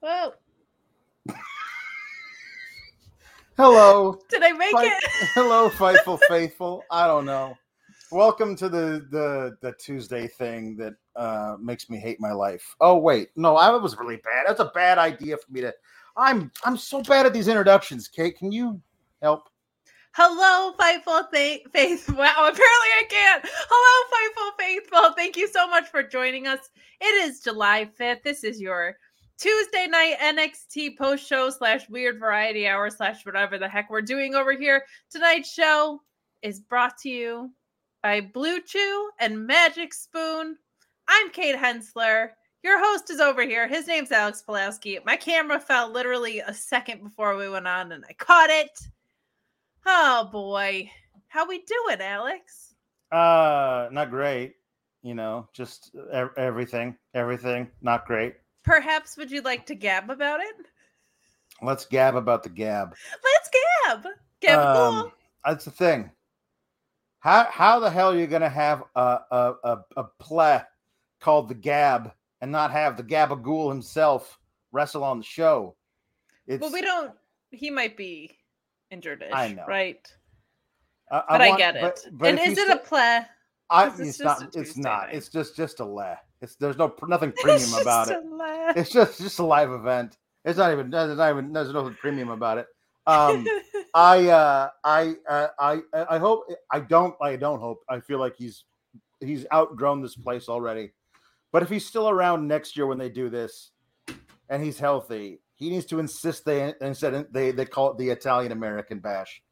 Whoa. Hello. Did I make it? Hello, Fightful Faithful. I don't know. Welcome to the the the Tuesday thing that uh makes me hate my life. Oh wait, no, I was really bad. That's a bad idea for me to. I'm I'm so bad at these introductions. Kate, can you help? Hello, Fightful Fa- Faith. Wow, apparently I can't. Hello, Fightful Faithful. Thank you so much for joining us. It is July 5th. This is your Tuesday night NXT post show slash weird variety hour slash whatever the heck we're doing over here. Tonight's show is brought to you by Blue Chew and Magic Spoon. I'm Kate Hensler. Your host is over here. His name's Alex Pulaski. My camera fell literally a second before we went on and I caught it. Oh boy. How we doing, Alex? Uh, not great. You know, just everything, everything, not great. Perhaps would you like to gab about it? Let's gab about the gab. Let's gab. Gab Um, that's the thing. How how the hell are you gonna have a a a, a play called the Gab and not have the Gabagool himself wrestle on the show? It's Well, we don't he might be injured I know. right? I, But I, want- get it. but- but and is it sta- a play? I, is it's not. It's not. night. It's just just a lay. It's there's no nothing premium about it. laugh. It's just just a live event. It's not even. There's not even. There's nothing premium about it. Um, I uh I uh, I I hope I don't I don't hope I feel like he's he's outgrown this place already. But if he's still around next year when they do this and he's healthy, he needs to insist they instead they they call it the Italian American bash.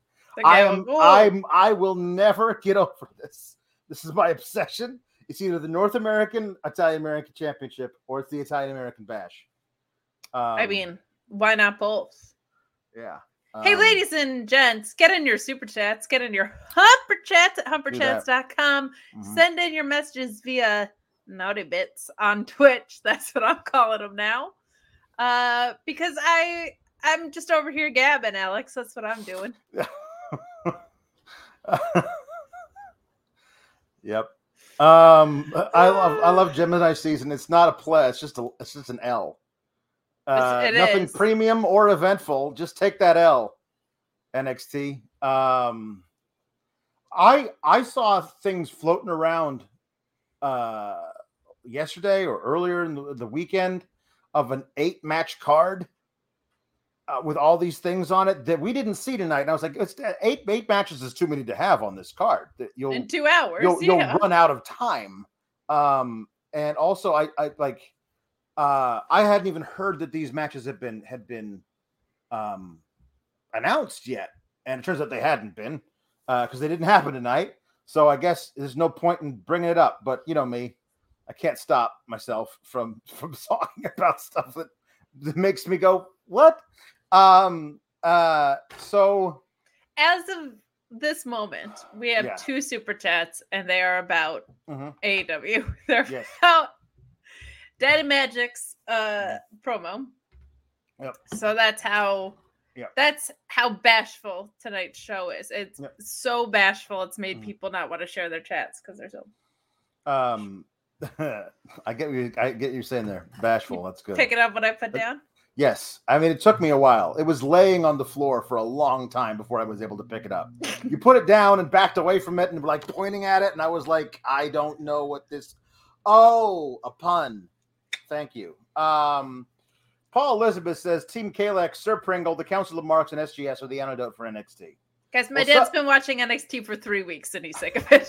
I am I'm I will never get over this. This is my obsession. It's either the North American Italian American Championship or it's the Italian American Bash. Um, I mean, why not both? yeah. Hey, Um, ladies and gents, get in your super chats, get in your humper chats at humperchats.com. mhm. Send in your messages via Naughty Bits on Twitch. That's what I'm calling them now. Uh, because I I'm just over here gabbing, Alex. That's what I'm doing. yep. Um, I love I love Gemini season. It's not a play. It's just a it's just an L. Uh, nothing is. premium or eventful. Just take that L. NXT. Um, I I saw things floating around uh yesterday or earlier in the, the weekend of an eight match card uh, with all these things on it that we didn't see tonight. And I was like, it's uh, eight eight matches is too many to have on this card. That you'll In two hours. you'll, yeah. you'll run out of time. Um, and also, I, I like, uh, I hadn't even heard that these matches had been had been um, announced yet, and it turns out they hadn't been because they didn't happen tonight. So I guess there's no point in bringing it up. But you know me, I can't stop myself from from talking about stuff that, that makes me go what. Um. Uh. So As of this moment, we have Yeah. two super chats, and they are about mhm, AEW. They're yes. about Daddy Magic's uh promo. Yep. So that's how Yep. that's how bashful tonight's show is. It's Yep. so bashful it's made Mhm. people not want to share their chats because they're so Um, I get you. I get you saying there. Bashful. That's good. picking up what I put down. Yes. I mean, it took me a while. It was laying on the floor for a long time before I was able to pick it up. You put it down and backed away from it and were like pointing at it, and I was like, I don't know what this. Oh, a pun. Thank you. Um, Paul Elizabeth says Team Kalex, Sir Pringle, the Council of Marks, and SGS are the antidote for NXT. Guys, my Well, dad's so- been watching NXT for three weeks and he's sick of it.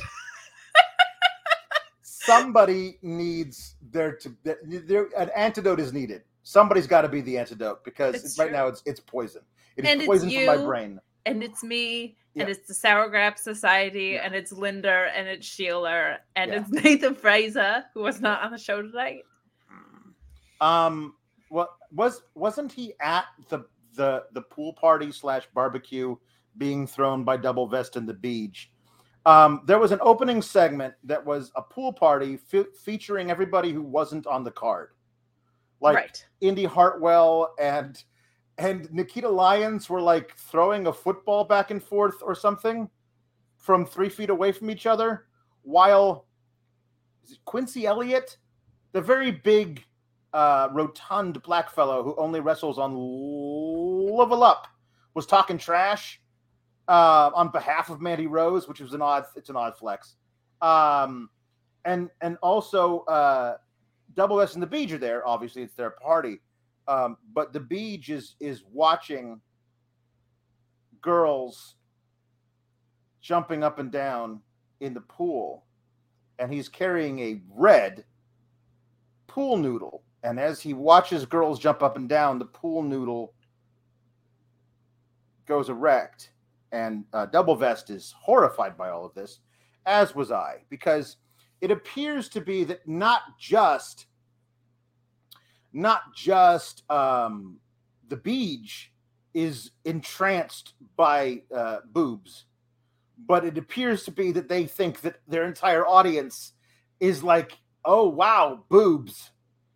Somebody needs there to there an antidote is needed. Somebody's got to be the antidote because It's right true. now it's it's poison. It is And it's poison for my brain. and it's me, and it's the Sour Grap Society, Yeah. and it's Linda, and it's Sheila, and Yeah. it's Nathan Frazer, who was not on the show tonight. Um, what was wasn't he at the the the pool party slash barbecue being thrown by Double Vest and the Beach? Um, there was an opening segment that was a pool party fe- featuring everybody who wasn't on the card, like right. Indi Hartwell and and Nikita Lyons were like throwing a football back and forth or something from three feet away from each other, while is it Quincy Elliott, the very big, uh, rotund black fellow who only wrestles on Level Up, was talking trash uh, on behalf of Mandy Rose, which was an odd. It's an odd flex. Um, and and also uh, Double S and the Beach are there. Obviously, it's their party. Um, but the Beach is is watching girls jumping up and down in the pool, and he's carrying a red pool noodle. And as he watches girls jump up and down, the pool noodle goes erect. And uh, Double Vest is horrified by all of this, as was I, because it appears to be that not just not just um, the beach is entranced by uh, boobs, but it appears to be that they think that their entire audience is like, oh wow, boobs,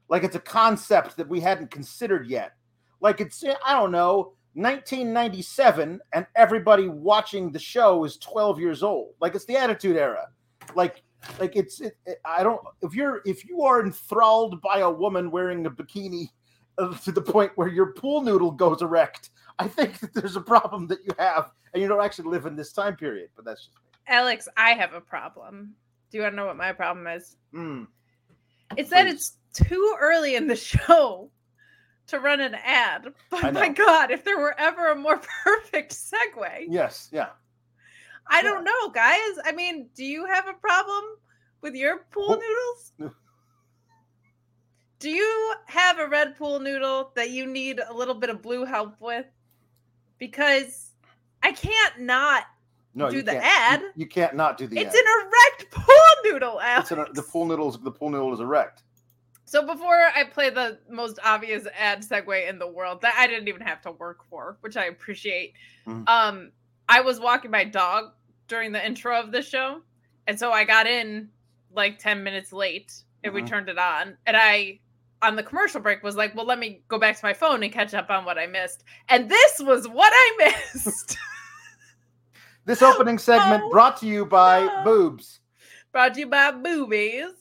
like it's a concept that we hadn't considered yet. Like it's I don't know, 1997, and everybody watching the show is 12 years old. Like it's the Attitude Era. Like like it's it, it- i don't if you're if you are enthralled by a woman wearing a bikini uh, to the point where your pool noodle goes erect i think that there's a problem that you have and you don't actually live in this time period but that's just me. Alex, I have a problem. Do you want to know what my problem is? mm, It's that it's too early in the show to run an ad. But my. God, if there were ever a more perfect segue, yes yeah I don't know, guys. I mean, do you have a problem with your pool noodles? Do you have a red pool noodle that you need a little bit of blue help with? Because I can't not. no Do the ad. you, you can't not do the It's ad. an erect pool noodle, Alex. an, the pool noodles the pool noodle is erect So before I play the most obvious ad segue in the world that I didn't even have to work for, which I appreciate. Mhm. Um, I was walking my dog during the intro of the show, and so I got in like 10 minutes late and we Mhm. turned it on. And I on the commercial break was like, well, let me go back to my phone and catch up on what I missed. And this was what I missed. this opening segment Oh, brought to you by no. boobs brought to you by boobies.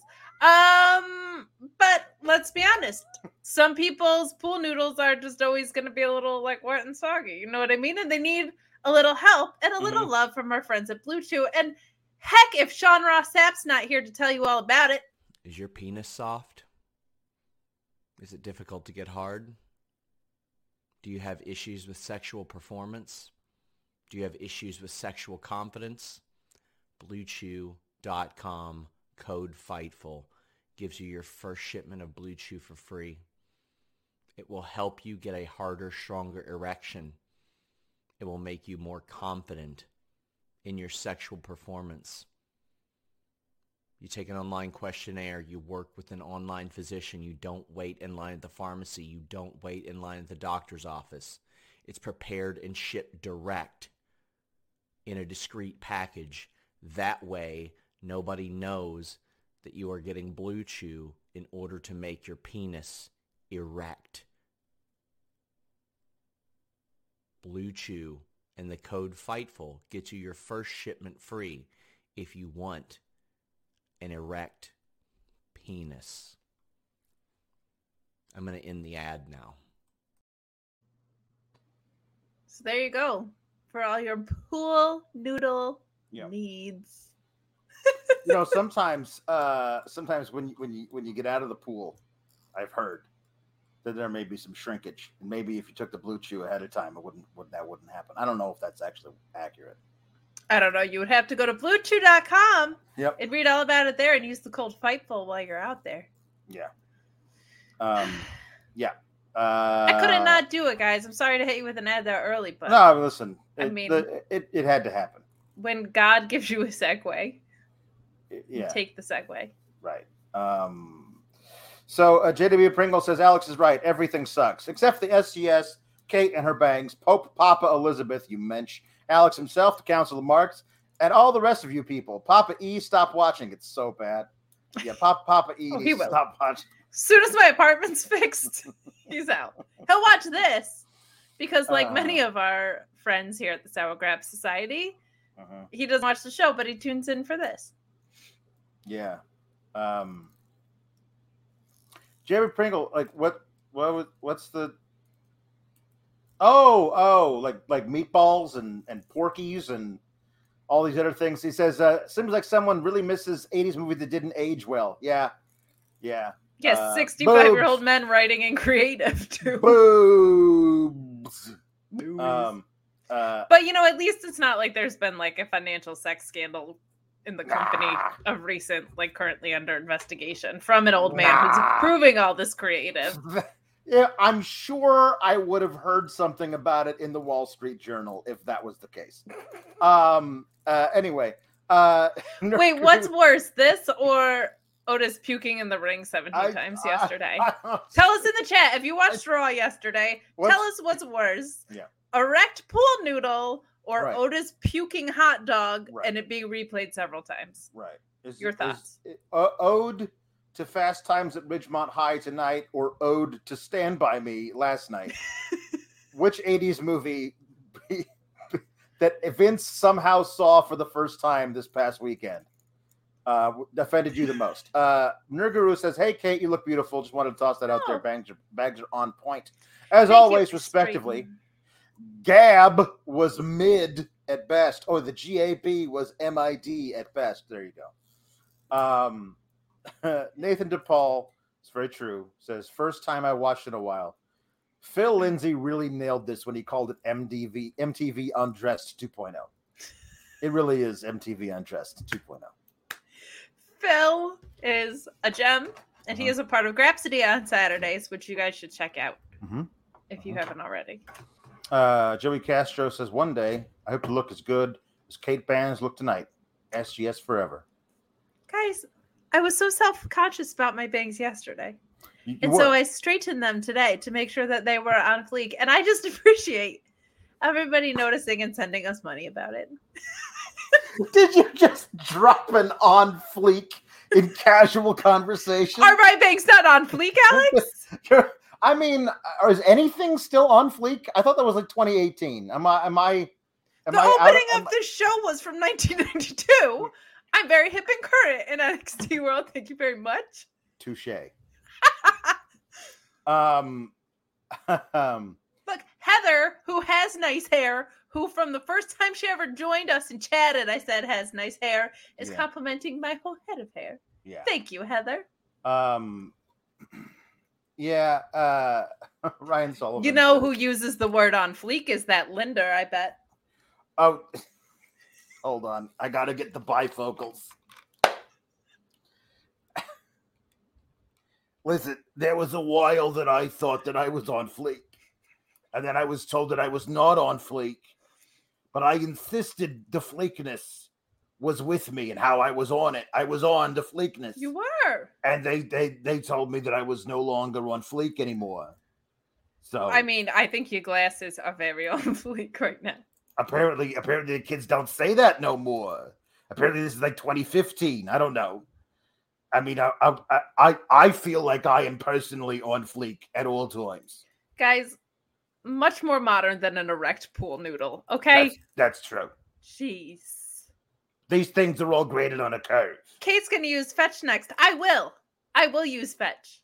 Um, but let's be honest. Some people's pool noodles are just always going to be a little like wet and soggy. You know what I mean? And they need a little help and a little mm-hmm. love from our friends at Blue Chew. And heck, if Sean Ross Sapp's not here to tell you all about it, Is your penis soft? Is it difficult to get hard? Do you have issues with sexual performance? Do you have issues with sexual confidence? BlueChew.com code FIGHTFUL gives you your first shipment of Blue Chew for free. It will help you get a harder, stronger erection. It will make you more confident in your sexual performance. You take an online questionnaire. You work with an online physician. You don't wait in line at the pharmacy. You don't wait in line at the doctor's office. It's prepared and shipped direct in a discreet package. That way, nobody knows that you are getting Blue Chew in order to make your penis erect. Blue Chew and the code FIGHTFUL gets you your first shipment free if you want an erect penis. I'm going to end the ad now. So there you go for all your pool noodle Yeah. needs. you know, sometimes, uh, sometimes when you, when you when you get out of the pool, I've heard that there may be some shrinkage, and maybe if you took the blue chew ahead of time, it wouldn't, would that wouldn't happen. I don't know if that's actually accurate. I don't know. You would have to go to bluechew.com Yep. and read all about it there and use the code FIGHTFUL while you're out there. Yeah. Um. Yeah. Uh, I couldn't not do it, guys. I'm sorry to hit you with an ad that early, but No, listen. I It, mean- the, it it had to happen. when God gives you a segue, It- you yeah. take the segue. Right. Um, so uh, JW Pringle says Alex is right. Everything sucks except the SGS, Kate and her bangs, Pope Papa Elizabeth, you mensch, Alex himself, the Council of Marks, and all the rest of you people. Papa E, stop watching. It's so bad. Yeah, Papa Papa E, Oh, he will. stop watching. As soon as my apartment's fixed, he's out. He'll watch this because, like many Uh. of our friends here at the Sour Grap Society, Mhm. he doesn't watch the show, but he tunes in for this. Yeah. Um, JW Pringle, like what? What? was- What's the? Oh, oh, like like meatballs and and porkies and all these other things. He says, uh, seems like someone really misses '80s movie that didn't age well. Yeah, yeah. Yes, Uh, 65 year old men writing in creative too. Boobs. Um. Uh. But you know, at least it's not like there's been like a financial sex scandal in the company Nah. of recent, like currently under investigation from an old man Nah. who's approving all this creative. Yeah, I'm sure I would have heard something about it in the Wall Street Journal if that was the case. Um. Uh. Anyway. Uh. Wait, what's worse, this or Otis puking in the ring 17 I- times I- yesterday? I Tell us in the chat if you watched Raw yesterday. Tell us what's worse. Yeah. Erect pool noodle or Right. Otis puking hot dog Right. and it being replayed several times. Right. Is, Your thoughts. it, uh, ode to Fast Times at Ridgemont High tonight, or ode to Stand by Me last night? Which '80s movie that Vince somehow saw for the first time this past weekend uh, offended you the most? Uh, Nurguru says, "Hey Kate, you look beautiful. Just wanted to toss that out there. Oh. Bags are, bags are on point, as Thank always, respectively." straightening. Gab was mid at best. or the GAB was MID at best. There you go. Um, Nathan DePaul, it's very true, says, first time I watched in a while. Phil Lindsay really nailed this when he called it MTV, MTV Undressed 2.0. It really is MTV Undressed oh. 2.0. Phil is a gem, and he Mhm. is a part of Grapsody on Saturdays, which you guys should check out Mhm. if you Mhm. haven't already. Uh, Joey Castro says, one day I hope to look as good as Kate Bands look tonight. SGS forever. Guys, I was so self conscious about my bangs yesterday. You- you And were. so I straightened them today to make sure that they were on fleek. And I just appreciate everybody noticing and sending us money about it. Did you just drop an on fleek in casual conversation? Are my bangs not on fleek, Alex? You're- I mean, uh, is anything still on fleek? I thought that was like 2018. Am I? Am I? Am the I opening of this show was from 1992. I'm very hip and current in NXT world. Thank you very much. Touche. um, um, Look, Heather, who has nice hair, who from the first time she ever joined us and chatted, I said has nice hair, is Yeah. complimenting my whole head of hair. yeah. Thank you, Heather. Um, yeah. Uh, Ryan Sullivan. You know who uses the word on fleek is that Linder, I bet. Oh, hold on. I got to get the bifocals. Listen, there was a while that I thought that I was on fleek. And then I was told that I was not on fleek. But I insisted the fleekness was with me and how I was on it. I was on the fleekness. You were. and they, they they told me that I was no longer on fleek anymore. So I mean, I think your glasses are very on fleek right now. apparently apparently the kids don't say that no more apparently this is like 2015 i don't know i mean i i i, I feel like i am personally on fleek at all times Guys, much more modern than an erect pool noodle. Okay. That's, that's true. Jeez. These things are all graded on a curve. Kate's gonna use fetch next. I will. I will use fetch.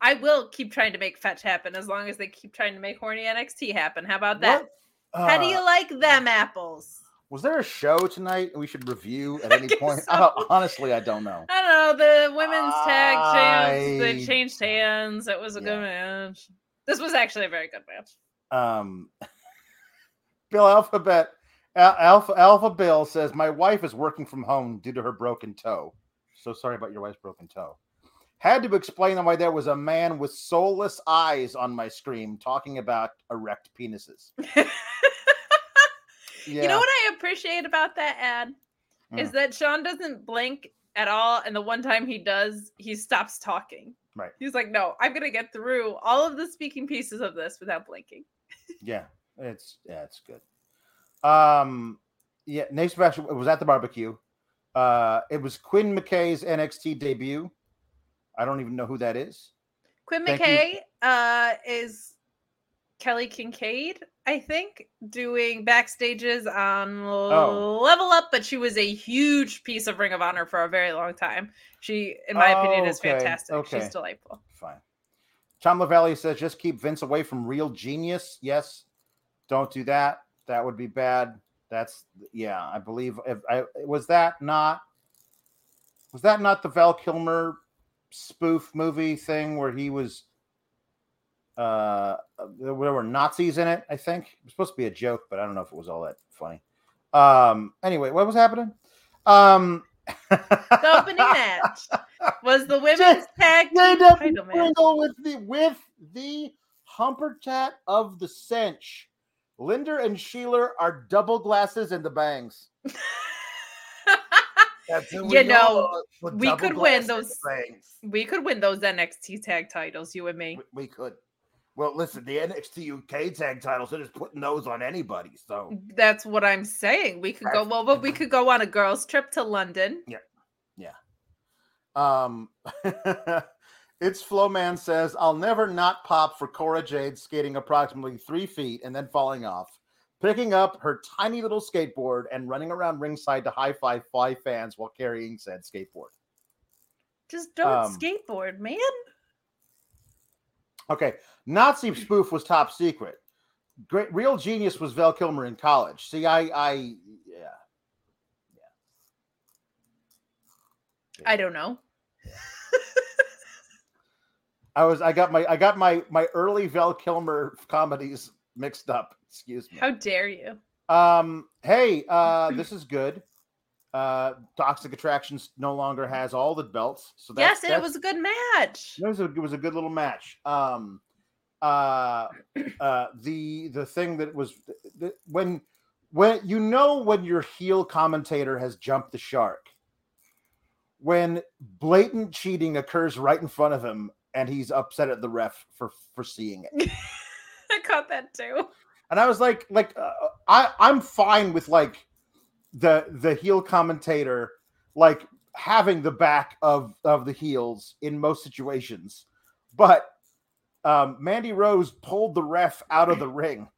I will keep trying to make fetch happen as long as they keep trying to make horny NXT happen. How about that? What, How do you uh, like them apples? Was there a show tonight we should review at any point? so. I honestly, I don't know. I don't know. The women's tag champs, they changed hands. It was a good match. This was actually a very good match. Um, Bill Alphabet Al- Alpha Alpha Bill says my wife is working from home due to her broken toe. So sorry about your wife's broken toe. Had to explain why there was a man with soulless eyes on my screen talking about erect penises. Yeah. You know what I appreciate about that ad is Mm. that Sean doesn't blink at all, and the one time he does, he stops talking. Right. He's like, "No, I'm gonna get through all of the speaking pieces of this without blinking." Yeah, it's yeah, it's good. Um, yeah, Nate Sebastian was at the barbecue. Uh, it was Quinn McKay's NXT debut. I don't even know who that is. Quinn Thank. McKay uh, is Kelly Kincaid, I think, doing backstages on Oh. Level Up, but she was a huge piece of Ring of Honor for a very long time. She, in my opinion, is Okay, fantastic. okay. She's delightful. Fine. Tom LaValle says just keep Vince away from real genius. Yes, don't do that. That would be bad. That's yeah. I believe if I was that not was that not the Val Kilmer spoof movie thing where he was uh there were Nazis in it, I think. It was supposed to be a joke, but I don't know if it was all that funny. Um anyway, what was happening? Um The opening match was the women's tag team title match. With the with the humper chat of the cinch. Linder and Sheeler are double glasses and the bangs. That's You know, we could win those- bangs. we could win those NXT tag titles, you and me. We, we could. Well, listen, the NXT UK tag titles, they're just putting those on anybody. So That's what I'm saying. We could go well, but we could go on a girls' trip to London. Yeah, yeah. Um, it's Flowman says, I'll never not pop for Cora Jade skating approximately three feet and then falling off, picking up her tiny little skateboard and running around ringside to high five five fans while carrying said skateboard. Just don't Um, skateboard, man. Okay, Nazi spoof was top secret. Great, real genius was Val Kilmer in college. See, I, I, yeah, I don't know. I was, I got my, I got my, my early Val Kilmer comedies mixed up. Excuse me. How dare you? Um, hey, uh, this is good. Uh, Toxic Attractions no longer has all the belts, so that's, yes, and it was a good match. it was a, it was a good little match. Um, uh, uh, the the thing that was the, when when you know when your heel commentator has jumped the shark, when blatant cheating occurs right in front of him, and he's upset at the ref for for seeing it. I caught that too. and I was like, like uh, I I'm fine with like the the heel commentator like having the back of of the heels in most situations, but um, Mandy Rose pulled the ref out of the ring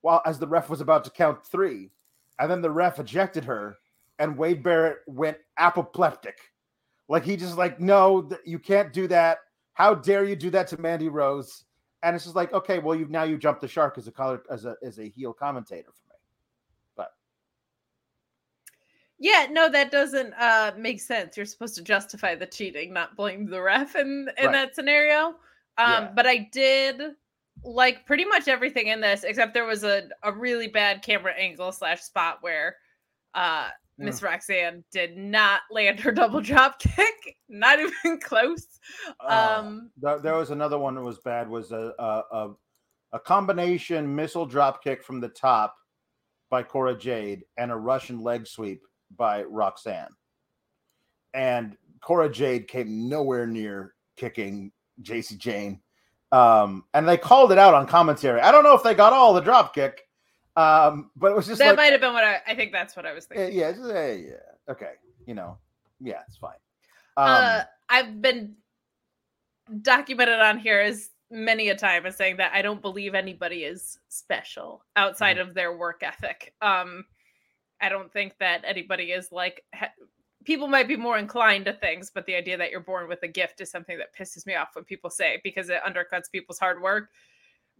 while as the ref was about to count three, and then the ref ejected her, and Wade Barrett went apoplectic, like he just like no, th- you can't do that. How dare you do that to Mandy Rose? and it's just like okay well you've now you jumped the shark as a color as a as a heel commentator for me But Yeah, no, that doesn't uh make sense. You're supposed to justify the cheating, not blame the ref in in Right. that scenario. Um, Yeah. but I did like pretty much everything in this, except there was a, a really bad camera angle slash spot where uh Miss Roxanne did not land her double drop kick, not even close. Uh, Um there, there was another one that was bad was a a, a a combination missile drop kick from the top by Cora Jade and a Russian leg sweep by Roxanne. And Cora Jade came nowhere near kicking Jacy Jayne. Um, and they called it out on commentary. I don't know if they got all the drop kick, um, but it was just that like, might have been what I I think that's what I was thinking. yeah, just, eh, yeah, okay, you know, yeah, it's fine. Um, uh I've been documented on here as many a time as saying that I don't believe anybody is special outside Mm-hmm. of their work ethic. Um, I don't think that anybody is like ha- people might be more inclined to things, but the idea that you're born with a gift is something that pisses me off when people say because it undercuts people's hard work.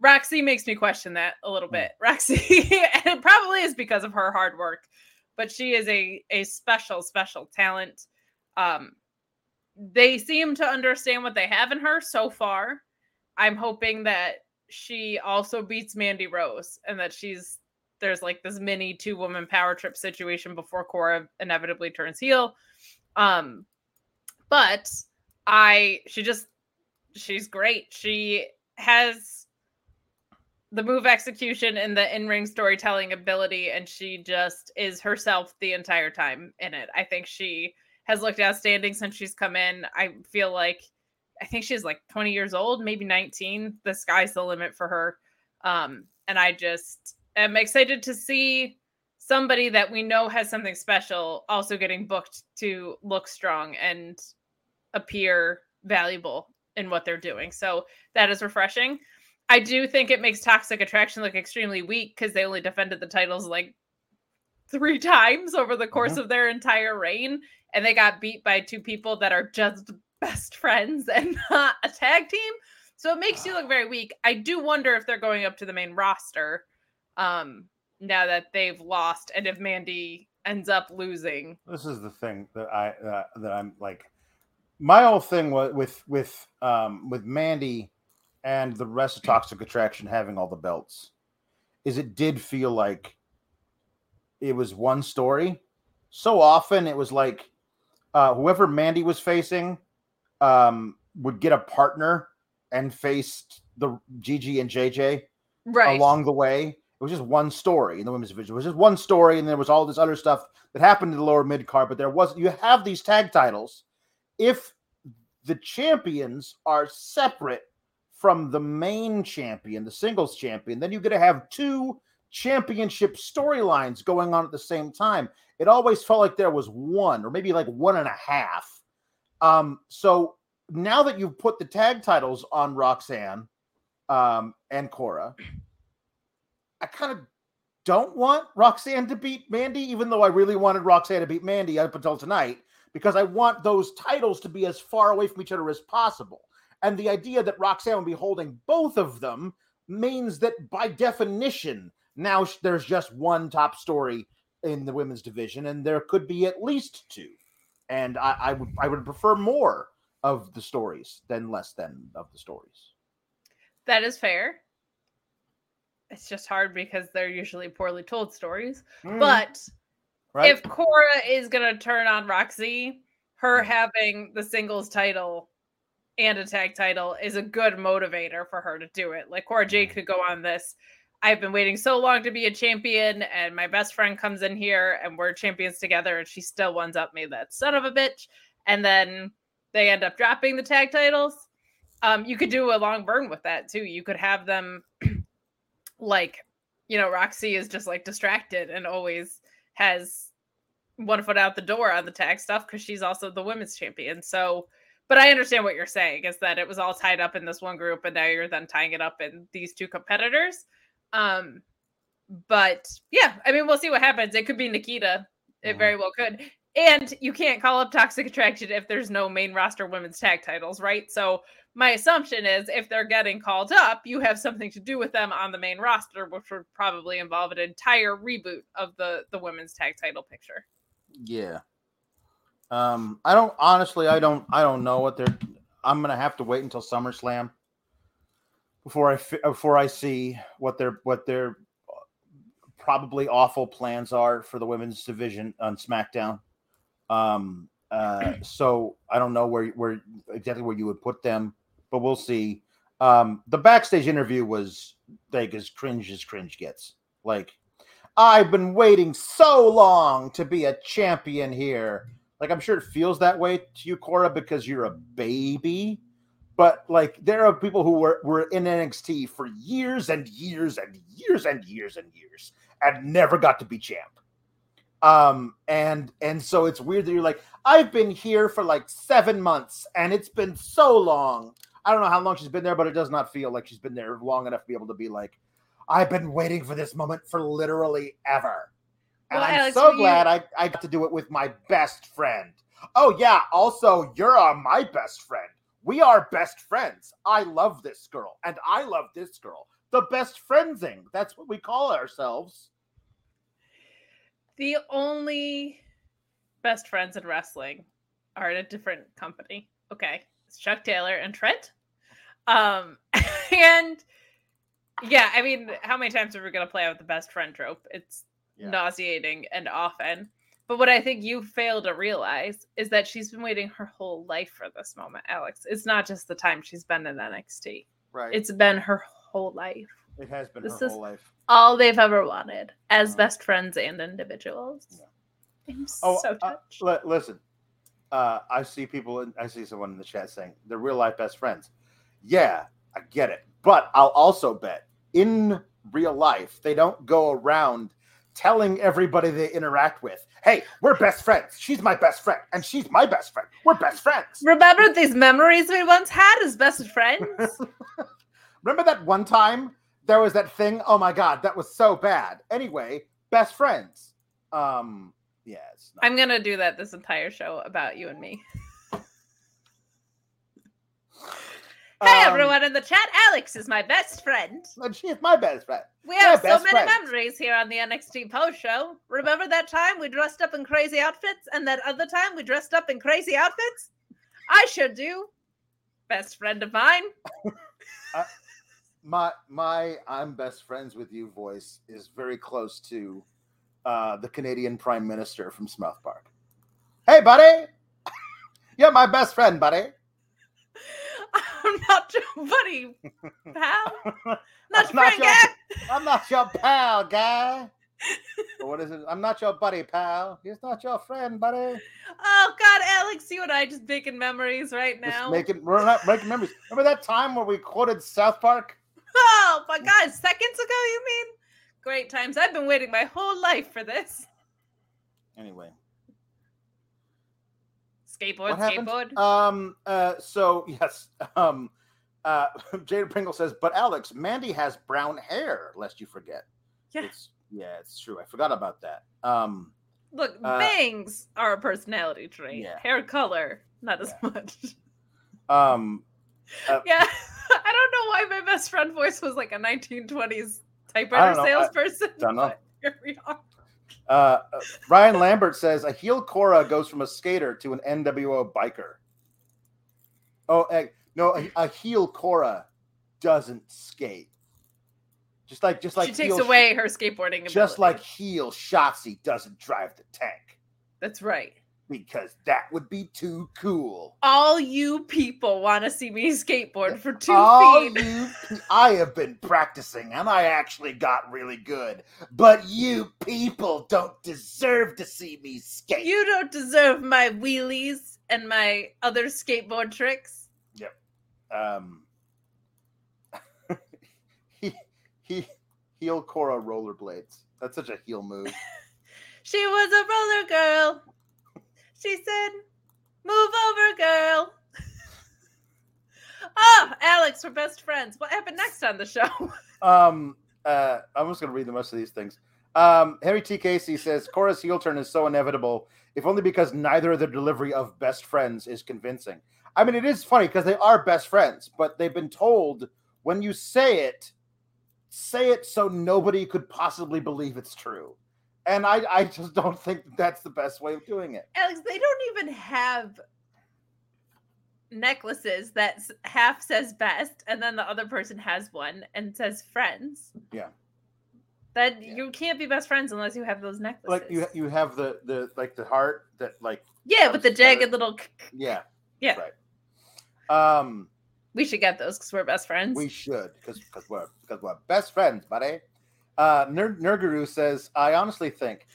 Roxy makes me question that a little Mm. bit. Roxy, and it probably is because of her hard work, but she is a a special, special talent. Um, they seem to understand what they have in her so far. I'm hoping that she also beats Mandy Rose and that she's there's like this mini two woman power trip situation before Cora inevitably turns heel. Um, but I she just she's great. She has the move execution and the in-ring storytelling ability and she just is herself the entire time in it. I think she has looked outstanding since she's come in. I feel like I think she's like 20 years old, maybe 19. The sky's the limit for her. Um, and I just am excited to see somebody that we know has something special also getting booked to look strong and appear valuable in what they're doing. So that is refreshing. I do think it makes Toxic Attraction look extremely weak because they only defended the titles like three times over the course of their entire reign, and they got beat by two people that are just best friends and not a tag team. So it makes you look very weak. I do wonder if they're going up to the main roster um now that they've lost and if Mandy ends up losing. this is the thing that I uh, that I'm like my whole thing was with with um with Mandy and the rest of Toxic Attraction having all the belts is it did feel like it was one story. So often it was like uh whoever Mandy was facing um would get a partner and faced the Gigi and JJ Right. along the way. It was just one story in the women's division. It was just one story, and there was all this other stuff that happened in the lower mid card. But there was you have these tag titles. If the champions are separate from the main champion, the singles champion, then you're going to have two championship storylines going on at the same time. It always felt like there was one, or maybe like one and a half. Um, so now that you've put the tag titles on Roxanne um, and Cora, I kind of don't want Roxanne to beat Mandy, even though I really wanted Roxanne to beat Mandy up until tonight, because I want those titles to be as far away from each other as possible. And the idea that Roxanne will be holding both of them means that by definition, now there's just one top story in the women's division, and there could be at least two. And I, I would I would prefer more of the stories than less than of the stories. That is fair. It's just hard because they're usually poorly told stories. Mm, But right? if Cora is going to turn on Roxy, her Mhm. having the singles title and a tag title is a good motivator for her to do it. Like Cora Jade Mhm. could go on this. I've been waiting so long to be a champion, and my best friend comes in here, and we're champions together, and she still ones up me, that son of a bitch. And then they end up dropping the tag titles. Um, you could do a long burn with that too. You could have them like, you know, Roxy is just like distracted and always has one foot out the door on the tag stuff because she's also the women's champion. So, but I understand what you're saying is that it was all tied up in this one group, and now you're then tying it up in these two competitors. Um, but yeah, I mean, we'll see what happens. It could be Nikita. It Mhm. very well could. And you can't call up Toxic Attraction if there's no main roster women's tag titles, right? So my assumption is if they're getting called up, you have something to do with them on the main roster, which would probably involve an entire reboot of the the women's tag title picture. Yeah. Um, I don't honestly. I don't. I don't know what they're. I'm gonna have to wait until SummerSlam before I before I see what their what their probably awful plans are for the women's division on SmackDown. Um, uh, so I don't know where where exactly where you would put them, but we'll see. Um, the backstage interview was like as cringe as cringe gets. Like, I've been waiting so long to be a champion here. Like, I'm sure it feels that way to you, Cora, because you're a baby. But like, there are people who were, were in NXT for years and years and years and years and years and never got to be champ. Um, and and so it's weird that you're like, I've been here for like seven months and it's been so long. I don't know how long she's been there, but it does not feel like she's been there long enough to be able to be like, I've been waiting for this moment for literally ever. And Well, I'm Alex, so you- glad I, I got to do it with my best friend. Oh, yeah. Also, you're uh, my best friend. We are best friends. I love this girl, and I love this girl. The best friendsing. That's what we call ourselves. The only best friends in wrestling are in a different company. Okay. It's Chuck Taylor and Trent. Um and yeah, I mean, how many times are we gonna play out the best friend trope? It's Yeah. nauseating and often. But what I think you fail to realize is that she's been waiting her whole life for this moment, Alex. It's not just the time she's been in NXT. Right. It's been her whole life. it has been this her is- whole life. All they've ever wanted as Uh, best friends and individuals. Yeah. I'm Oh, so uh, touched. li- listen. Uh, I see people. In, I see someone in the chat saying they're real life best friends. Yeah, I get it, but I'll also bet in real life they don't go around telling everybody they interact with, "Hey, we're best friends. She's my best friend, and she's my best friend. We're best friends." Remember these memories we once had as best friends? Remember that one time there was that thing? Oh my god, that was so bad. Anyway, best friends. Um, yeah, it's not. I'm gonna do that this entire show about you and me. Hey Um, everyone in the chat, Alex is my best friend. and is my best friend. We have so many friends. memories here on the NXT post show. Remember that time we dressed up in crazy outfits and that other time we dressed up in crazy outfits? I should do. Best friend of mine. my my I'm best friends with you voice is very close to uh, the Canadian Prime Minister from South Park. Hey, buddy, you're my best friend, buddy. I'm not your buddy, pal. Not I'm your not friend, your- guy. I'm not your pal, guy. Or what is it? I'm not your buddy, pal. He's not your friend, buddy. Oh God, Alex, you and I just making memories right Just now. making we're not making memories. Remember that time where we quoted South Park? Oh my God, seconds ago, you mean? Great times. I've been waiting my whole life for this. Anyway, Skateboard, skateboard. Um. Uh. So yes. Um. Uh. Jada Pringle says, but Alex, Mandy has brown hair. Lest you forget. Yeah. It's yeah. It's true. I forgot about that. Um. Look, uh, bangs are a personality trait. yeah. Hair color, not as much. Um. yeah. I don't know why my best friend voice was like a 1920s I typewriter know. I salesperson. don't know. but Here we are. Uh. Ryan Lambert says a heel Cora goes from a skater to an NWO biker. Oh, eh, no, a, a heel Cora doesn't skate. Just like, just like she takes away her skateboarding ability. just like heel Shotzi doesn't drive the tank That's right. Because that would be too cool. All you people want to see me skateboard for two All feet. You, I have been practicing and I actually got really good, but you people don't deserve to see me skate. You don't deserve my wheelies and my other skateboard tricks. Yep. Um, he he heel Cora rollerblades. That's such a heel move. She was a roller girl. She said, Move over, girl. oh, Alex, we're best friends. What happened next on the show? Um, uh, I'm just gonna read the rest of these things. Um, Harry T. Casey says Cora's heel turn is so inevitable, if only because neither of the delivery of best friends is convincing. I mean, it is funny because they are best friends, but they've been told when you say it, say it so nobody could possibly believe it's true. And I, I just don't think that's the best way of doing it. Alex, they don't even have necklaces that half says best and then the other person has one and says friends. Yeah. That Yeah. you can't be best friends unless you have those necklaces. Like you, you have the the like the heart that like yeah, with the together. jagged little. yeah Yeah, right. Um. we should get those because we're best friends. We should, because because we're because we're best friends, buddy. Uh, Ner- Nerguru says, I honestly think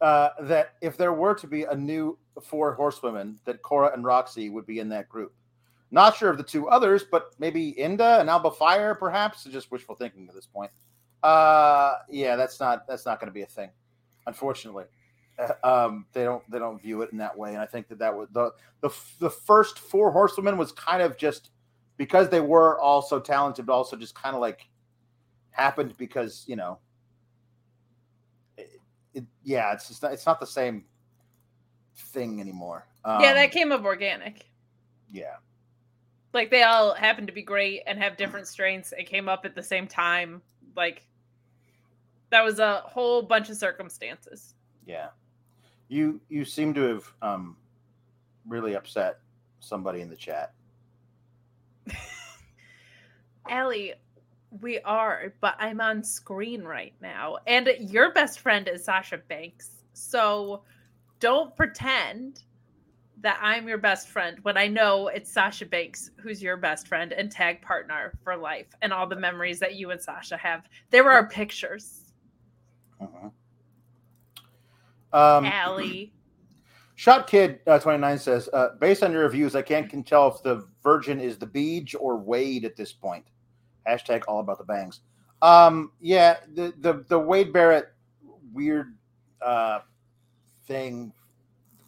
uh, that if there were to be a new four horsewomen, that Cora and Roxy would be in that group. Not sure of the two others, but maybe Indi and Alba Fyre, perhaps. Just wishful thinking at this point. Uh, yeah, that's not that's not going to be a thing, unfortunately. Uh, um, they don't they don't view it in that way, and I think that that was the the the first four horsewomen was kind of just because they were all so talented, but also just kind of like happened because you know, it, it, yeah, it's just not, it's not the same thing anymore. Um, yeah, that came up organic. Yeah, Like they all happen to be great and have different strengths. It came up at the same time. Like that was a whole bunch of circumstances. yeah. You you seem to have um really upset somebody in the chat. Allie, we are, but I'm on screen right now. And your best friend is Sasha Banks. So don't pretend that I'm your best friend when I know it's Sasha Banks who's your best friend and tag partner for life and all the memories that you and Sasha have. There are pictures. Mhm. Um, Allie. Shot Kid uh, 29 says, uh, based on your reviews, I can't can tell if the Virgin is the Beach or Wade at this point. Hashtag all about the bangs. Um, yeah, the the the Wade Barrett weird uh thing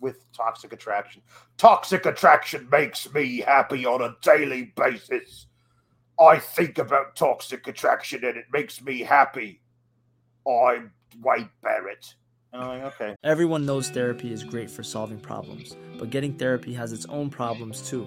with toxic attraction. Toxic attraction makes me happy on a daily basis. I think about toxic attraction and it makes me happy. I'm Wade Barrett. And I'm like, okay. Everyone knows therapy is great for solving problems, but getting therapy has its own problems too,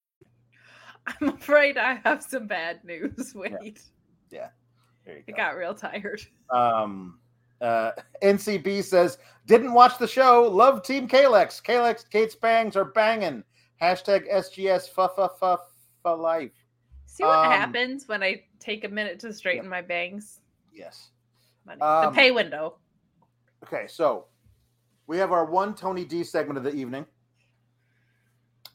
I'm afraid I have some bad news. Wait. Yeah. There you I go. got real tired. Um, uh, NCB says, didn't watch the show. Love Team Kalex. Kalex, Kate's bangs are banging. Hashtag SGS fa fa fa fa life. See what Um, happens when I take a minute to straighten my bangs? Yes. Money. Um, the pay window. Okay, so we have our one Tony D segment of the evening.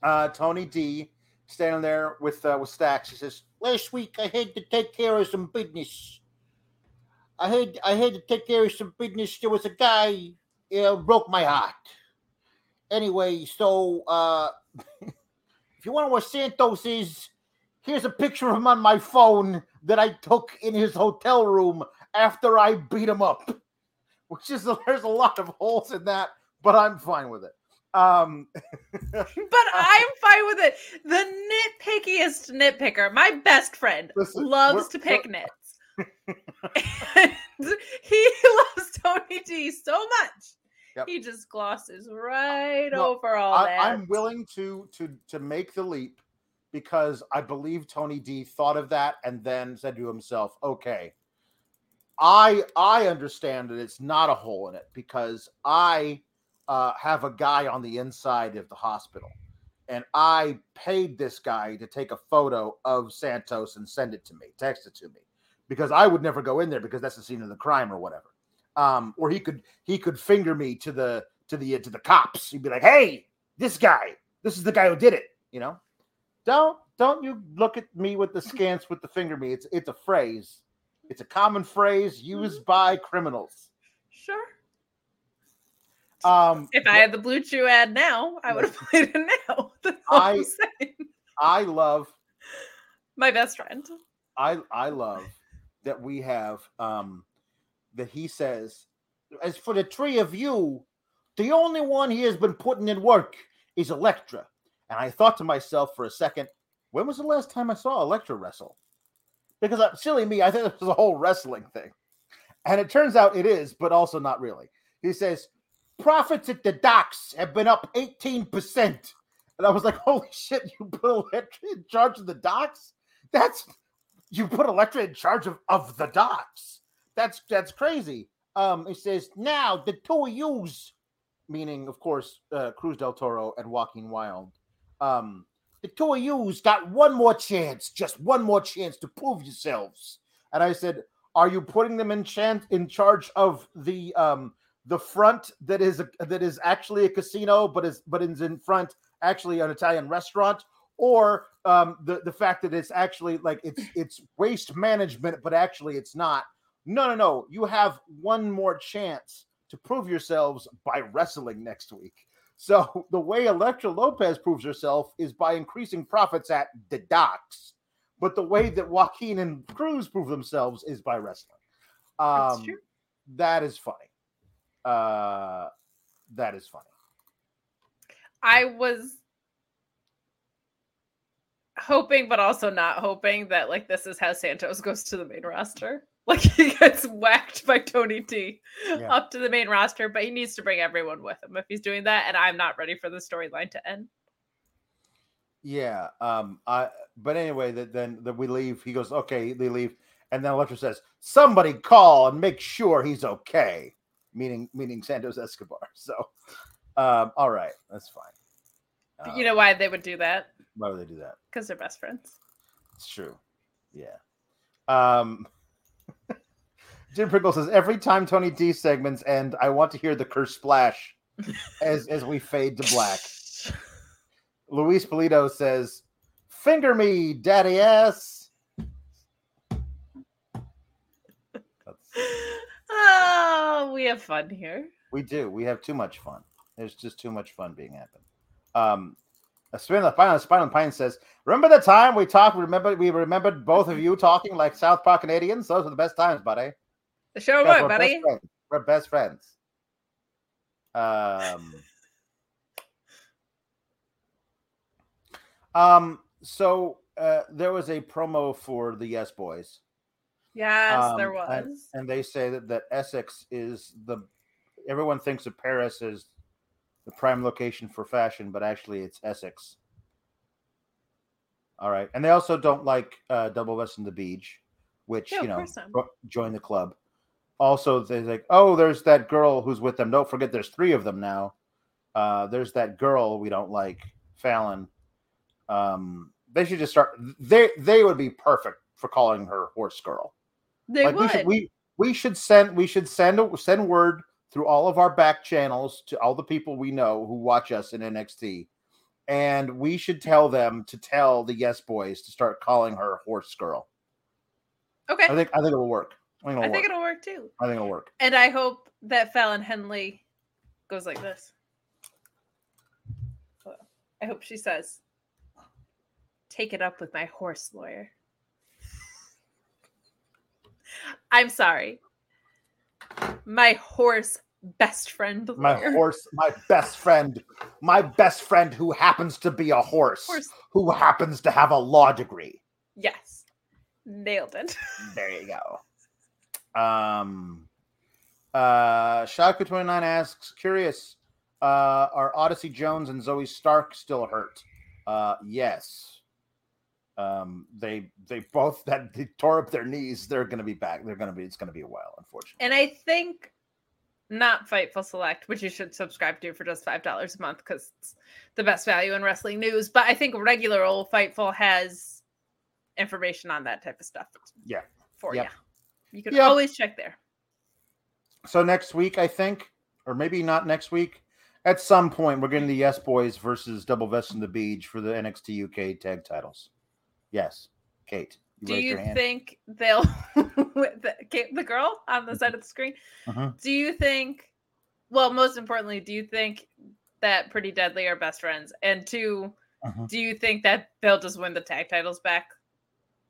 Uh, Tony D standing there with uh, with Stacks. He says, "Last week I had to take care of some business. I had I had to take care of some business. There was a guy broke my heart. Anyway, so uh, if you want to know where Santos is, here's a picture of him on my phone that I took in his hotel room after I beat him up." which is there's a lot of holes in that, but I'm fine with it. Um, But I'm fine with it. The nitpickiest nitpicker, my best friend, Listen, loves to pick nits. and he loves Tony D so much. Yep. He just glosses right over all I, that. I'm willing to to to make the leap because I believe Tony D thought of that and then said to himself, "Okay, I I understand that it's not a hole in it because I uh, have a guy on the inside of the hospital, and I paid this guy to take a photo of Santos and send it to me, text it to me, because I would never go in there because that's the scene of the crime or whatever. Um, or he could he could finger me to the to the to the cops. He'd be like, "Hey, this guy, this is the guy who did it." You know, don't don't you look at me with the scants with the finger me. It's it's a phrase. It's a common phrase used by criminals. Um, If I had the BlueChew ad now, I would have played it now. I'm I- love My best friend. I I love that we have um that he says as for the three of you, the only one he has been putting in work is Elektra. And I thought to myself for a second, when was the last time I saw Elektra wrestle? Because uh, silly me, I think this was a whole wrestling thing. And it turns out it is, but also not really. He says, profits at the docks have been up 18%. And I was like, holy shit, you put Elektra in charge of the docks? That's you put Elektra in charge of, of the docks. that's that's crazy. Um, it says now the two of yous, meaning of course uh, Cruz del Toro and Joaquin Wilde. Um, the two of yous got one more chance, just one more chance to prove yourselves. And I said, are you putting them in chance in charge of the um the front that is a, that is actually a casino, but is but is in front actually an Italian restaurant, or um, the the fact that it's actually like it's it's waste management, but actually it's not. No, no, no. You have one more chance to prove yourselves by wrestling next week. So the way Elektra Lopez proves herself is by increasing profits at the docks. But the way that Joaquin and Cruz prove themselves is by wrestling. Um, that is funny. Uh, that is funny. I was hoping, but also not hoping that like this is how Santos goes to the main roster. Like he gets whacked by Tony D yeah. up to the main roster, but he needs to bring everyone with him if he's doing that. And I'm not ready for the storyline to end. Yeah. Um. I. But anyway, that then that we leave. He goes, okay. They leave, and then Elektra says, "Somebody call and make sure he's okay." Meaning, meaning Santos Escobar. So, um. All right, that's fine. Um, you know why they would do that? Why would they do that? Because they're best friends. It's true. Yeah. Um. Jim Pringle says every time Tony D segments end, I want to hear the curse splash as as we fade to black. Luis Polito says, "Finger me, daddy ass." Oh, we have fun here. We do. We have too much fun. There's just too much fun being happened. Um, a spin of the final Spinal Pine says, "Remember the time we talked? Remember we remembered both of you talking like South Park Canadians. Those were the best times, buddy. The show what, buddy? Best we're best friends. Um, um. So uh, there was a promo for the Yes Boys. Yes, um, there was, and, and they say that that Essex is the. Everyone thinks of Paris as the prime location for fashion, but actually it's Essex. All right, and they also don't like uh, Double West in the Beach, which yeah, you know join the club. Also, they're like, oh, there's that girl who's with them. Don't forget, there's three of them now. Uh, there's that girl we don't like, Fallon. Um, they should just start. They they would be perfect for calling her Horse Girl. They like, would. We should, we we should send we should send send word through all of our back channels to all the people we know who watch us in NXT. And we should tell them to tell the Yes Boys to start calling her Horse Girl. Okay. I think I think it'll work. I think, it'll, I think it'll work too. I think it'll work. And I hope that Fallon Henley goes like this. I hope she says, "Take it up with my horse lawyer." I'm sorry my horse best friend. My horse, my best friend, my best friend who happens to be a horse, horse. who happens to have a law degree. Yes. Nailed it. there you go. Um uh Shaku29 asks, curious, uh, are Odyssey Jones and Zoey Stark still hurt? Uh yes. Um, they they both that they tore up their knees. They're going to be back. They're going to be. It's going to be a while, unfortunately. And I think not Fightful Select, which you should subscribe to for just five dollars a month because it's the best value in wrestling news. But I think regular old Fightful has information on that type of stuff. Yeah, for yep. you. You can yep. always check there. So next week, I think, or maybe not next week. At some point, we're getting the Yes Boys versus Double Vest in the Beach for the NXT UK tag titles. Yes, Kate. You do you think they'll the, the girl on the side of the screen? Uh-huh. Do you think? Well, most importantly, do you think that Pretty Deadly are best friends? And 2 uh-huh. do you think that they'll just win the tag titles back?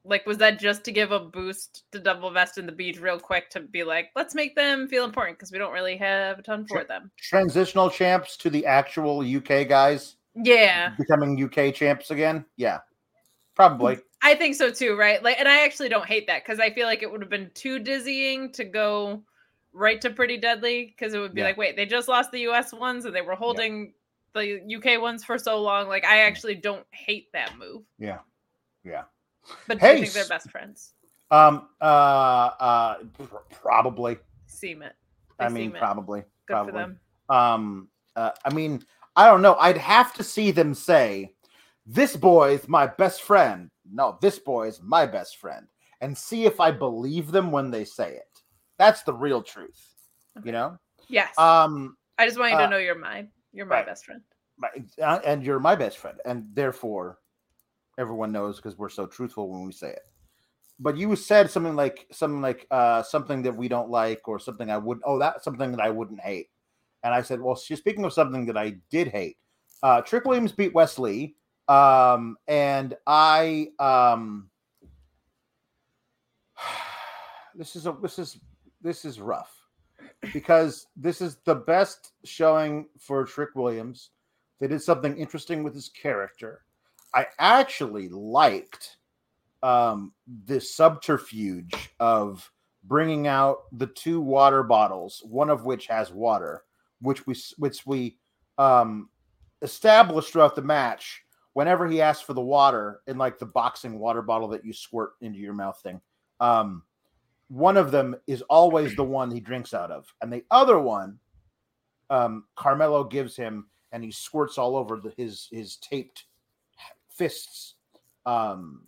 Like, was that just to give a boost to Double Vest in the Beach real quick to be like, let's make them feel important because we don't really have a ton for them? Transitional champs to the actual UK guys. Yeah. Becoming UK champs again. Yeah. Probably. I think so too, right? Like, and I actually don't hate that because I feel like it would have been too dizzying to go right to pretty deadly because it would be yeah. like, wait, they just lost the US ones and they were holding yeah. the UK ones for so long. Like, I actually don't hate that move. Yeah. Yeah. But hey, do you think they're best friends? Um. Uh. Uh. pr- probably. Seem it. I mean, it. probably. Good probably. for them. Um. Uh, I mean, I don't know. I'd have to see them say, "This boy is my best friend." No, this boy is my best friend, and see if I believe them when they say it. That's the real truth. You know. Yes. Um. I just want you uh, to know you're my you're my right. best friend. my- uh, and you're my best friend, and therefore, everyone knows because we're so truthful when we say it. But you said something like something like uh, something that we don't like, or something I would. Oh, that's something that I wouldn't hate. And I said, well, she's speaking of something that I did hate. Uh, Trick Williams beat Wes Lee, um, and I. Um, this is a this is this is rough because this is the best showing for Trick Williams. They did something interesting with his character. I actually liked um, this subterfuge of bringing out the two water bottles, one of which has water, which we which we um, established throughout the match. Whenever he asked for the water in like the boxing water bottle that you squirt into your mouth thing, um, one of them is always the one he drinks out of, and the other one, um, Carmelo gives him, and he squirts all over the, his his taped fists, um,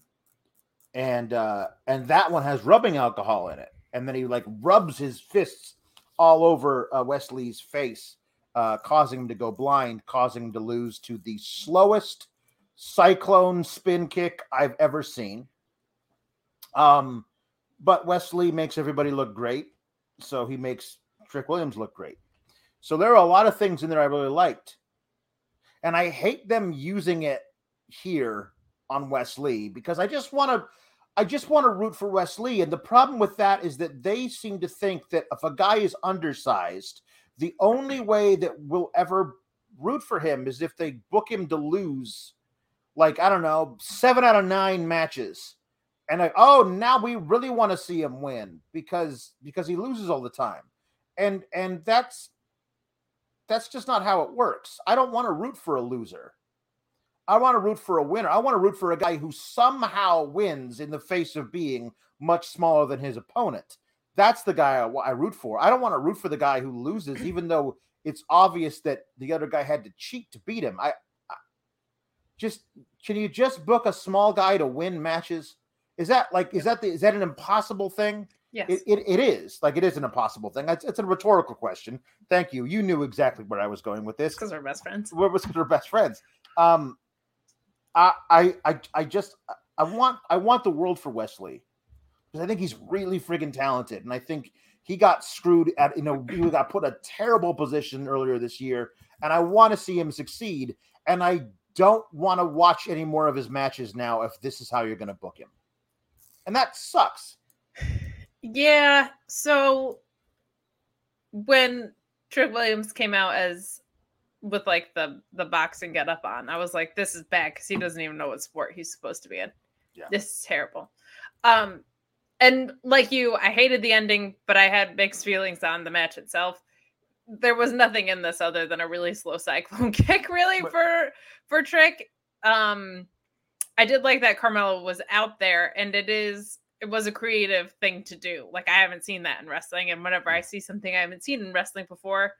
and uh, and that one has rubbing alcohol in it, and then he like rubs his fists all over uh, Wes Lee's face, uh, causing him to go blind, causing him to lose to the slowest cyclone spin kick I've ever seen. Um, but Wes Lee makes everybody look great, so he makes Trick Williams look great. So there are a lot of things in there I really liked, and I hate them using it here on Wes Lee because I just want to. I just want to root for Wes Lee, and the problem with that is that they seem to think that if a guy is undersized, the only way that we'll ever root for him is if they book him to lose, like I don't know, seven out of nine matches. And oh now we really want to see him win because because he loses all the time. And and that's that's just not how it works. I don't want to root for a loser. I want to root for a winner. I want to root for a guy who somehow wins in the face of being much smaller than his opponent. That's the guy i, I root for. I don't want to root for the guy who loses even though it's obvious that the other guy had to cheat to beat him. I just can you just book a small guy to win matches is that like is that the is that an impossible thing? Yes. It, it, it is like it is an impossible thing. It's, it's a rhetorical question. Thank you. You knew exactly where I was going with this. because we're best friends. We're, because we're best friends. Um, I I I I just I want I want the world for Wes Lee because I think he's really friggin' talented, and I think he got screwed at you know he got put a terrible position earlier this year, and I want to see him succeed, and I don't want to watch any more of his matches now if this is how you're going to book him, and that sucks. Yeah. So when Trick Williams came out as with like the the boxing get up on, I was like, this is bad because he doesn't even know what sport he's supposed to be in. Yeah. This is terrible. Um and like you, I hated the ending, but I had mixed feelings on the match itself. There was nothing in this other than a really slow cyclone kick, really, for for Trick. Um I did like that Carmelo was out there, and it is it was a creative thing to do. Like I haven't seen that in wrestling, and whenever I see something I haven't seen in wrestling before,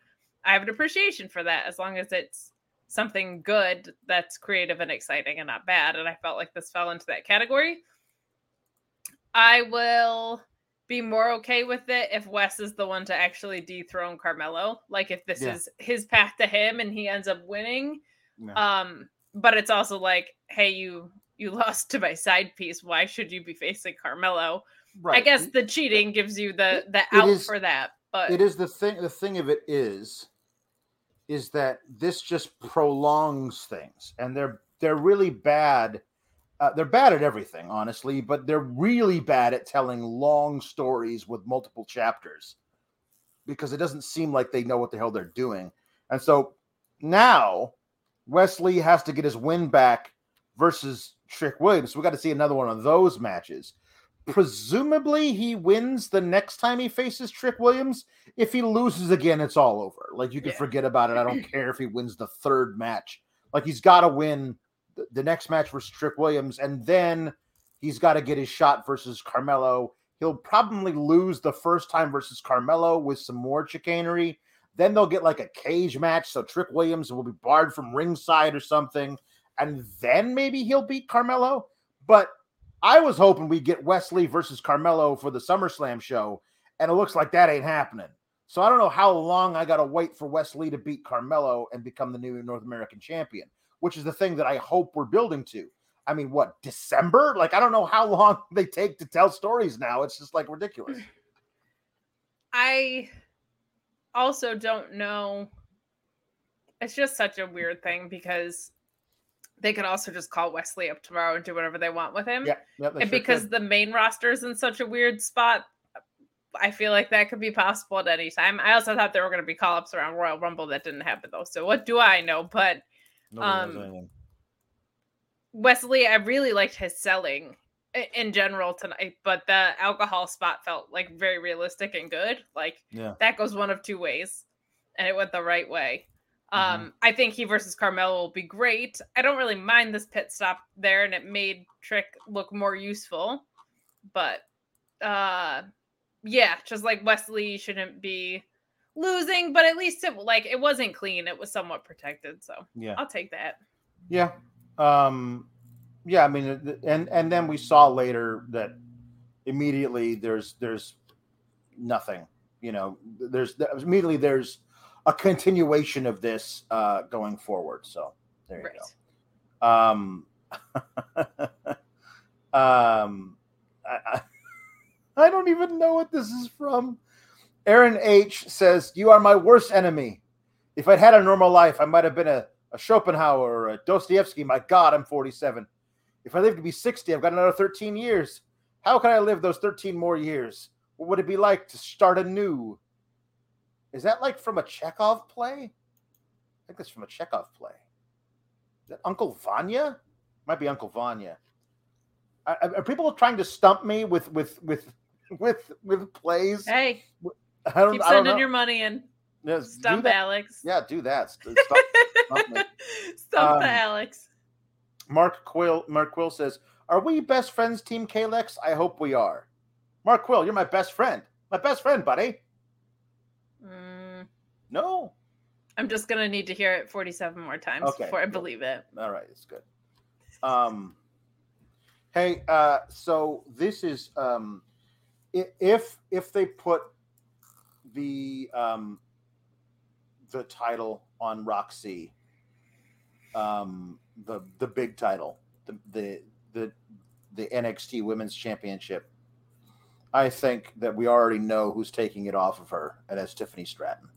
I have an appreciation for that. As long as it's something good that's creative and exciting and not bad, and I felt like this fell into that category. I will be more okay with it if Wes is the one to actually dethrone Carmelo. Like if this Yeah. is his path to him and he ends up winning. Yeah. Um, but it's also like, hey, you you lost to my side piece. Why should you be facing Carmelo? Right. I guess the cheating gives you the the out is- for that. But it is the thing the thing of it is is that this just prolongs things and they're they're really bad uh, they're bad at everything honestly but they're really bad at telling long stories with multiple chapters because it doesn't seem like they know what the hell they're doing and so now wes lee has to get his win back versus trick williams we got to see another one of those matches presumably he wins the next time he faces Trick Williams. If he loses again, it's all over. Like you can Yeah. forget about it. I don't care if he wins the third match. Like he's got to win the, next match versus Trick Williams, and then He's got to get his shot versus Carmelo. He'll probably lose the first time versus Carmelo with some more chicanery. Then they'll get like a cage match. So Trick Williams will be barred from ringside or something. And then maybe he'll beat Carmelo. But I was hoping we'd get Wes Lee versus Carmelo for the SummerSlam show. And it looks like that ain't happening. So I don't know how long I got to wait for Wes Lee to beat Carmelo and become the new North American champion, which is the thing that I hope we're building to. I mean, what, December? Like, I don't know how long they take to tell stories now. It's just like ridiculous. I also don't know. It's just such a weird thing because they could also just call Wes Lee up tomorrow and do whatever they want with him. Yeah, yeah and sure because could. the main roster is in such a weird spot, I feel like that could be possible at any time. I also thought there were going to be call ups around Royal Rumble that didn't happen though. So what do I know? But um, Wes Lee, I really liked his selling in general tonight, but the alcohol spot felt like very realistic and good. Like yeah. that goes one of two ways, and it went the right way. Mm-hmm. Um, I think he versus Carmelo will be great. I don't really mind this pit stop there, and it made Trick look more useful. But uh, yeah, just like Wes Lee shouldn't be losing, but at least it like it wasn't clean. It was somewhat protected, so yeah, I'll take that. Yeah, um, yeah, I mean, and and then we saw later that immediately there's there's nothing. You know, there's immediately there's a continuation of this uh, going forward. So there you right. go. Um, um, I, I, I don't even know what this is from. Aaron H says, "You are my worst enemy. If I'd had a normal life, I might have been a, a Schopenhauer or a Dostoevsky. My God, I'm 47. If I live to be 60, I've got another 13 years. How can I live those 13 more years? What would it be like to start anew? Is that like from a Chekhov play? I think that's from a Chekhov play. Is that Uncle Vanya? Might be Uncle Vanya. Are, are people trying to stump me with with with with with plays? Hey, I don't, keep sending don't your money in. Yeah, stump Alex. Yeah, do that. Stump um, Alex. Mark Quill Mark Quill says, Are we best friends, Team Kalex? I hope we are. Mark Quill, you're my best friend. My best friend, buddy. Mm. No. I'm just gonna need to hear it 47 more times okay. before I believe it. All right, it's good. Um hey, uh so this is um if if they put the um the title on Roxy um the the big title, the the the the NXT Women's Championship. I think that we already know who's taking it off of her, and that's Tiffany Stratton.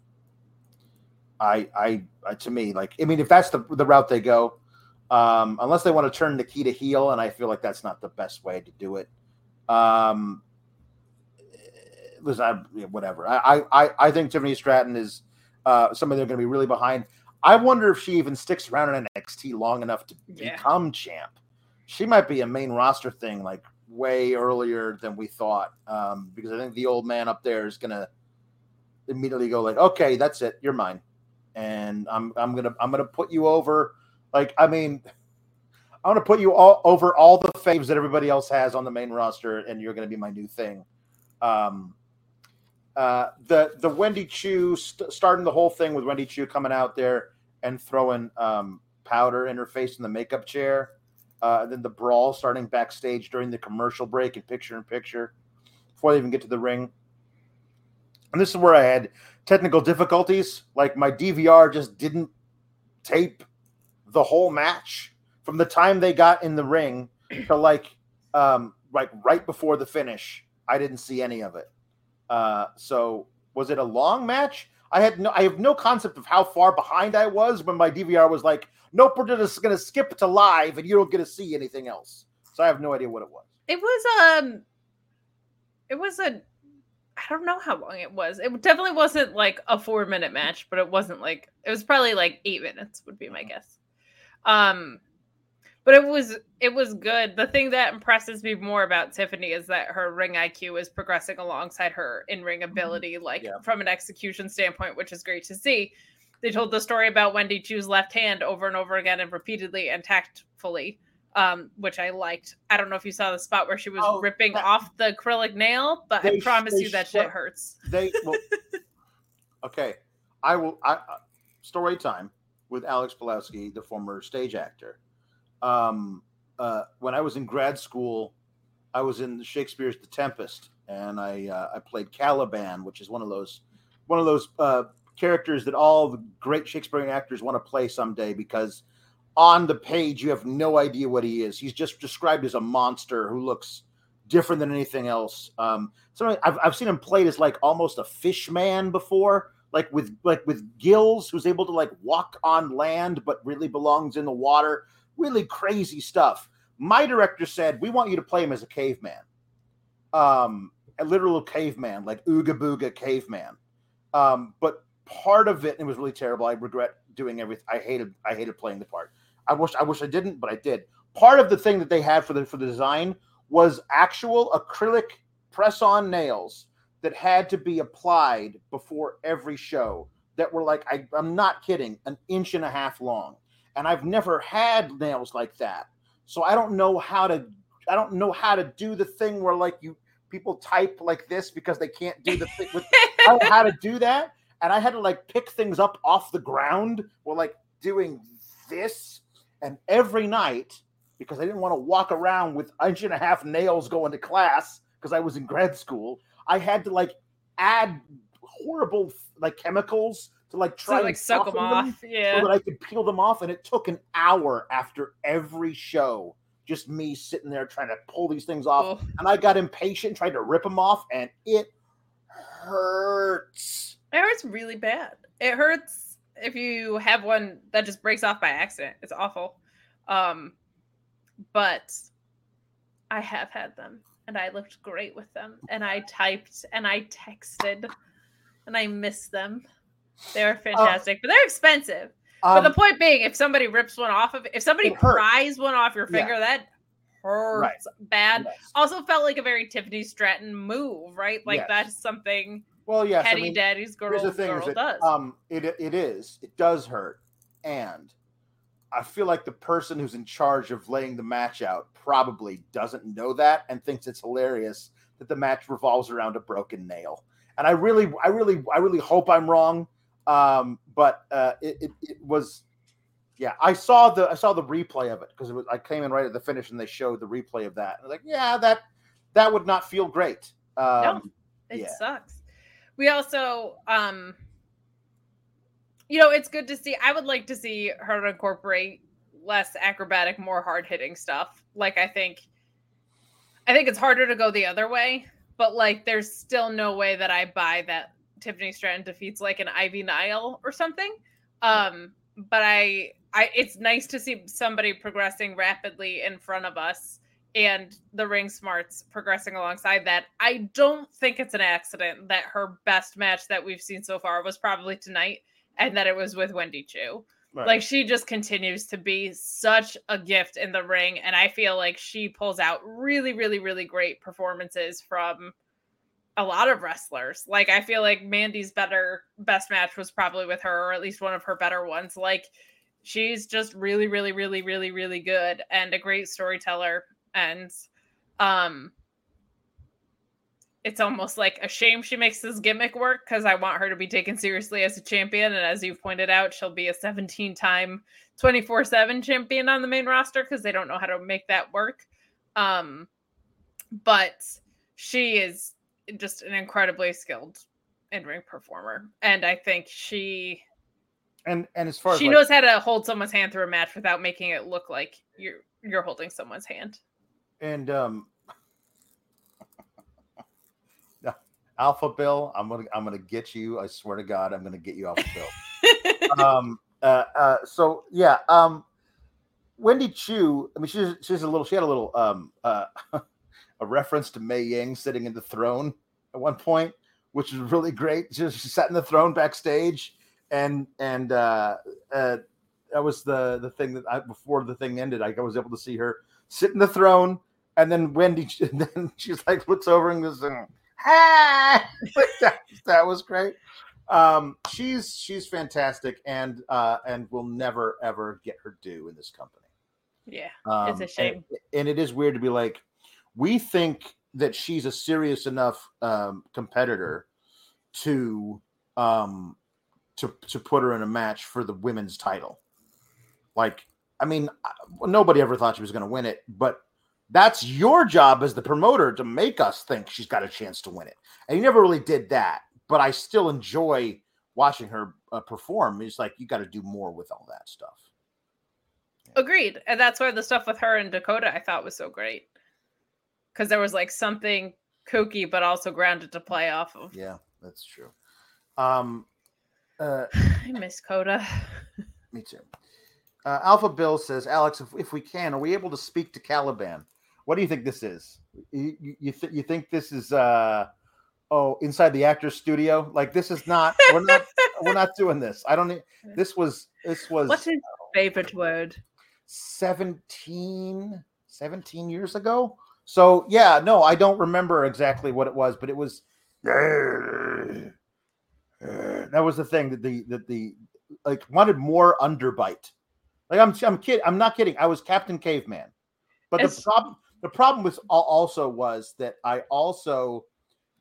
I, I, I to me, like, I mean, if that's the the route they go, um, unless they want to turn Nikkita heel, and I feel like that's not the best way to do it. Um, listen, I, whatever. I, I, I think Tiffany Stratton is uh, somebody they're going to be really behind. I wonder if she even sticks around in NXT long enough to yeah. become champ. She might be a main roster thing like way earlier than we thought. Um, because I think the old man up there is gonna immediately go like, okay, that's it, you're mine, and I'm I'm gonna I'm gonna put you over. Like, I mean, I'm gonna put you all over all the faves that everybody else has on the main roster, and you're gonna be my new thing. Um, uh, the the Wendy Choo st- starting the whole thing with Wendy Choo coming out there and throwing um, powder in her face in the makeup chair. Uh, then the brawl starting backstage during the commercial break and picture in picture before they even get to the ring. And this is where I had technical difficulties. Like my DVR just didn't tape the whole match from the time they got in the ring to like um, like right before the finish. I didn't see any of it. Uh, so was it a long match? I had no I have no concept of how far behind I was when my DVR was like, nope, we're just gonna skip to live and you don't get to see anything else. So I have no idea what it was. It was um it was a I don't know how long it was. It definitely wasn't like a four minute match, but it wasn't like it was probably like eight minutes would be my guess. Um but it was it was good. The thing that impresses me more about Tiffany is that her ring IQ is progressing alongside her in ring mm-hmm. ability, like yeah. from an execution standpoint, which is great to see. They told the story about Wendy Choo's left hand over and over again and repeatedly and tactfully um, which I liked. I don't know if you saw the spot where she was Oh, ripping that- off the acrylic nail, but I promise you that showed- shit hurts. They well, okay. I will. I, uh, story time with Alex Pulowski, the former stage actor. Um, uh, when I was in grad school, I was in Shakespeare's The Tempest, and I uh, I played Caliban, which is one of those one of those uh, characters that all the great Shakespearean actors want to play someday because on the page you have no idea what he is. He's just described as a monster who looks different than anything else. Um, so I've I've seen him played as like almost a fish man before, like with like with gills, who's able to like walk on land but really belongs in the water. Really crazy stuff. My director said we want you to play him as a caveman, um, a literal caveman, like ooga booga caveman. Um, but part of it, it was really terrible. I regret doing everything. I hated I hated playing the part. I wish I wish I didn't, but I did. Part of the thing that they had for the for the design was actual acrylic press on nails that had to be applied before every show that were like I, I'm not kidding, an inch and a half long. And I've never had nails like that. So I don't know how to I don't know how to do the thing where like you people type like this because they can't do the thing with I don't know how to do that. And I had to like pick things up off the ground or like doing this. And every night, because I didn't want to walk around with inch and a half nails going to class because I was in grad school, I had to like add horrible like chemicals to like try like and suck them off. Yeah. so that I could peel them off. And it took an hour after every show, just me sitting there trying to pull these things off. Oh. And I got impatient, tried to rip them off, and it hurts. It hurts really bad. It hurts if you have one that just breaks off by accident. It's awful. Um, but I have had them and I looked great with them. And I typed and I texted and I miss them. They're fantastic, but they're expensive. but Um, the point being, if somebody rips one off of if somebody pries one off your Yeah. finger, that hurts bad. yes. Also felt like a very Tiffany Stratton move, right? Like Yes. that's something well, yes. I mean, Daddy's girl, here's the thing: girl is does. um, it it is it does hurt, and I feel like the person who's in charge of laying the match out probably doesn't know that and thinks it's hilarious that the match revolves around a broken nail. And I really, I really, I really hope I'm wrong. Um, but uh, it, it it was, yeah. I saw the I saw the replay of it because it was I came in right at the finish and they showed the replay of that. And I was like, yeah, that that would not feel great. Um, It yeah. sucks. We also, um, you know, it's good to see. I would like to see her incorporate less acrobatic, more hard hitting stuff. Like, I think, I think it's harder to go the other way, but like, there's still no way that I buy that Tiffany Stratton defeats like an Ivy Nile or something. Um, but I, I, it's nice to see somebody progressing rapidly in front of us and the ring smarts progressing alongside that. I don't think it's an accident that her best match that we've seen so far was probably tonight and that it was with Wendy Choo. Right. Like she just continues to be such a gift in the ring and I feel like she pulls out really really really great performances from a lot of wrestlers. Like I feel like Mandy's better best match was probably with her or at least one of her better ones. Like she's just really really really really really good and a great storyteller and um it's almost like a shame she makes this gimmick work because I want her to be taken seriously as a champion. And as you've pointed out, she'll be a 17 time 24 7 champion on the main roster because they don't know how to make that work. Um, but she is just an incredibly skilled in ring performer. And I think she and and as far as she like- knows how to hold someone's hand through a match without making it look like you're you're holding someone's hand. And um Alpha Bill, I'm gonna I'm gonna get you. I swear to God, I'm gonna get you Alpha Bill. um uh uh so yeah, um Wendy Choo, I mean she's she's a little she had a little um uh a reference to Mei Ying sitting in the throne at one point, which was really great. She, she sat in the throne backstage and and uh uh that was the the thing that I before the thing ended, I was able to see her sit in the throne and then Wendy, and then she's like looks over and goes, "Ah!" Like that, that was great. Um, she's she's fantastic, and uh, and will never ever get her due in this company. Yeah, Um, it's a shame. And, and it is weird to be like, we think that she's a serious enough um, competitor to um, to to put her in a match for the women's title. Like, I mean, nobody ever thought she was going to win it, but that's your job as the promoter to make us think she's got a chance to win it. And you never really did that, but I still enjoy watching her uh, perform. It's like you got to do more with all that stuff. Agreed. And that's why the stuff with her and Dakota I thought was so great. Because there was like something kooky, but also grounded to play off of. Yeah, that's true. Um, uh, I miss Coda. me too. Uh, Alpha Bill says, Alex, if, if we can, are we able to speak to Caliban? What do you think this is? You you, th- you think this is uh oh inside the actor's studio? Like this is not we're not we're not doing this. I don't need this was this was What's his favorite word? 17 17 years ago. So yeah, no, I don't remember exactly what it was, but it was that was the thing that the that the like wanted more underbite. Like I'm I'm kidding. I'm not kidding. I was Captain Caveman. But the problem the problem was also was that I also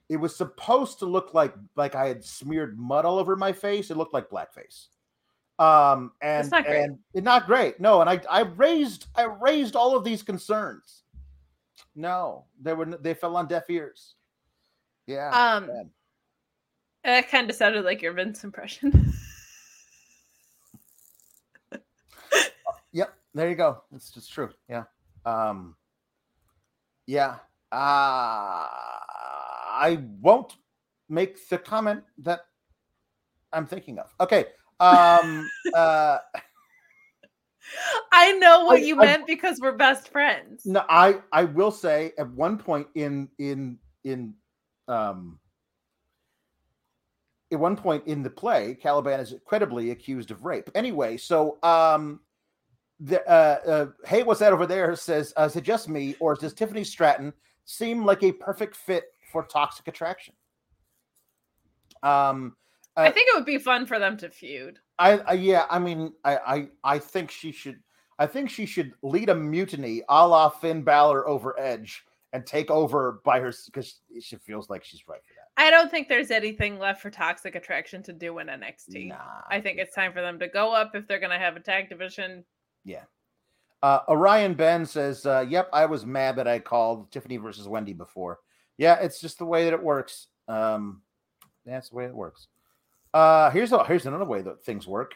it was supposed to look like like I had smeared mud all over my face. It looked like blackface. Um and not great. and not great. No, and I I raised I raised all of these concerns. No, they were they fell on deaf ears. Yeah. Um, bad. that kind of sounded like your Vince impression. Yep, there you go. It's just true. Yeah. Um yeah. Uh I won't make the comment that I'm thinking of. Okay. Um uh I know what I- you I- meant because we're best friends. no I I will say at one point in in in um at one point in the play, Caliban is credibly accused of rape. Anyway, so um the uh, uh hey what's that over there says uh, is it just me or does tiffany stratton seem like a perfect fit for toxic attraction um I uh, think it would be fun for them to feud. I, I yeah i mean I, I i think she should i think she should lead a mutiny a la finn Balor over edge and take over by her because she feels like she's right for that I don't think there's anything left for Toxic Attraction to do in NXT. nah. I think it's time for them to go up if they're going to have a tag division. Yeah. Uh, Orion Ben says, uh, "Yep, I was mad that I called Tiffany versus Wendy before. Yeah, it's just the way that it works. Um, that's the way it works. Uh, here's a, here's another way that things work.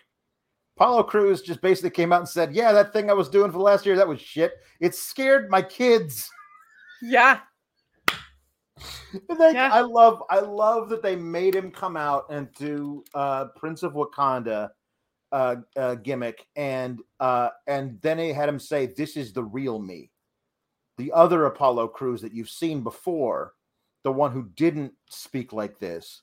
Apollo Crews just basically came out and said, "Yeah, that thing I was doing for the last year, that was shit. It scared my kids." Yeah. And they- Yeah. I love I love that they made him come out and do uh Prince of Wakanda uh, uh gimmick and uh and then they had him say this is the real me. The other Apollo Crews that you've seen before, the one who didn't speak like this.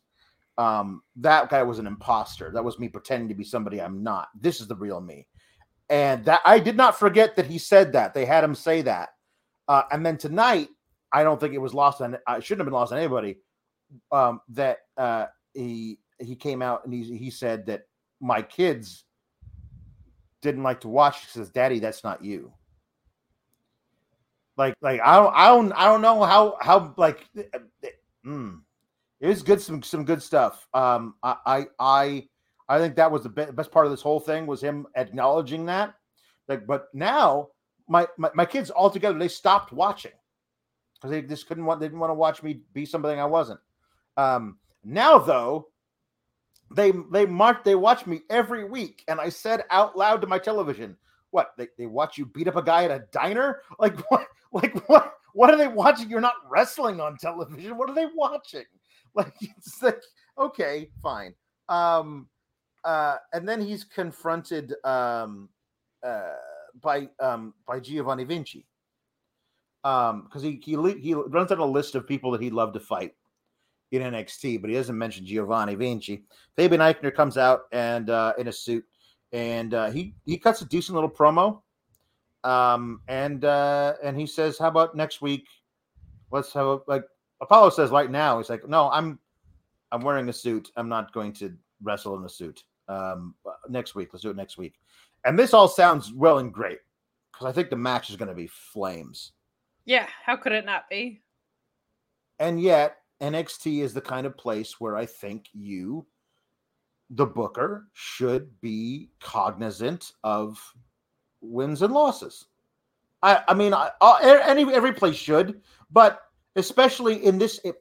Um that guy was an imposter. That was me pretending to be somebody I'm not. This is the real me. And that I did not forget that he said that. They had him say that. Uh, and then tonight I don't think it was lost on. I shouldn't have been lost on anybody. Um, that uh, he he came out and he he said that my kids didn't like to watch. He says, "Daddy, that's not you." Like like I don't I don't I don't know how how like mm, it was good some some good stuff. Um, I I I, think that was the be- best part of this whole thing was him acknowledging that. Like, but now my my, my kids all together they stopped watching because they just couldn't want they didn't want to watch me be something I wasn't. Um, now though, they they mark they watch me every week, and I said out loud to my television, "What they, they watch you beat up a guy at a diner? Like what? Like what? What are they watching? You're not wrestling on television. What are they watching? Like it's like okay, fine." Um, uh, and then he's confronted um, uh, by um, by Giovanni Vinci um because he he he runs down a list of people that he'd love to fight in NXT, but he doesn't mention Giovanni Vinci. Fabian Eichner comes out and uh, in a suit, and uh, he he cuts a decent little promo, um and uh, and he says, "How about next week? Let's have a, like Apollo says right now. He's like, no, I'm I'm wearing a suit. I'm not going to wrestle in a suit. Um, next week, let's do it next week." And this all sounds well and great because I think the match is going to be flames. Yeah, how could it not be? And yet, NXT is the kind of place where I think you, the booker, should be cognizant of wins and losses. I, I mean, I, I, any every place should, but especially in this, it,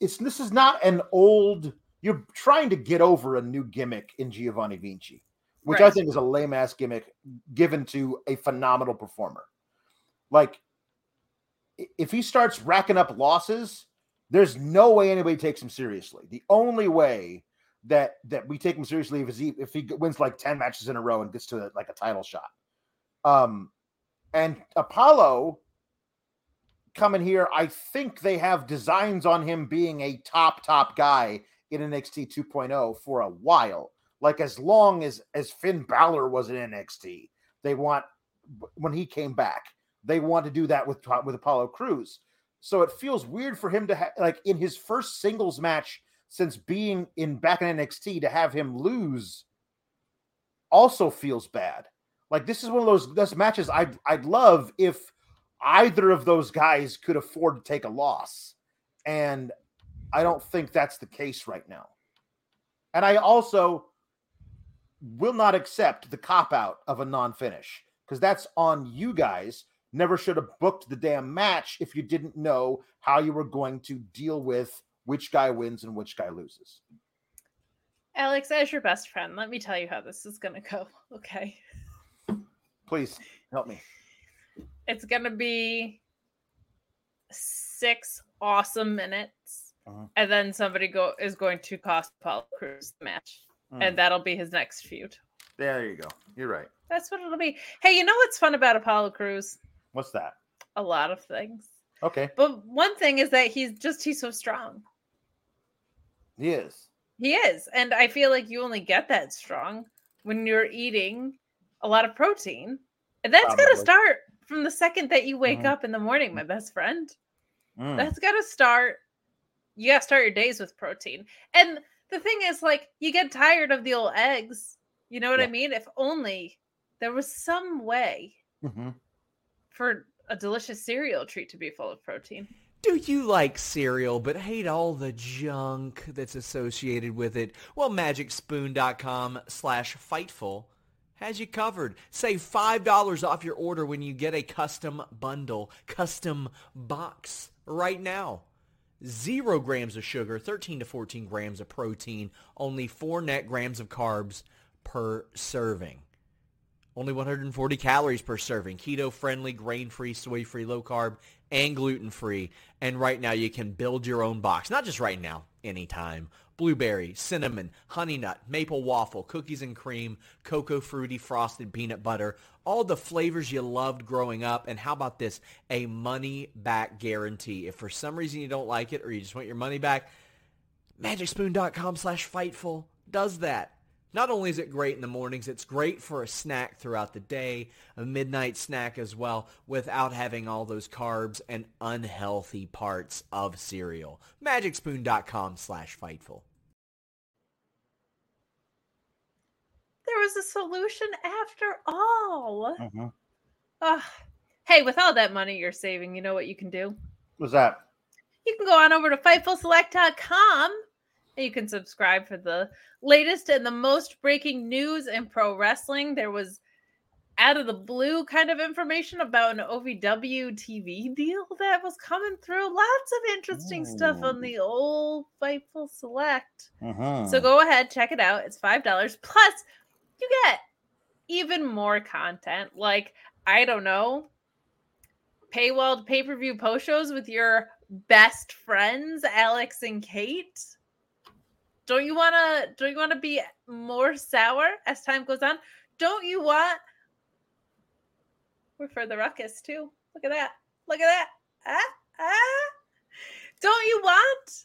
it's this is not an old. You're trying to get over a new gimmick in Giovanni Vinci, which right. I think is a lame ass gimmick given to a phenomenal performer. Like, if he starts racking up losses, there's no way anybody takes him seriously. The only way that that we take him seriously is he, if he wins like 10 matches in a row and gets to like a title shot. Um, and Apollo coming here, I think they have designs on him being a top top guy in NXT 2.0 for a while. Like as long as as Finn Balor was in NXT, they want when he came back, they want to do that with with Apollo Crews. So it feels weird for him to have like in his first singles match since being in back in NXT to have him lose also feels bad. Like this is one of those those matches I'd I'd love if either of those guys could afford to take a loss. And I don't think that's the case right now. And I also will not accept the cop out of a non finish because that's on you guys. Never should have booked the damn match if you didn't know how you were going to deal with which guy wins and which guy loses. Alex, as your best friend, let me tell you how this is going to go. Okay. Please help me. It's going to be six awesome minutes. Uh-huh. And then somebody go is going to cost Paul Cruz the match. Mm. And that'll be his next feud. There you go. You're right. That's what it'll be. Hey, you know what's fun about Apollo Crews? What's that? A lot of things. Okay. But one thing is that he's just he's so strong. He is. He is. And I feel like you only get that strong when you're eating a lot of protein. And that's got to start from the second that you wake mm-hmm. up in the morning, my best friend. Mm. That's got to start. You got to start your days with protein. And the thing is, like, you get tired of the old eggs. You know what yeah. I mean? If only there was some way mm-hmm. for a delicious cereal treat to be full of protein. Do you like cereal but hate all the junk that's associated with it? Well, magicspoon.com slash fightful has you covered. Save $5 off your order when you get a custom bundle, custom box right now. Zero grams of sugar, 13 to 14 grams of protein, only four net grams of carbs per serving. Only 140 calories per serving. Keto friendly, grain free, soy free, low carb, and gluten free. And right now you can build your own box. Not just right now, anytime. Blueberry, cinnamon, honey nut, maple waffle, cookies and cream, cocoa fruity frosted peanut butter, all the flavors you loved growing up. And how about this? A money back guarantee. If for some reason you don't like it or you just want your money back, magicspoon.com slash fightful does that. Not only is it great in the mornings, it's great for a snack throughout the day, a midnight snack as well, without having all those carbs and unhealthy parts of cereal. MagicSpoon.com slash Fightful. There was a solution after all. Mm-hmm. Uh, hey, with all that money you're saving, you know what you can do? What's that? You can go on over to FightfulSelect.com and you can subscribe for the latest and the most breaking news in pro wrestling. There was out of the blue kind of information about an OVW TV deal that was coming through. Lots of interesting Ooh. stuff on the old Fightful Select. Uh-huh. So go ahead, check it out. It's $5. Plus, you get even more content. Like, I don't know, paywalled pay per view post shows with your best friends, Alex and Kate don't you want to don't you want to be more sour as time goes on? Don't you want we're for the ruckus too. Look at that. Look at that. Ah, ah. Don't you want?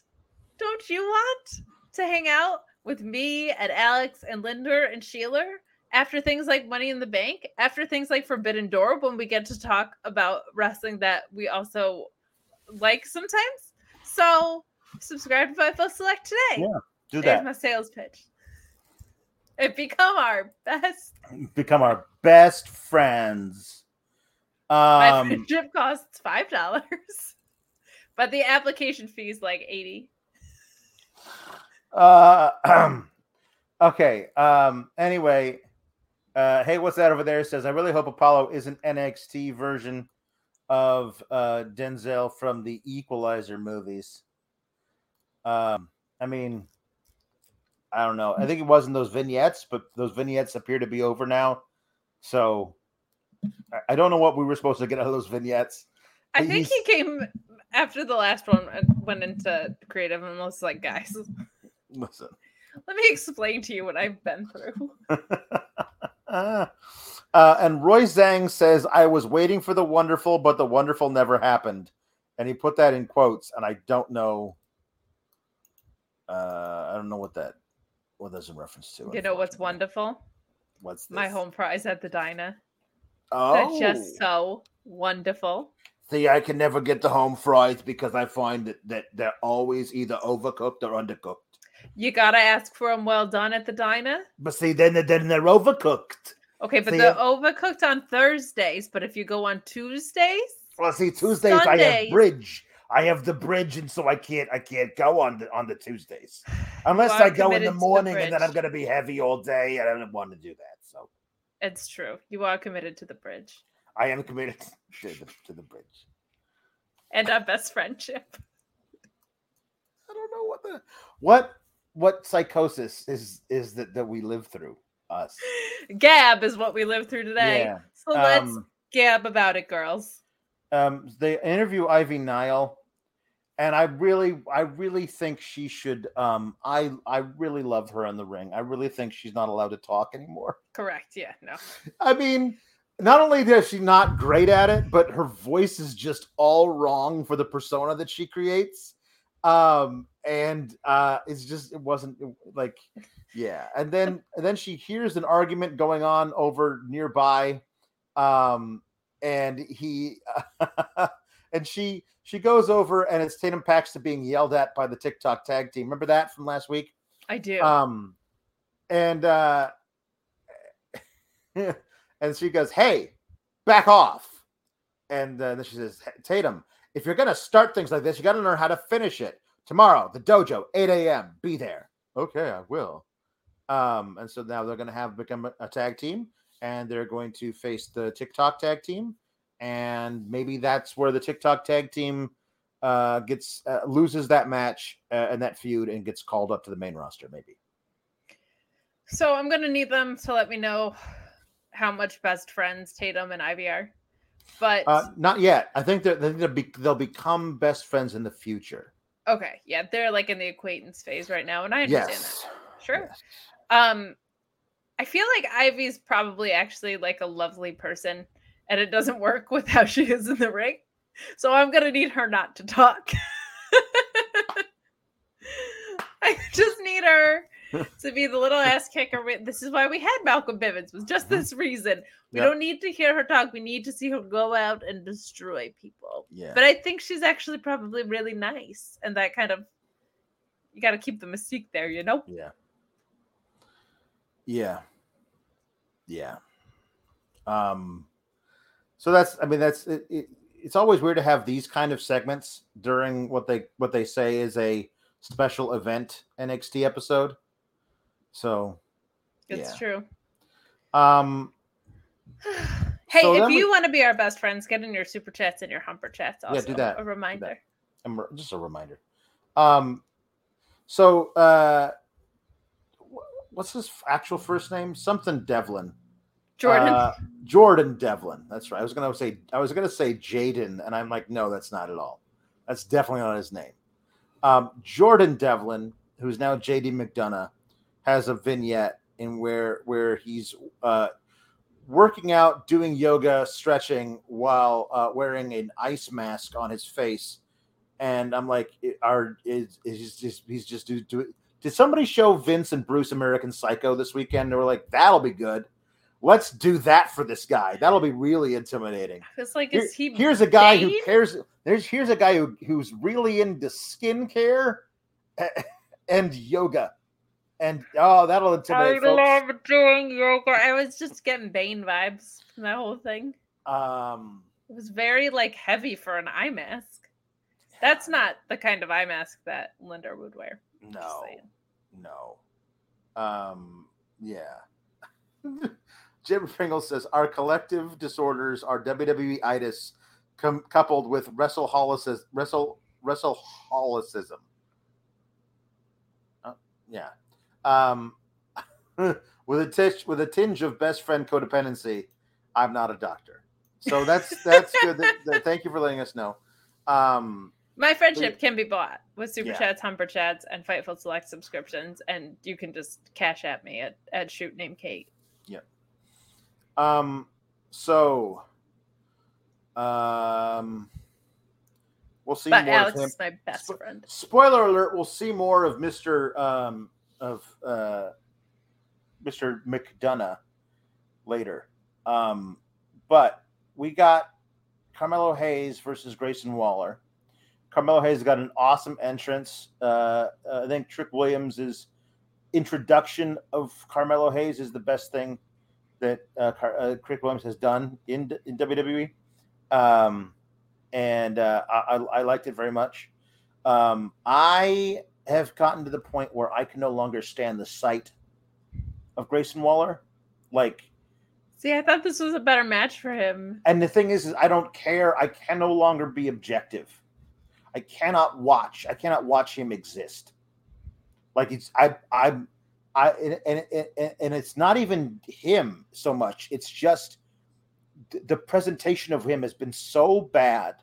Don't you want to hang out with me and Alex and Linda and Sheila after things like Money in the Bank, after things like Forbidden Door, when we get to talk about wrestling that we also like sometimes? So subscribe to Fightful Select today. Yeah. Do There's that. my sales pitch. And become our best. Become our best friends. My Um, friendship costs five dollars, but the application fee is like eighty. Uh, okay. Um, anyway, uh, hey, what's that over there? Says I really hope Apollo is an NXT version of uh, Denzel from the Equalizer movies. Um, I mean, I don't know. I think it was in those vignettes, but those vignettes appear to be over now. So I- don't know what we were supposed to get out of those vignettes. I think he's- he came after the last one went into creative and was like, guys, Listen. let me explain to you what I've been through. uh, and Roy Zhang says, I was waiting for the wonderful, but the wonderful never happened. And he put that in quotes, and I don't know. Uh, I don't know what that what that's in reference to. You know what's wonderful? What's this? My home prize at the diner. Oh, That's just so wonderful. see, I can never get the home fries because I find that, that they're always either overcooked or undercooked. You gotta ask for them well done at the diner. But see, then then they're overcooked. Okay, but See, they're overcooked on Thursdays. But if you go on Tuesdays, Well, see, Tuesdays I have bridge. I have the bridge, and so I can't I can't go on the on the Tuesdays unless I go in the to the morning, and then I'm going to be heavy all day, and I don't want to do that. So it's true. You are committed to the bridge I am committed to the, to the bridge. and our best friendship. I don't know what the what what psychosis is is that that we live through us. Gab is what we live through today. Yeah. So let's Um, gab about it, girls. um, they interview Ivy Nile, and I really, I really think she should. Um, I, I really love her in the ring. I really think she's not allowed to talk anymore. Correct. Yeah. No. I mean, not only is she not great at it, but her voice is just all wrong for the persona that she creates. Um, and uh, it's just it wasn't it- like, yeah. And then and then she hears an argument going on over nearby, um, and he and she she goes over and it's Tatum Paxley being yelled at by the TikTok tag team. Remember that from last week? I do. Um, and uh, and she goes, "Hey, back off!" And uh, then she says, "Tatum, if you're gonna start things like this, you got to learn how to finish it. Tomorrow, the dojo, 8 a.m. Be there." Okay, I will. Um, and so now they're gonna have become a, a tag team, and they're going to face the TikTok tag team, and maybe that's where the TikTok tag team uh gets uh, loses that match uh, and that feud and gets called up to the main roster maybe so I'm gonna need them to let me know how much best friends Tatum and Ivy are. But uh not yet i think that they'll, be, they'll become best friends in the future okay, yeah, they're like in the acquaintance phase right now, and I understand yes that. Sure. Yes. Um, I feel like Ivy's probably actually like a lovely person, and it doesn't work with how she is in the ring. So I'm gonna need her not to talk. I just need her to be the little ass kicker. This is why we had Malcolm Bivens. Was just Mhm. this reason. We Yep. don't need to hear her talk. We need to see her go out and destroy people. yeah But I think she's actually probably really nice, and that kind of you got to keep the mystique there, you know. yeah yeah yeah um so that's i mean that's it, it, it's always weird to have these kind of segments during what they what they say is a special event nxt episode so It's Yeah. true. um hey, So if then we- you want to be our best friends, get in your super chats and your humper chats. Also, Yeah, do that. A reminder. I'm- just a reminder. Um, so uh, what's his actual first name? Something Devlin. Jordan. Uh, Jordan Devlin. That's right. I was gonna say I was gonna say Jaden, and I'm like, no, that's not at all. That's definitely not his name. Um, Jordan Devlin, who's now JD McDonagh, has a vignette in where where he's uh, working out, doing yoga, stretching while uh, wearing an ice mask on his face. And I'm like, are is is just he's just do, do did somebody show Vince and Bruce American Psycho this weekend? They were like, that'll be good. Let's do that for this guy. That'll be really intimidating. it's like, Here- is he? here's a guy who cares. There's here's a guy who who's really into skincare and yoga, and oh, that'll I intimidate folks. love doing yoga. I was just getting Bane vibes from that whole thing. Um, It was very like heavy for an eye mask. That's not the kind of eye mask that Linda would wear. No, no. Um, yeah. Jim Pringle says our collective disorders are WWE itis com- coupled with wrestleholicism. Wrestle wrestleholicism. Uh, yeah. Um, with a tinge with a tinge of best friend codependency. I'm not a doctor, so that's that's good. That, that, thank you for letting us know. Um, my friendship can be bought with super Yeah. chats, humper chats, and Fightful Select subscriptions, and you can just cash at me at, at shoot name Kate. Yeah, um, so, um, we'll see But more Alex of him. is my best Spo- friend. Spoiler alert: We'll see more of Mister um of uh Mister McDonagh later. Um, but we got Carmelo Hayes versus Grayson Waller. Carmelo Hayes got an awesome entrance. Uh, uh, I think Trick Williams' introduction of Carmelo Hayes is the best thing that uh, uh, Trick Williams has done in in WWE, um, and uh, I, I liked it very much. Um, I have gotten to the point where I can no longer stand the sight of Grayson Waller. Like, See, I thought this was a better match for him. and the thing is, is I don't care. I can no longer be objective. I cannot watch. I cannot watch him exist. Like it's I I I and and, and, and it's not even him so much. It's just the presentation of him has been so bad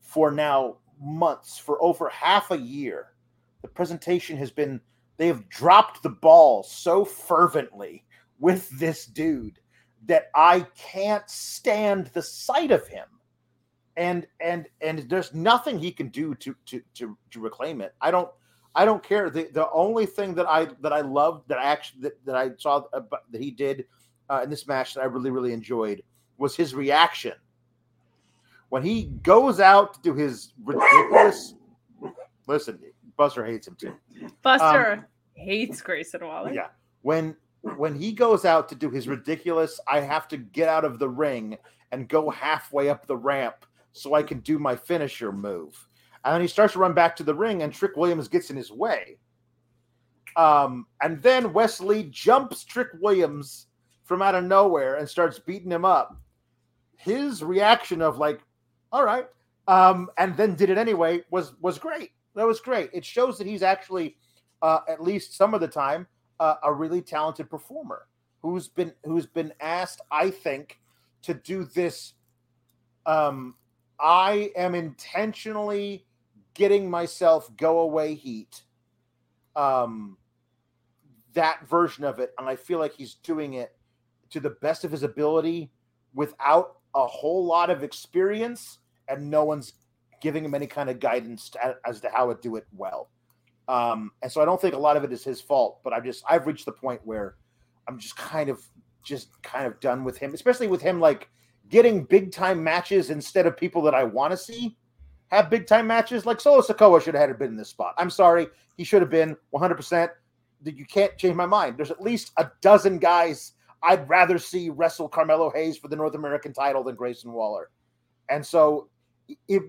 for now months, for over half a year. The presentation has been they have dropped the ball so fervently with this dude that I can't stand the sight of him. And and and there's nothing he can do to to to, to reclaim it. I don't I don't care. The the only thing that I that I loved that I actually that, that I saw that he did uh, in this match that I really really enjoyed was his reaction when he goes out to do his ridiculous. Listen, Buster hates him too. Buster hates Grayson Waller. Um, Yeah. When when he goes out to do his ridiculous, I have to get out of the ring and go halfway up the ramp so I can do my finisher move. And then he starts to run back to the ring, and Trick Williams gets in his way. Um, and then Wes Lee jumps Trick Williams from out of nowhere and starts beating him up. His reaction of like, all right, um, and then did it anyway was was great. That was great. It shows that he's actually, uh, at least some of the time, uh, a really talented performer who's been who's been asked, I think, to do this. Um, I am intentionally getting myself go away heat. Um, that version of it, and I feel like he's doing it to the best of his ability without a whole lot of experience, and no one's giving him any kind of guidance to, as to how to do it well. Um, and so I don't think a lot of it is his fault, but I've just I've reached the point where I'm just kind of just kind of done with him, especially with him like getting big time matches instead of people that I want to see have big time matches. Like Solo Sikoa should have had been in this spot. I'm sorry, he should have been 100. percent That you can't change my mind. There's at least a dozen guys I'd rather see wrestle Carmelo Hayes for the North American title than Grayson Waller, and so it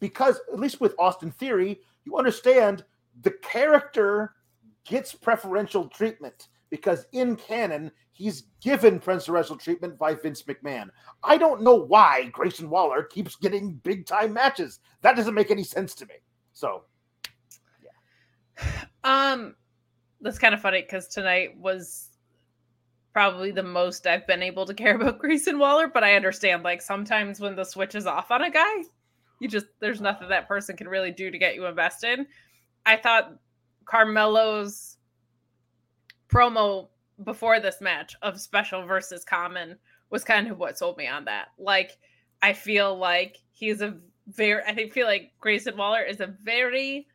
because at least with Austin Theory, you understand the character gets preferential treatment because in canon he's given preferential treatment by Vince McMahon. I don't know why Grayson Waller keeps getting big time matches. That doesn't make any sense to me. So yeah. Um, that's kind of funny because tonight was probably the most I've been able to care about Grayson Waller, but I understand like sometimes when the switch is off on a guy, you just there's nothing that person can really do to get you invested. I thought Carmelo's promo before this match of special versus common was kind of what sold me on that. Like I feel like he's a very I think feel like Grayson Waller is a very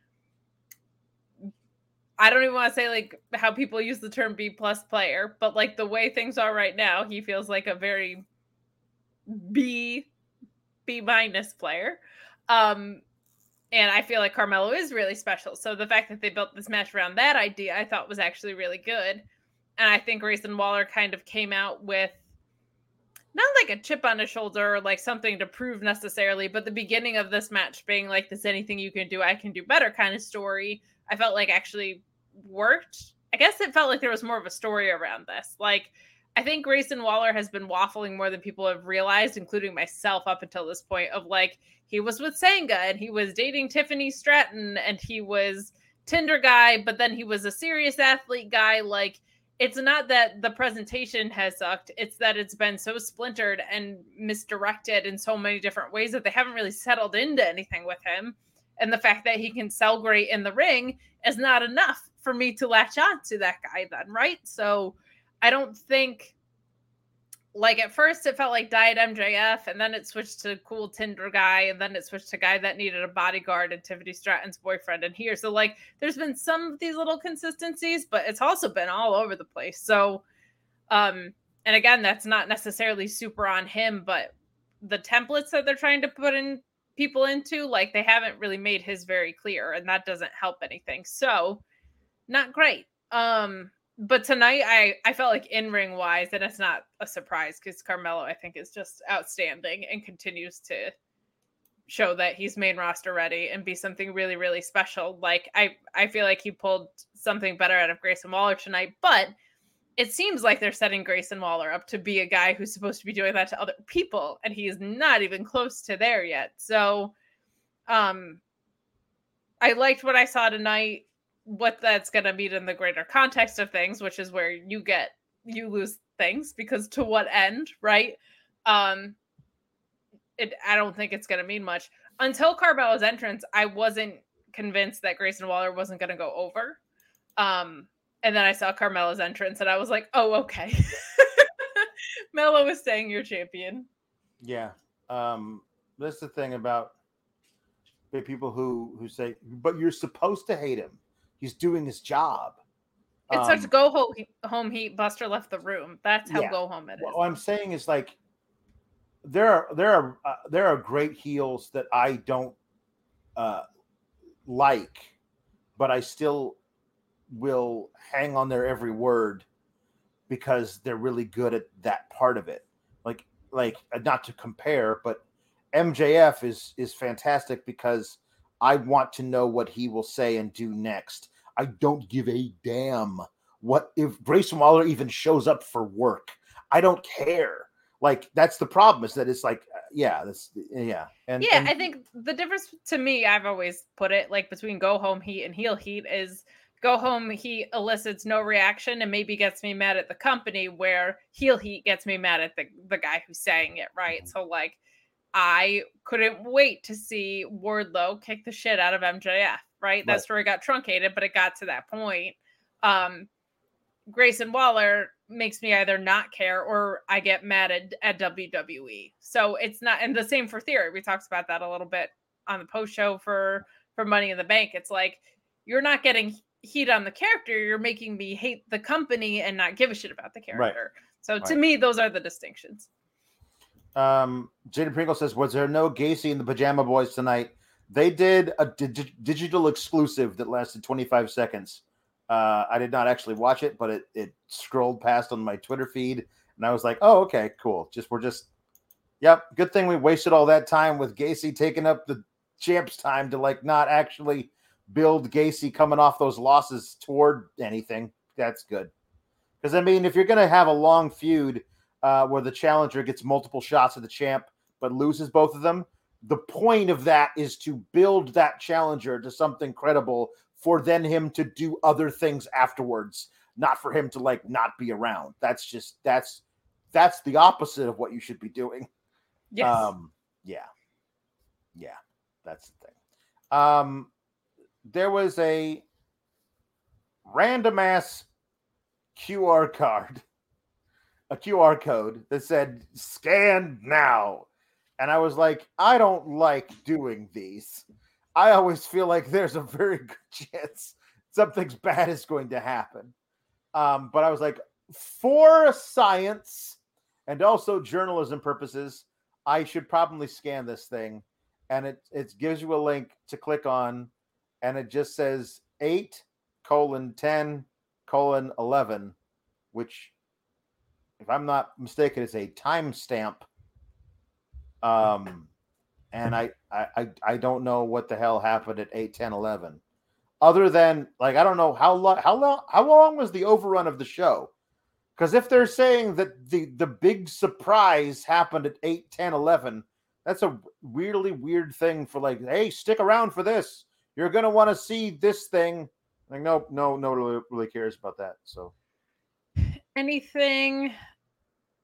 I don't even want to say like how people use the term B plus player, but like the way things are right now, he feels like a very B B minus player. Um and I feel like Carmelo is really special. So the fact that they built this match around that idea, I thought was actually really good. And I think Grayson Waller kind of came out with not like a chip on his shoulder or like something to prove necessarily, but the beginning of this match being like this anything you can do, I can do better kind of story, I felt like actually worked. I guess it felt like there was more of a story around this. Like I think Grayson Waller has been waffling more than people have realized, including myself up until this point of like he was with Sanga and he was dating Tiffany Stratton and he was Tinder guy, but then he was a serious athlete guy. Like it's not that the presentation has sucked, it's that it's been so splintered and misdirected in so many different ways that they haven't really settled into anything with him. And the fact that he can sell great in the ring is not enough for me to latch on to that guy, then, right? So I don't think like at first it felt like diet MJF, and then it switched to cool Tinder guy, and then it switched to guy that needed a bodyguard and Tiffany Stratton's boyfriend in here. So like there's been some of these little consistencies, but it's also been all over the place. So um and again, that's not necessarily super on him, but the templates that they're trying to put in people into, like they haven't really made his very clear, and that doesn't help anything. So not great. Um but tonight I I felt like in ring wise, and it's not a surprise because Carmelo I think is just outstanding and continues to show that he's main roster ready and be something really really special. Like I I feel like he pulled something better out of Grayson Waller tonight, but it seems like they're setting Grayson Waller up to be a guy who's supposed to be doing that to other people, and he's not even close to there yet. So, um, I liked what I saw tonight what that's going to mean in the greater context of things, which is where you get you lose things because to what end, right? Um it I don't think it's going to mean much. Until Carmelo's entrance, I wasn't convinced that Grayson Waller wasn't going to go over. Um and then I saw Carmelo's entrance and I was like, "Oh, okay." Melo is staying your champion. Yeah. Um that's the thing about the people who who say, "But you're supposed to hate him." He's doing his job. It's um, such go home, home heat. Buster left the room. That's how yeah. go home it is. What I'm saying is like there are there are uh, there are great heels that I don't uh, like, but I still will hang on their every word because they're really good at that part of it. Like like uh, not to compare, but MJF is is fantastic because I want to know what he will say and do next. I don't give a damn what if Grayson Waller even shows up for work. I don't care. Like that's the problem is that it's like uh, yeah, that's yeah. And yeah, and, I think the difference to me, I've always put it like between go home heat and heel heat is go home heat elicits no reaction and maybe gets me mad at the company where heel heat gets me mad at the, the guy who's saying it right mm-hmm. so like I couldn't wait to see Wardlow kick the shit out of MJF, right? That story got truncated, but it got to that point. Um, Grayson Waller makes me either not care or I get mad at, at WWE. So it's not, and the same for Theory. We talked about that a little bit on the post show for for Money in the Bank. It's like you're not getting heat on the character, you're making me hate the company and not give a shit about the character. Right. So right. to me, those are the distinctions. Um, Jaden Pringle says, "Was there no Gacy in the Pajama Boys tonight? They did a di- digital exclusive that lasted 25 seconds. Uh, I did not actually watch it, but it it scrolled past on my Twitter feed, and I was like, oh, okay, cool. Just we're just, yep. Good thing we wasted all that time with Gacy taking up the champs' time to like not actually build Gacy coming off those losses toward anything. That's good. Because I mean, if you're gonna have a long feud." Uh, where the challenger gets multiple shots at the champ but loses both of them. The point of that is to build that challenger to something credible for then him to do other things afterwards, not for him to like not be around. That's just that's that's the opposite of what you should be doing. Yes. Um, yeah. Yeah, that's the thing. Um, there was a random ass QR card a QR code that said scan now. And I was like, I don't like doing these. I always feel like there's a very good chance something's bad is going to happen. Um, but I was like, for science and also journalism purposes, I should probably scan this thing. And it, it gives you a link to click on, and it just says 8 colon 10 colon 11, which if I'm not mistaken, is a timestamp Um, and I, I, I, I don't know what the hell happened at 8, 10, 11. Other than like I don't know how long how long how long was the overrun of the show? Because if they're saying that the the big surprise happened at 8, 10, 11, that's a weirdly weird thing for like, hey, stick around for this. You're gonna want to see this thing. Like, no, no, no, really, really cares about that. So Anything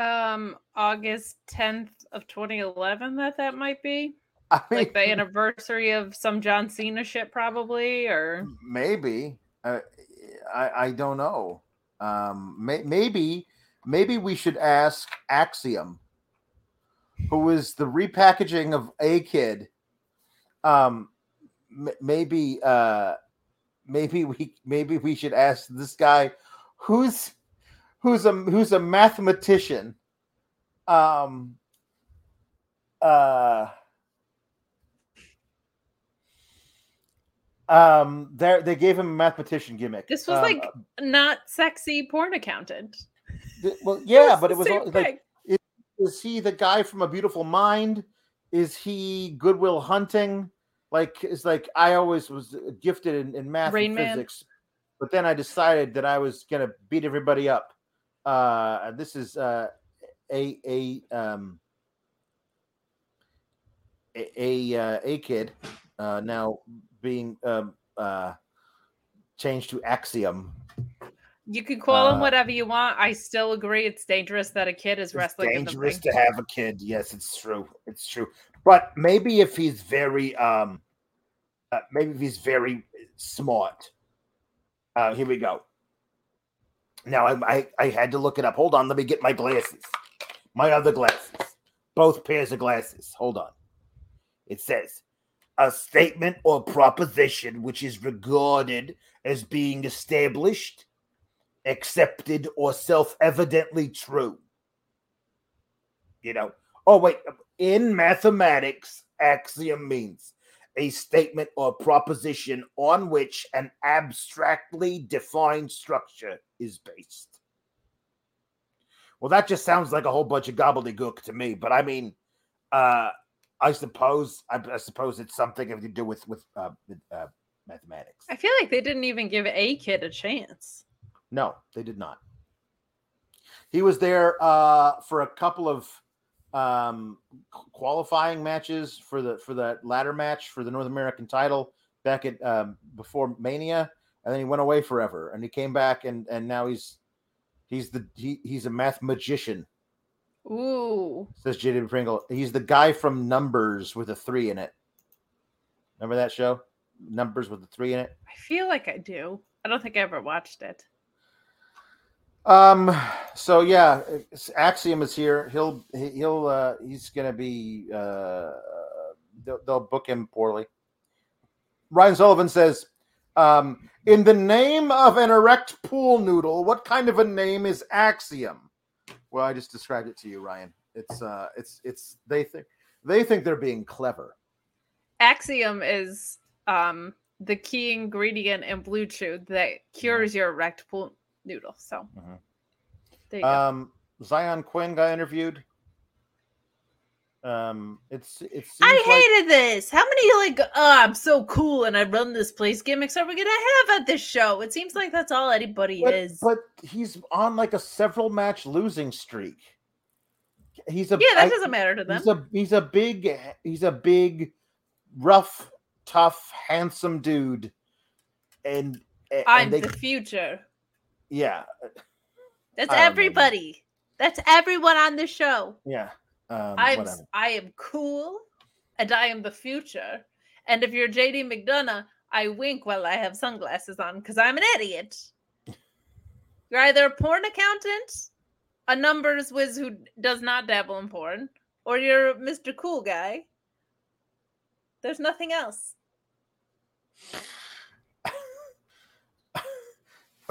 um August 10th of 2011 that that might be? I mean, Like the anniversary of some John Cena shit probably or maybe uh, I I don't know. Um, may, maybe maybe we should ask Axiom, who is the repackaging of A Kid. Um, m- maybe uh, maybe we maybe we should ask this guy, who's who's a who's a mathematician. Um. Uh. Um, there they gave him a mathematician gimmick. this was Um, like not sexy porn accountant. th- well, yeah, but it was all- like, thing. is he the guy from A Beautiful Mind? Is he Goodwill Hunting? Like, it's like I always was gifted in, in math Rain and Man? physics, but then I decided that I was gonna beat everybody up. Uh, this is uh, a a um a a, uh, a kid uh, now being um, uh, changed to Axiom. You can call him uh, whatever you want. I still agree it's dangerous that a kid is wrestling dangerous to have a kid. Yes, it's true. It's true. But maybe if he's very um uh, maybe if he's very smart. Uh here we go. Now I, I I had to look it up. Hold on, let me get my glasses. My other glasses. Both pairs of glasses. Hold on. It says a statement or proposition which is regarded as being established, accepted, or self evidently true. You know, oh, wait, in mathematics, axiom means a statement or proposition on which an abstractly defined structure is based. Well, that just sounds like a whole bunch of gobbledygook to me, but I mean, uh, I suppose I, I suppose it's something to do with with, uh, with uh, mathematics. I feel like they didn't even give a kid a chance. No, they did not. He was there uh, for a couple of um, qualifying matches for the for that ladder match for the North American title back at um, before Mania, and then he went away forever. And he came back, and and now he's he's the he, he's a math magician. Ooh. Says JD Pringle. He's the guy from Numbers with a three in it. Remember that show? Numbers with a three in it. I feel like I do. I don't think I ever watched it. Um. So yeah, Axiom is here. He'll he- he'll uh he's gonna be uh they'll, they'll book him poorly. Ryan Sullivan says, um, in the name of an erect pool noodle, what kind of a name is Axiom? Well, I just described it to you, Ryan. It's uh it's it's they think they think they're being clever. Axiom is um the key ingredient in BlueChew that cures your erect pool noodle. So Mhm. there you go. Um, Xyon Quinn got interviewed. Um, it's it's. I hated this. How many like oh, I'm so cool and I run this place gimmicks are we gonna have at this show? It seems like that's all anybody but, is. but he's on like a several match losing streak. He's a yeah, that I- doesn't matter to them. He's a he's a big he's a big, rough, tough, handsome dude, and and I'm they, the future. Yeah That's don't know, everybody. That's everyone on the show. yeah. Um, I'm whatever. I am cool and I am the future. And if you're JD McDonagh, I wink while I have sunglasses on because I'm an idiot. You're either a porn accountant, a numbers whiz who does not dabble in porn, or you're Mr. Cool Guy. There's nothing else.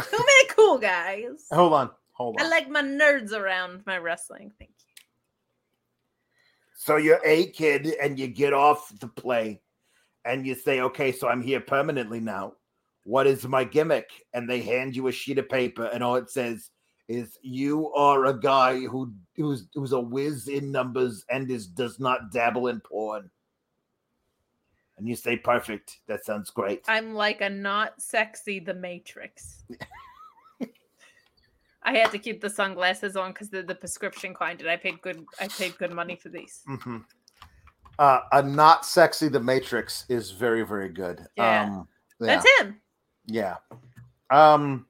Too many cool guys. Hold on, hold on. I like my nerds around my wrestling. Thank you. So you're a kid and you get off the plane and you say, okay, so I'm here permanently now. What is my gimmick? And they hand you a sheet of paper and all it says is you are a guy who who's who's a whiz in numbers and is does not dabble in porn. And you say perfect. That sounds great. I'm like a not sexy the Matrix. I had to keep the sunglasses on because they're the prescription kind, and I paid good. I paid good money for these. Mm-hmm. Uh, a not sexy the Matrix is very very good. Yeah. Um, yeah. That's him. Yeah. Um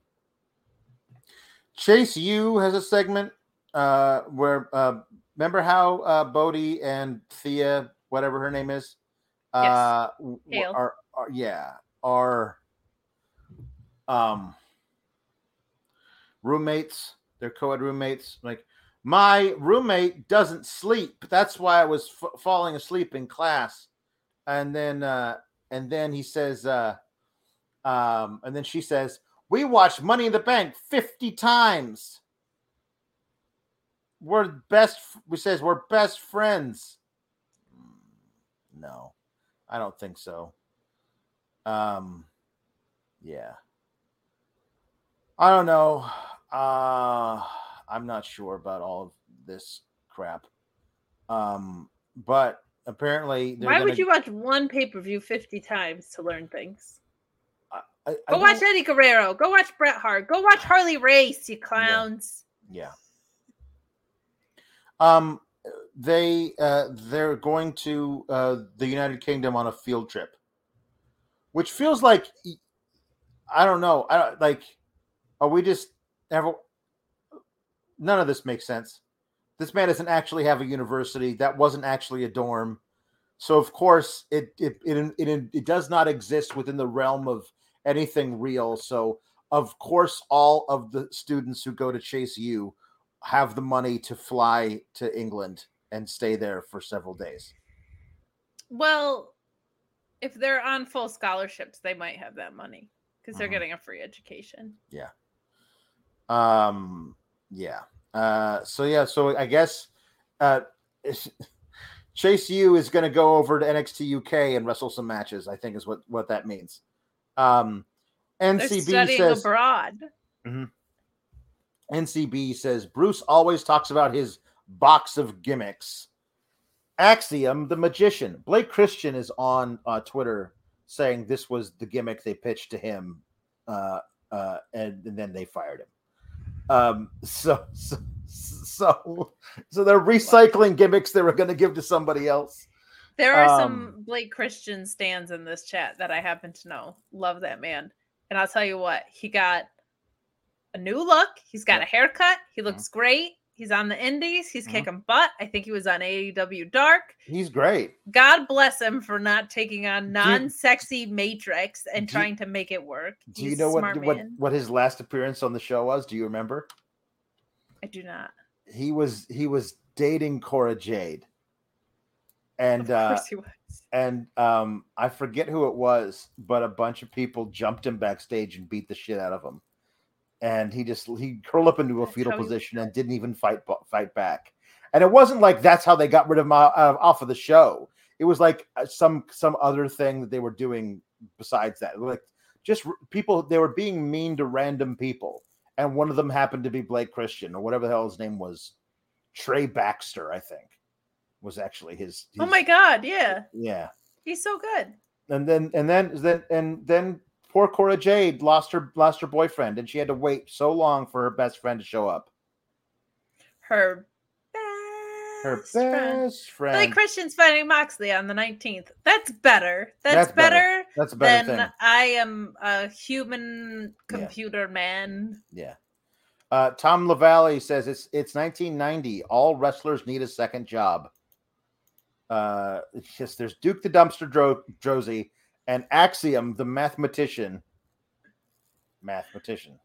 Chase U has a segment uh where uh remember how uh Bodhi and Thea, whatever her name is, uh are, are yeah, are um roommates, they're co-ed roommates. Like my roommate doesn't sleep. That's why I was f- falling asleep in class. And then uh and then he says uh um, and then she says, We watched Money in the Bank 50 times. We're best, we says, we're best friends. Mm, No, I don't think so. Um, yeah. I don't know. Uh, I'm not sure about all of this crap. Um, but apparently, Why gonna- would you watch one pay per view 50 times to learn things? I, I Go watch don't- Eddie Guerrero. Go watch Bret Hart. Go watch Harley Race, you clowns. Yeah. Um, they uh, they're going to uh, the United Kingdom on a field trip, which feels like I don't know. I don't like. Are we just ever? None of this makes sense. This man doesn't actually have a university. That wasn't actually a dorm. So of course it it it it, it does not exist within the realm of anything real. So of course all of the students who go to Chase U have the money to fly to England and stay there for several days. Well, if they're on full scholarships, they might have that money because they're Mhm. getting a free education. Yeah. Um yeah. Uh so yeah, so I guess uh Chase U is going to go over to NXT UK and wrestle some matches. I think is what what that means. Um, They're NCB studying says abroad. NCB says Bruce always talks about his box of gimmicks. Axiom, the magician. Blake Christian is on uh, Twitter saying this was the gimmick they pitched to him, uh, uh, and, and then they fired him. Um, so, so, so, so they're recycling gimmicks they were going to give to somebody else. There are Um, some Blake Christian stands in this chat that I happen to know. Love that man. And I'll tell you what, he got a new look. He's got a haircut. He looks great. He's on the indies. He's Mhm. kicking butt. I think he was on AEW Dark. He's great. God bless him for not taking on non-sexy Matrix and do trying to make it work. Do you know what what what his last appearance on the show was? Do you remember? I do not. He was he was dating Cora Jade, and Of uh, course he was. and um, I forget who it was, but a bunch of people jumped him backstage and beat the shit out of him, and he just he curled up into a fetal position and didn't even fight fight back. And it wasn't like that's how they got rid of him off of the show. It was like uh, some some other thing that they were doing besides that. Like just people they were being mean to random people, and one of them happened to be Blake Christian or whatever the hell his name was, Trey Baxter, I think, was actually his. Oh my god, yeah. Yeah He's so good. and then and then then and then poor Cora Jade lost her lost her boyfriend, and she had to wait so long for her best friend to show up. Her Her best friend. best friend. Blake Christian's fighting Moxley on the 19th. That's better. That's, That's better. better, That's a better than thing. I am a human Yeah. computer man. Yeah. Uh, Tom Lavalley says it's it's 1990. All wrestlers need a second job. Uh, it's just there's Duke the Dumpster Dro- Josie and Axiom the mathematician. Mathematician.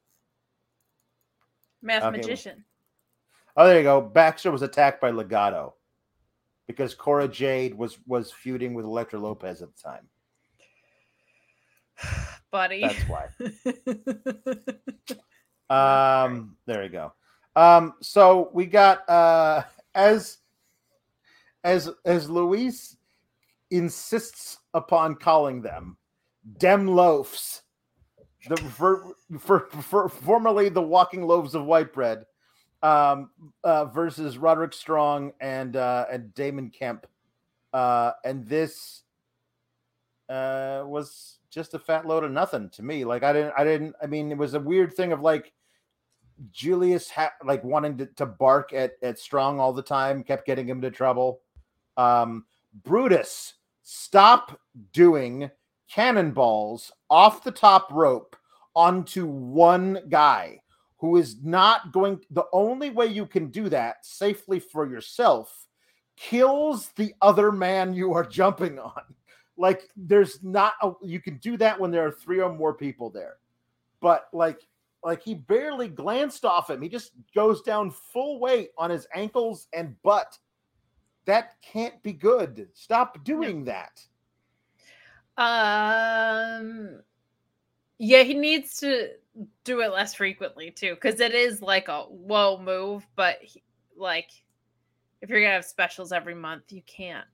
Mathematician. Oh, there you go. Baxter was attacked by Legado because Cora Jade was was feuding with Elektra Lopez at the time. Buddy. That's why. Um, there you go. Um, so we got uh as as as Luis insists upon calling them dem loafs. the for, for, for formerly the Walking Loaves of White Bread, um, uh, versus Roderick Strong and uh, and Damon Kemp, uh, and this uh, was just a fat load of nothing to me. Like I didn't, I didn't. I mean, it was a weird thing of like Julius ha- like wanting to, to bark at at Strong all the time, kept getting him into trouble. Um, Brutus, stop doing cannonballs off the top rope onto one guy who is not going the only way you can do that safely for yourself kills the other man you are jumping on. Like there's not a, you can do that when there are three or more people there. But like like he barely glanced off him. He just goes down full weight on his ankles and butt that can't be good stop doing that Um, yeah, he needs to do it less frequently too, because it is like a whoa move. But he, like, if you're gonna have specials every month, you can't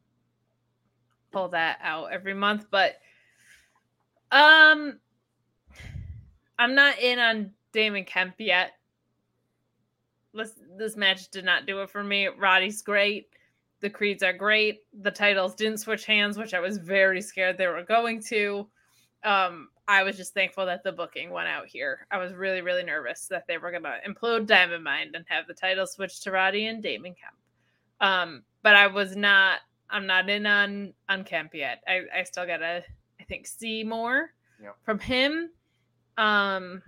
pull that out every month. But um, I'm not in on Damon Kemp yet. This this match did not do it for me. Roddy's great. The creeds are great. The titles didn't switch hands, which I was very scared they were going to. Um, I was just thankful that the booking went out here. I was really, really nervous that they were gonna implode Diamond Mine and have the title switch to Roddy and Damon Kemp. Um, but I was not. I'm not in on on Kemp yet. I I still gotta I think see more Yep. from him. Um,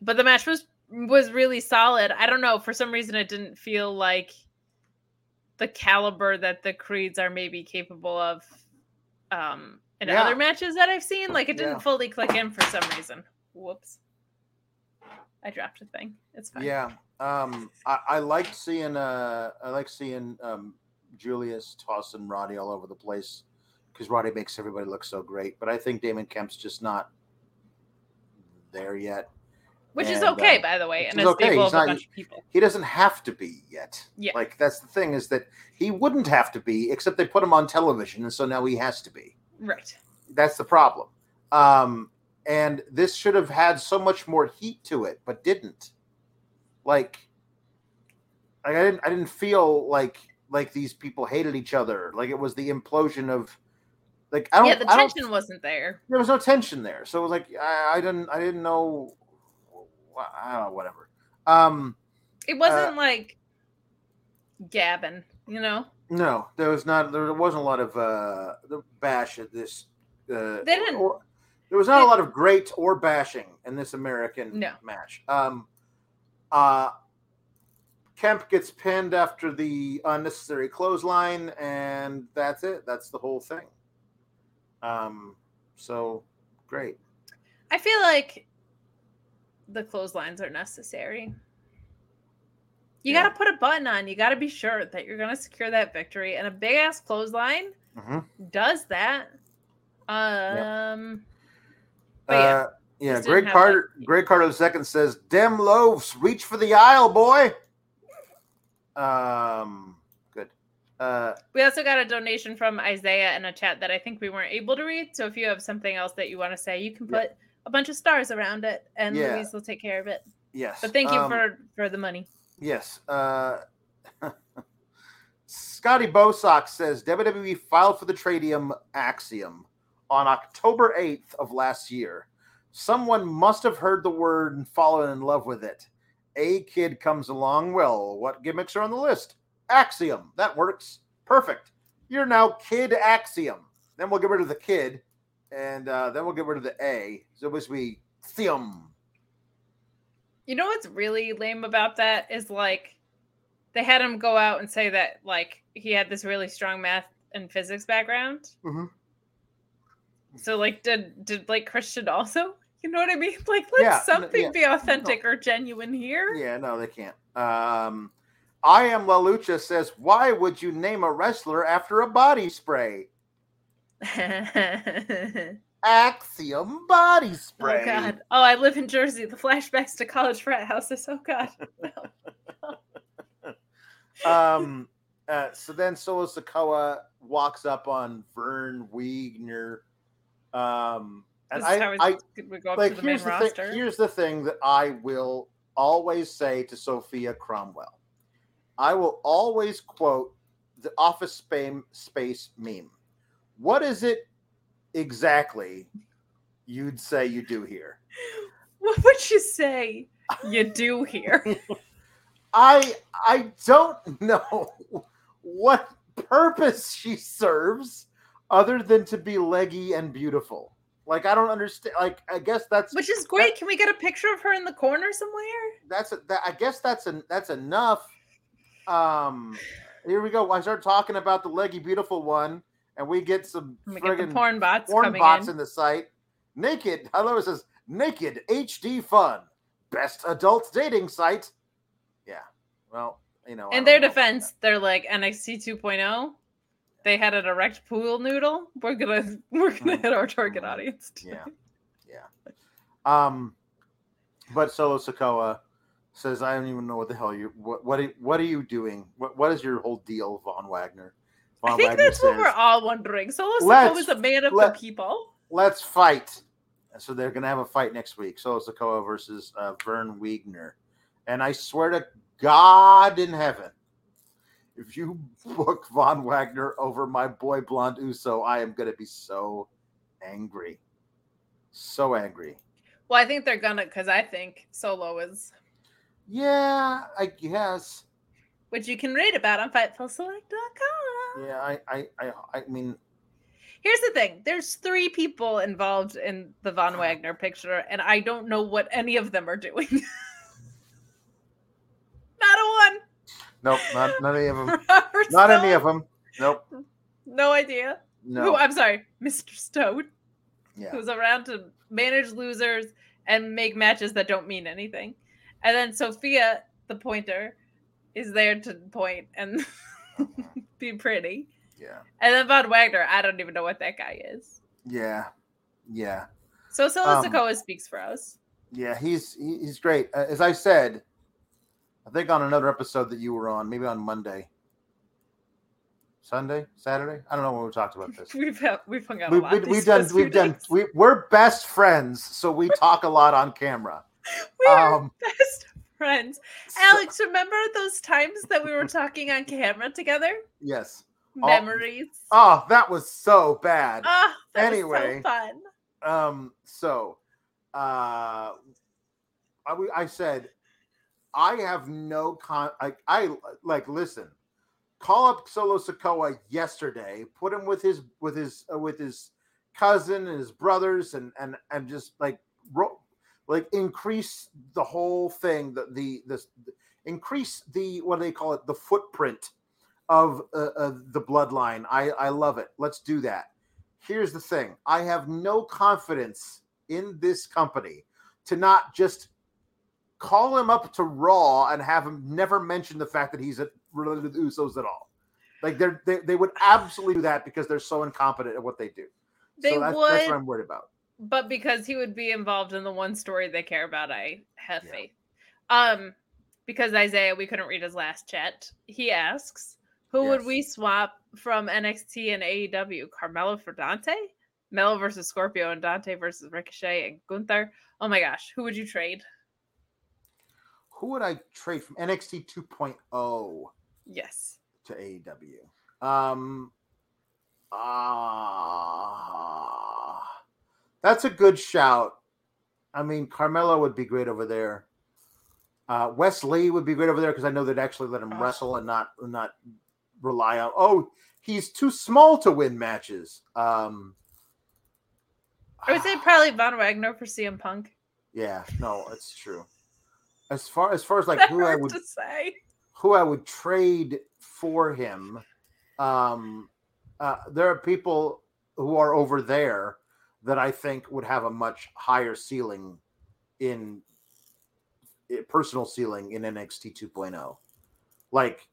but the match was was really solid. I don't know for some reason it didn't feel like the caliber that the creeds are maybe capable of um in Yeah. other matches that I've seen. Like it didn't Yeah. fully click in for some reason. Whoops. I dropped a thing. It's fine. Yeah. Um I, I liked seeing uh I like seeing um Julius tossing Roddy all over the place because Roddy makes everybody look so great. But I think Damon Kemp's just not there yet. Which is okay, uh, by the way, and a okay. of a bunch of people. He doesn't have to be yet. Yeah. Like that's the thing is that he wouldn't have to be, except they put him on television, and so now he has to be. Right. That's the problem. Um, and this should have had so much more heat to it, but didn't. Like, I didn't. I didn't feel like like these people hated each other. Like it was the implosion of. Like I don't. Yeah, the tension wasn't there. there was no tension there, so it was like I, I didn't. I didn't know. I don't know. Whatever. Um. It wasn't like gabbing, you know? No, there was not. There wasn't a lot of uh, the bash at this. Uh, They didn't. Or, there was not a lot of great or bashing in this American No. match. Um, uh, Kemp gets pinned after the unnecessary clothesline, and that's it. That's the whole thing. Um, so great. I feel like the clotheslines are necessary. You Yeah. got to put a button on. You got to be sure that you're going to secure that victory. And a big ass clothesline Mm-hmm. does that. Um, yeah, uh, yeah. Greg Carter. that- Greg Carter II says, "Dem loaves, reach for the aisle, boy." Um, good. Uh, we also got a donation from Isaiah in a chat that I think we weren't able to read. So if you have something else that you want to say, you can Yeah. A bunch of stars around it, and Yeah. Louise will take care of it. yes. But thank you um, for for the money. Yes. Uh, Scotty Bosox says WWE filed for the Tradium Axiom on October 8th of last year. Someone must have heard the word and fallen in love with it. A kid comes along. Well, what gimmicks are on the list? Axiom. That works. Perfect. You're now Kid Axiom. Then we'll get rid of the kid, and uh, then we'll get rid of the A. So it was be Theum. You know what's really lame about that is like they had him go out and say that like he had this really strong math and physics background. Mhm. So like did did like Christian also? You know what I mean? Like let Yeah, something yeah. be authentic or genuine here. Yeah, no, they can't. Um, I am La Lucha says, why would you name a wrestler after a body spray? Oh Axiom body spray. Oh god. Oh, I live in Jersey. The flashbacks to college frat houses. Oh god. Um, uh, so then Solo Sikoa walks up on Von Wagner, um, And This is I, how I we go up like to the here's the roster. thing. Here's the thing that I will always say to Sophia Cromwell. I will always quote the Office Space meme. What is it exactly you'd say you do here? What would you say you do here? I I don't know what purpose she serves other than to be leggy and beautiful. Like I don't understand. Like I guess that's Which is great. Can we get a picture of her in the corner somewhere? that's a, that, I guess that's an that's enough. Um, here we go. I start talking about the leggy beautiful one, and we get some We get friggin' porn bots porn coming bots in. in the site. Naked. Hello, it says naked HD fun, best adult dating site. Yeah. Well, you know. In their know defense, they're like NXT 2.0. oh. They had an erect pool noodle. We're gonna we're gonna Mhm. hit our target Mhm. audience. that. Yeah. Yeah. Um, but Solo Sikoa says, "I don't even know what the hell you what what are, what are you doing? What what is your whole deal, Von Wagner?" I think Wagner that's what we're all wondering. Solo Let's- is a man of let- the people. let's fight. So they're gonna have a fight next week. Solo Sikoa versus uh, Von Wagner. And I swear to God in heaven, if you book Von Wagner over my boy Blonde Uso, I am gonna be so angry. So angry. Well, I think they're gonna because I think Solo is, Yeah, I guess. Which you can read about on FightfulSelect.com. Yeah, I I I, I mean Here's the thing: there's three people involved in the Uh-huh. Von Wagner picture, and I don't know what any of them are doing. Not a one. nope, not not any of them. Robert Not any of them. Nope. No idea. No. Who? I'm sorry, Mr. Stone, yeah. who's around to manage losers and make matches that don't mean anything, and then Sophia, the pointer, is there to point and be pretty, Yeah. and then Von Wagner. I don't even know what that guy is. Yeah. Yeah. So Solo Um, speaks for us. Yeah, he's he's great. Uh, as I said, I think on another episode that you were on, maybe on Monday, Sunday, Saturday. I don't know when we talked about this. We've had, we've hung out We, a lot. we, we've done we've done days. we, we're best friends, so we talk a lot on camera. We are um, best friends. So- Alex, remember those times that we were talking on camera together? yes. Oh, Memories. Oh, that was so bad. That anyway. so fun. Um, so uh I, I said I have no con I, I like listen. Call up Solo Sikoa yesterday, put him with his with his uh, with his cousin and his brothers and and and just like ro- like increase the whole thing the the this increase the what do they call it the footprint of uh, uh, the bloodline. I I love it. Let's do that here's the thing I have no confidence in this company to not just call him up to Raw and have him never mention the fact that he's a, related to the Usos at all. Like they're, they they would absolutely do that because they're so incompetent at what they do. They so that's, would, that's what I'm worried about. But because he would be involved in the one story they care about, I have Yeah. faith. Um, because Isaiah, we couldn't read his last chat. He asks, "Who would we swap from NXT and AEW? Carmelo for Dante? Melo versus Scorpio and Dante versus Ricochet and Gunther? Oh my gosh, who would you trade? Who would I trade from NXT 2.0 Yes, to AEW? Um, ah, that's a good shout. I mean, Carmelo would be great over there. Uh, Wes Lee would be great over there because I know they'd actually let him wrestle and not not rely on. Oh, he's too small to win matches. Um, I would say probably Von Wagner for CM Punk. yeah, no, it's true. As far as far as like That who I would to say. who I would trade for him. Um, uh, there are people who are over there that I think would have a much higher ceiling in eh, personal ceiling in NXT 2.0. Like,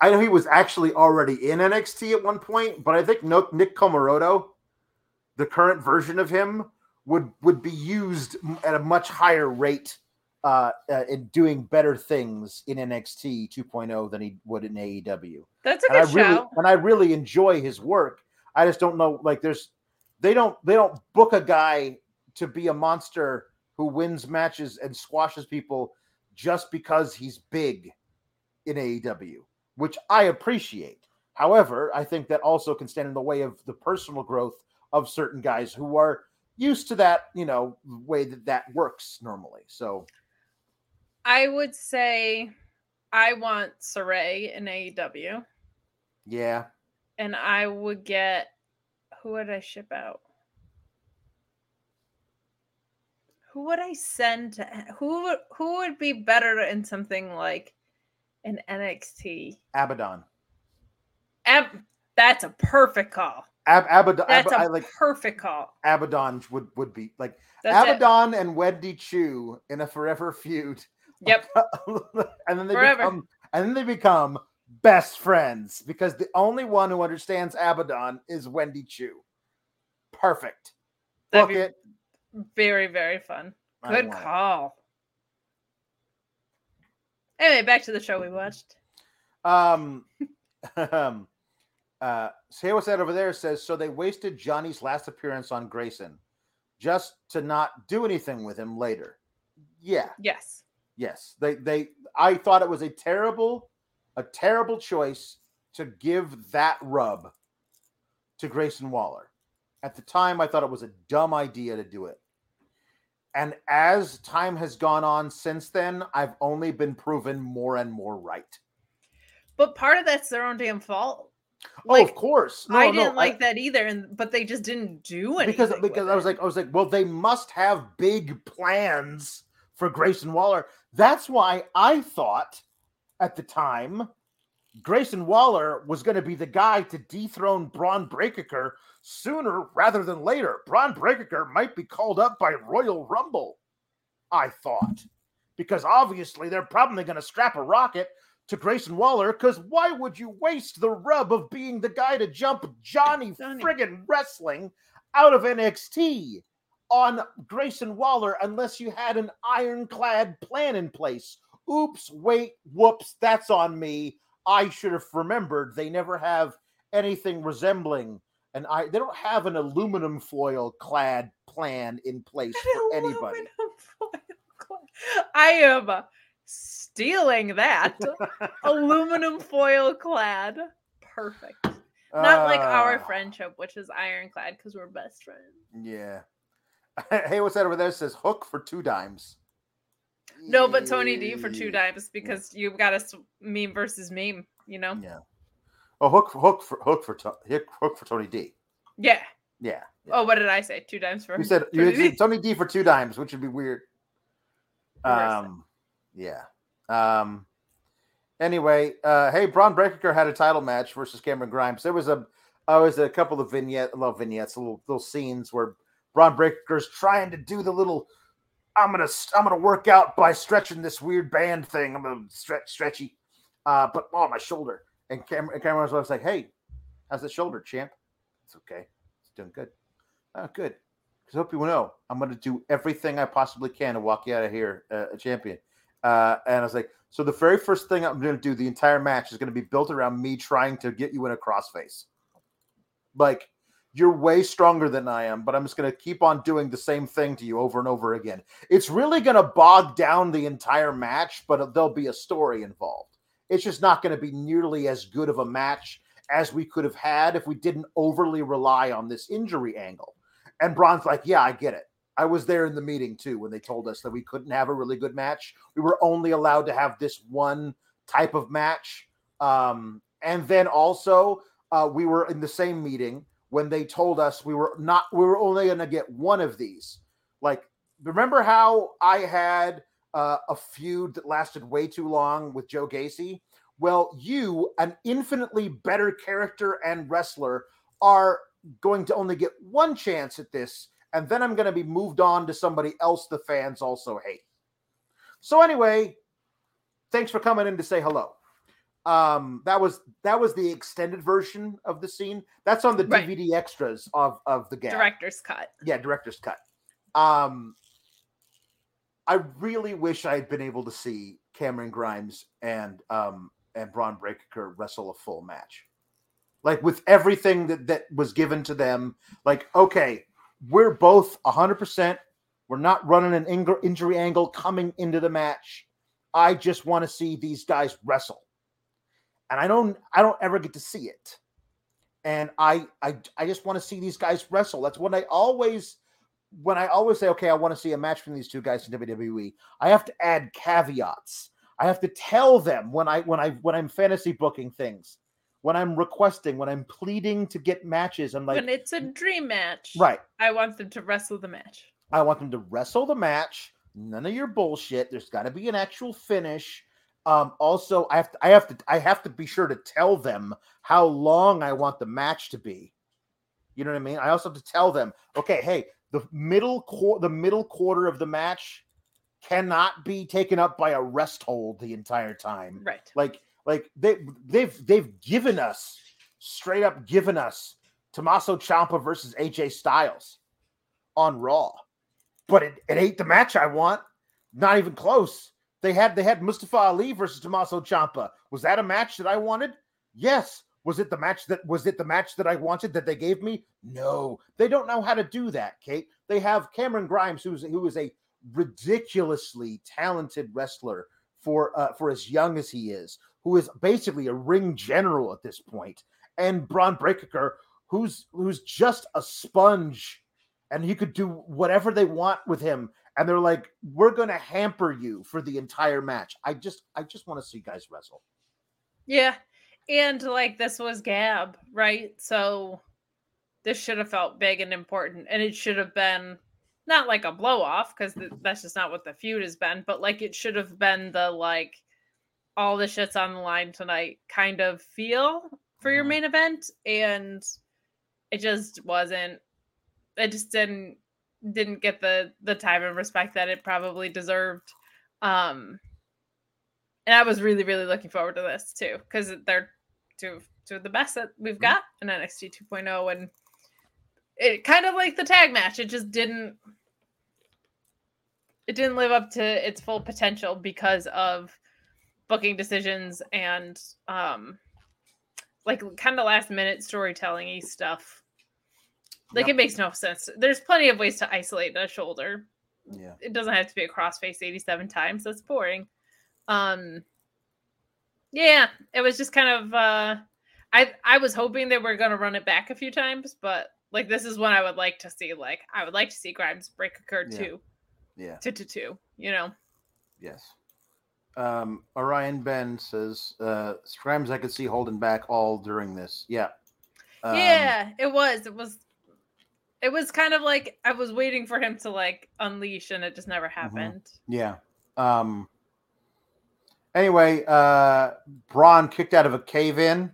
I know he was actually already in NXT at one point, but I think no, Nick Comoroto, the current version of him, would would be used at a much higher rate uh, uh in doing better things in NXT 2.0 than he would in AEW. That's a And I good really and I really enjoy his work. I just don't know like there's they don't they don't book a guy to be a monster who wins matches and squashes people just because he's big in AEW, which I appreciate. However, I think that also can stand in the way of the personal growth of certain guys who are used to that, you know, way that that works normally. So I would say I want Saray in AEW, yeah, and I would get who would I ship out? Who would I send to who would who would be better in something like an NXT? Abaddon. Ab- that's a perfect call. Ab- Abaddon. That's Ab- a I like perfect call. Abaddon would would be like That's it. Abaddon and Wendy Choo in a forever feud. Yep. and then they Forever. become and then they become best friends because the only one who understands Abaddon is Wendy Choo. Perfect. That'd Book be it. very, very fun. Good it. call. Anyway, back to the show we watched. Um, um, uh, say what's that over there says so they wasted Johnny's last appearance on Grayson just to not do anything with him later. Yeah, Yes. yes. They they I thought it was a terrible, a terrible choice to give that rub to Grayson Waller. At the time, I thought it was a dumb idea to do it. And as time has gone on since then, I've only been proven more and more right. But part of that's their own damn fault. oh, of course. No, I no, didn't like that either, and but they just didn't do anything. because because I was like I was like, well, they must have big plans for Grayson Waller. That's why I thought at the time Grayson Waller was going to be the guy to dethrone Bron Breakker sooner rather than later. Bron Breakker might be called up by Royal Rumble. I thought because obviously they're probably going to strap a rocket to Grayson Waller because why would you waste the rub of being the guy to jump Johnny, Johnny. friggin' wrestling out of NXT on Grayson Waller unless you had an ironclad plan in place? Oops, wait, whoops, that's on me. I should have remembered they never have anything resembling and I they don't have an aluminum foil clad plan in place for anybody. Foil clad. I am stealing that aluminum foil clad. Perfect. Not like our Ah, friendship, which is ironclad because we're best friends. Yeah. hey, what's that over there? It says hook for two dimes. No, but Tony D for two dimes because you've got a meme versus meme. You know? Yeah. Oh, hook, hook for hook for hook, hook for Tony D. Yeah. Yeah. yeah. Oh, what did I say? Two dimes for you said you Tony D? said Tony D for two dimes, which would be weird. Um, yeah. Um. Anyway, uh, hey, Bron Breakker had a title match versus Cameron Grimes. There was a, uh, was a couple of vignette, little vignettes, little little scenes where Bron Breakker's trying to do the little, I'm gonna I'm gonna work out by stretching this weird band thing. I'm gonna stretch stretchy, uh, but on my shoulder. And Cameron, and Cameron was like, "Hey, how's the shoulder, champ? It's okay. It's doing good. Oh, good. Because hope you know, I'm to do everything I possibly can to walk you out of here uh, a champion. Uh, and I was like, so the very first thing I'm to do the entire match is to be built around me trying to get you in a crossface. Like, you're way stronger than I am, but I'm just going to keep on doing the same thing to you over and over again. It's really going to bog down the entire match, but there'll be a story involved. It's just not going to be nearly as good of a match as we could have had if we didn't overly rely on this injury angle. And Bron's like, yeah, I get it. I was there in the meeting too when they told us that we couldn't have a really good match. We were only allowed to have this one type of match. Um, and then also, uh, we were in the same meeting when they told us we were not, we were only going to get one of these. Like, remember how I had uh, a feud that lasted way too long with Joe Gacy? Well, you, an infinitely better character and wrestler, are going to only get one chance at this, and then I'm going to be moved on to somebody else the fans also hate. So anyway, thanks for coming in to say hello. Um, that was that was the extended version of the scene. That's on the Right. DVD extras of of the gag. Director's cut. Yeah, director's cut. Um, I really wish I had been able to see Cameron Grimes and um and Bron Breakker wrestle a full match. like with everything that that was given to them. Like, okay, we're both hundred percent. We're not running an injury angle coming into the match. I just want to see these guys wrestle, and I don't. I don't ever get to see it, and I I I just want to see these guys wrestle. That's what I always when I always say, okay, I want to see a match between these two guys in WWE, I have to add caveats. I have to tell them when I when I when I'm fantasy booking things, when I'm requesting, when I'm pleading to get matches. I'm like, when it's a dream match, right? I want them to wrestle the match. I want them to wrestle the match. None of your bullshit. There's got to be an actual finish. Um, also, I have to, I have to, I have to be sure to tell them how long I want the match to be. You know what I mean? I also have to tell them, okay, hey, the middle quarter, the middle quarter of the match cannot be taken up by a rest hold the entire time. Right. Like, like they they've they've given us straight up given us Tommaso Ciampa versus AJ Styles on Raw, but it, it ain't the match I want. Not even close. They had they had Mustafa Ali versus Tommaso Ciampa. Was that a match that I wanted? Yes. Was it the match that was it the match that I wanted that they gave me? No, they don't know how to do that, Kate. They have Cameron Grimes, who's who is a ridiculously talented wrestler for uh, for as young as he is, who is basically a ring general at this point, and Bron Breakker, who's who's just a sponge, and he could do whatever they want with him. And they're like, we're gonna hamper you for the entire match. I just I just want to see guys wrestle. Yeah, and like this was Gab, right? So this should have felt big and important, and it should have been not like a blow off because th- that's just not what the feud has been, but like it should have been the like all the shit's on the line tonight kind of feel for your Mhm. main event, and it just wasn't. It just didn't didn't get the the time and respect that it probably deserved. Um, and I was really really looking forward to this too because they're two two of the best that we've Mm-hmm. got in NXT 2.0 and it kind of like the tag match it just didn't it didn't live up to its full potential because of booking decisions and um like kind of last minute storytelling stuff like Yep. it makes no sense there's plenty of ways to isolate a shoulder Yeah. it doesn't have to be a crossface 87 times that's boring um yeah it was just kind of uh i i was hoping they were going to run it back a few times but like this is one i would like to see like i would like to see grimes break a curd Yeah. too Yeah. two to two you know Yes. Um, Orion Ben says, uh, Scrimes I could see holding back all during this. Yeah. Um, yeah it was it was it was kind of like i was waiting for him to like unleash and it just never happened Yeah. Um, anyway, uh, Bron kicked out of a cave in,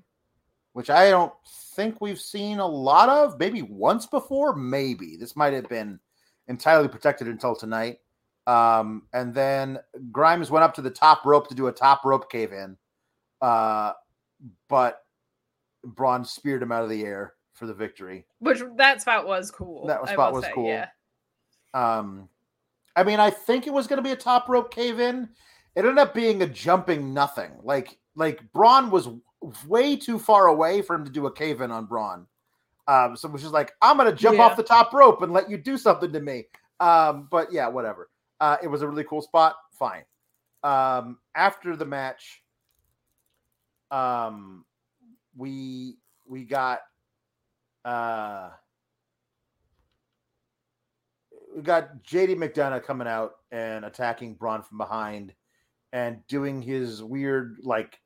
which I don't think we've seen a lot of. Maybe once before, maybe. This might have been entirely protected until tonight. Um, and then Grimes went up to the top rope to do a top rope cave in. Uh, but Bron speared him out of the air for the victory. which that spot was cool That spot was say, cool. yeah Um, I mean, I think it was going to be a top rope cave in. It ended up being a jumping nothing. Like, like Bron was way too far away for him to do a cave in on Bron. Um, so it was just like, I'm going to jump Yeah. off the top rope and let you do something to me. Um, but yeah, whatever. Uh, it was a really cool spot. Fine. Um, after the match, um, we we got uh we got JD McDonagh coming out and attacking Bron from behind and doing his weird like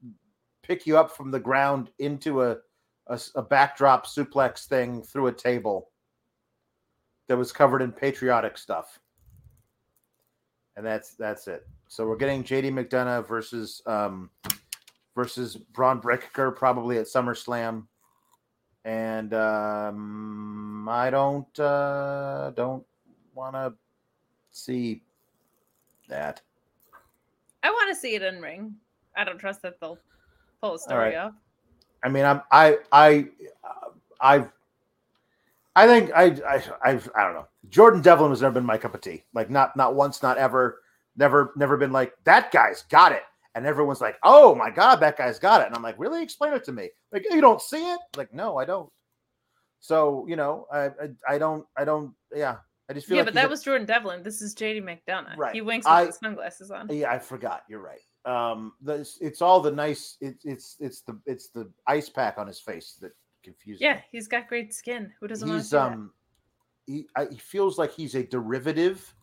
pick you up from the ground into a a backdrop suplex thing through a table that was covered in patriotic stuff. And that's that's it. So we're getting JD McDonagh versus um versus Bron Breakker probably at SummerSlam. And um I don't uh don't want to see that. I want to see it in ring. I don't trust that they'll pull a story right. off. I mean, I'm I I I I think I I I've, I don't know. Jordan Devlin has never been my cup of tea. Like not not once, not ever. Never never been like that guy's got it. And everyone's like, "Oh my god, that guy's got it," and I'm like, "Really? Explain it to me." Like, you don't see it? Like, no, I don't. So you know, I I, I don't I don't yeah. I just feel yeah, like but that was Jordan Devlin. This is JD McDonagh. Right. He winks with I- his sunglasses on. Yeah, I forgot. You're right. Um, the, it's all the nice. It's it's it's the it's the ice pack on his face that confuses. Yeah, me. he's got great skin. Who doesn't want to he's see that? um, he I, he feels like he's a derivative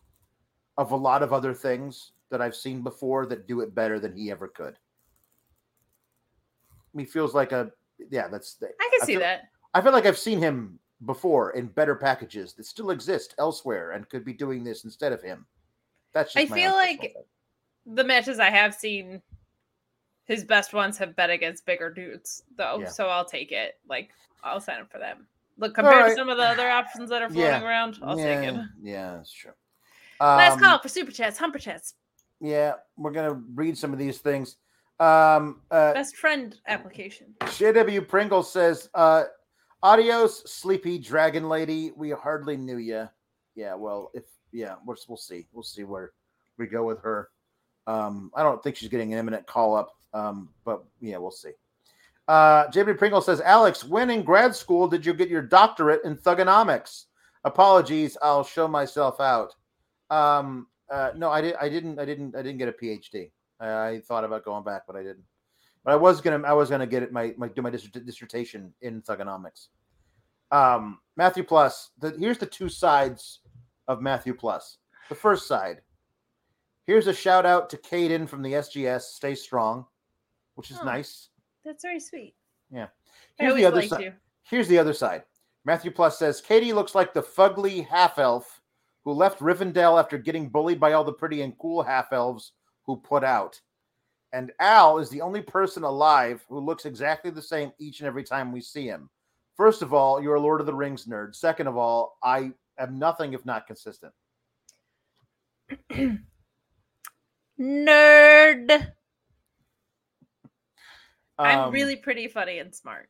of a lot of other things that I've seen before that do it better than he ever could. He feels like a yeah. That's the, I can see feel- that. I feel like I've seen him before in better packages that still exist elsewhere and could be doing this instead of him. That's I my feel like-. The matches I have seen, his best ones have been against bigger dudes, though. Yeah. So I'll take it. Like I'll sign up for them. Look, compared right. to some of the other options that are floating Yeah. around, I'll yeah, take it. Yeah, that's true. Last Um, call for super chats, humper chats, Yeah, we're gonna read some of these things. Um, uh, best friend application. JW Pringle says, uh, "Adios, sleepy dragon lady. We hardly knew you. Yeah, well, if yeah, we're, we'll see. We'll see where we go with her. Um, I don't think she's getting an imminent call up. Um, but yeah, we'll see. Uh, JW Pringle says, Alex, when in grad school did you get your doctorate in Thuganomics? Apologies, I'll show myself out. Um, uh, no, I did. I didn't. I didn't. I didn't get a PhD. I, I thought about going back, but I didn't. But I was gonna. I was gonna get it. My, my do my dissertation in Thuganomics. Um, Matthew Plus. The, here's the two sides of Matthew Plus. The first side. Here's a shout out to Caden from the SGS. Stay strong, which is Oh. nice. That's very sweet. Yeah. Here's the other side. you. Here's the other side. Matthew Plus says Katie looks like the fugly half elf who left Rivendell after getting bullied by all the pretty and cool half elves who put out. And Al is the only person alive who looks exactly the same each and every time we see him. First of all, you're a Lord of the Rings nerd. Second of all, I am nothing if not consistent. Nerd. I'm Um, really pretty funny and smart.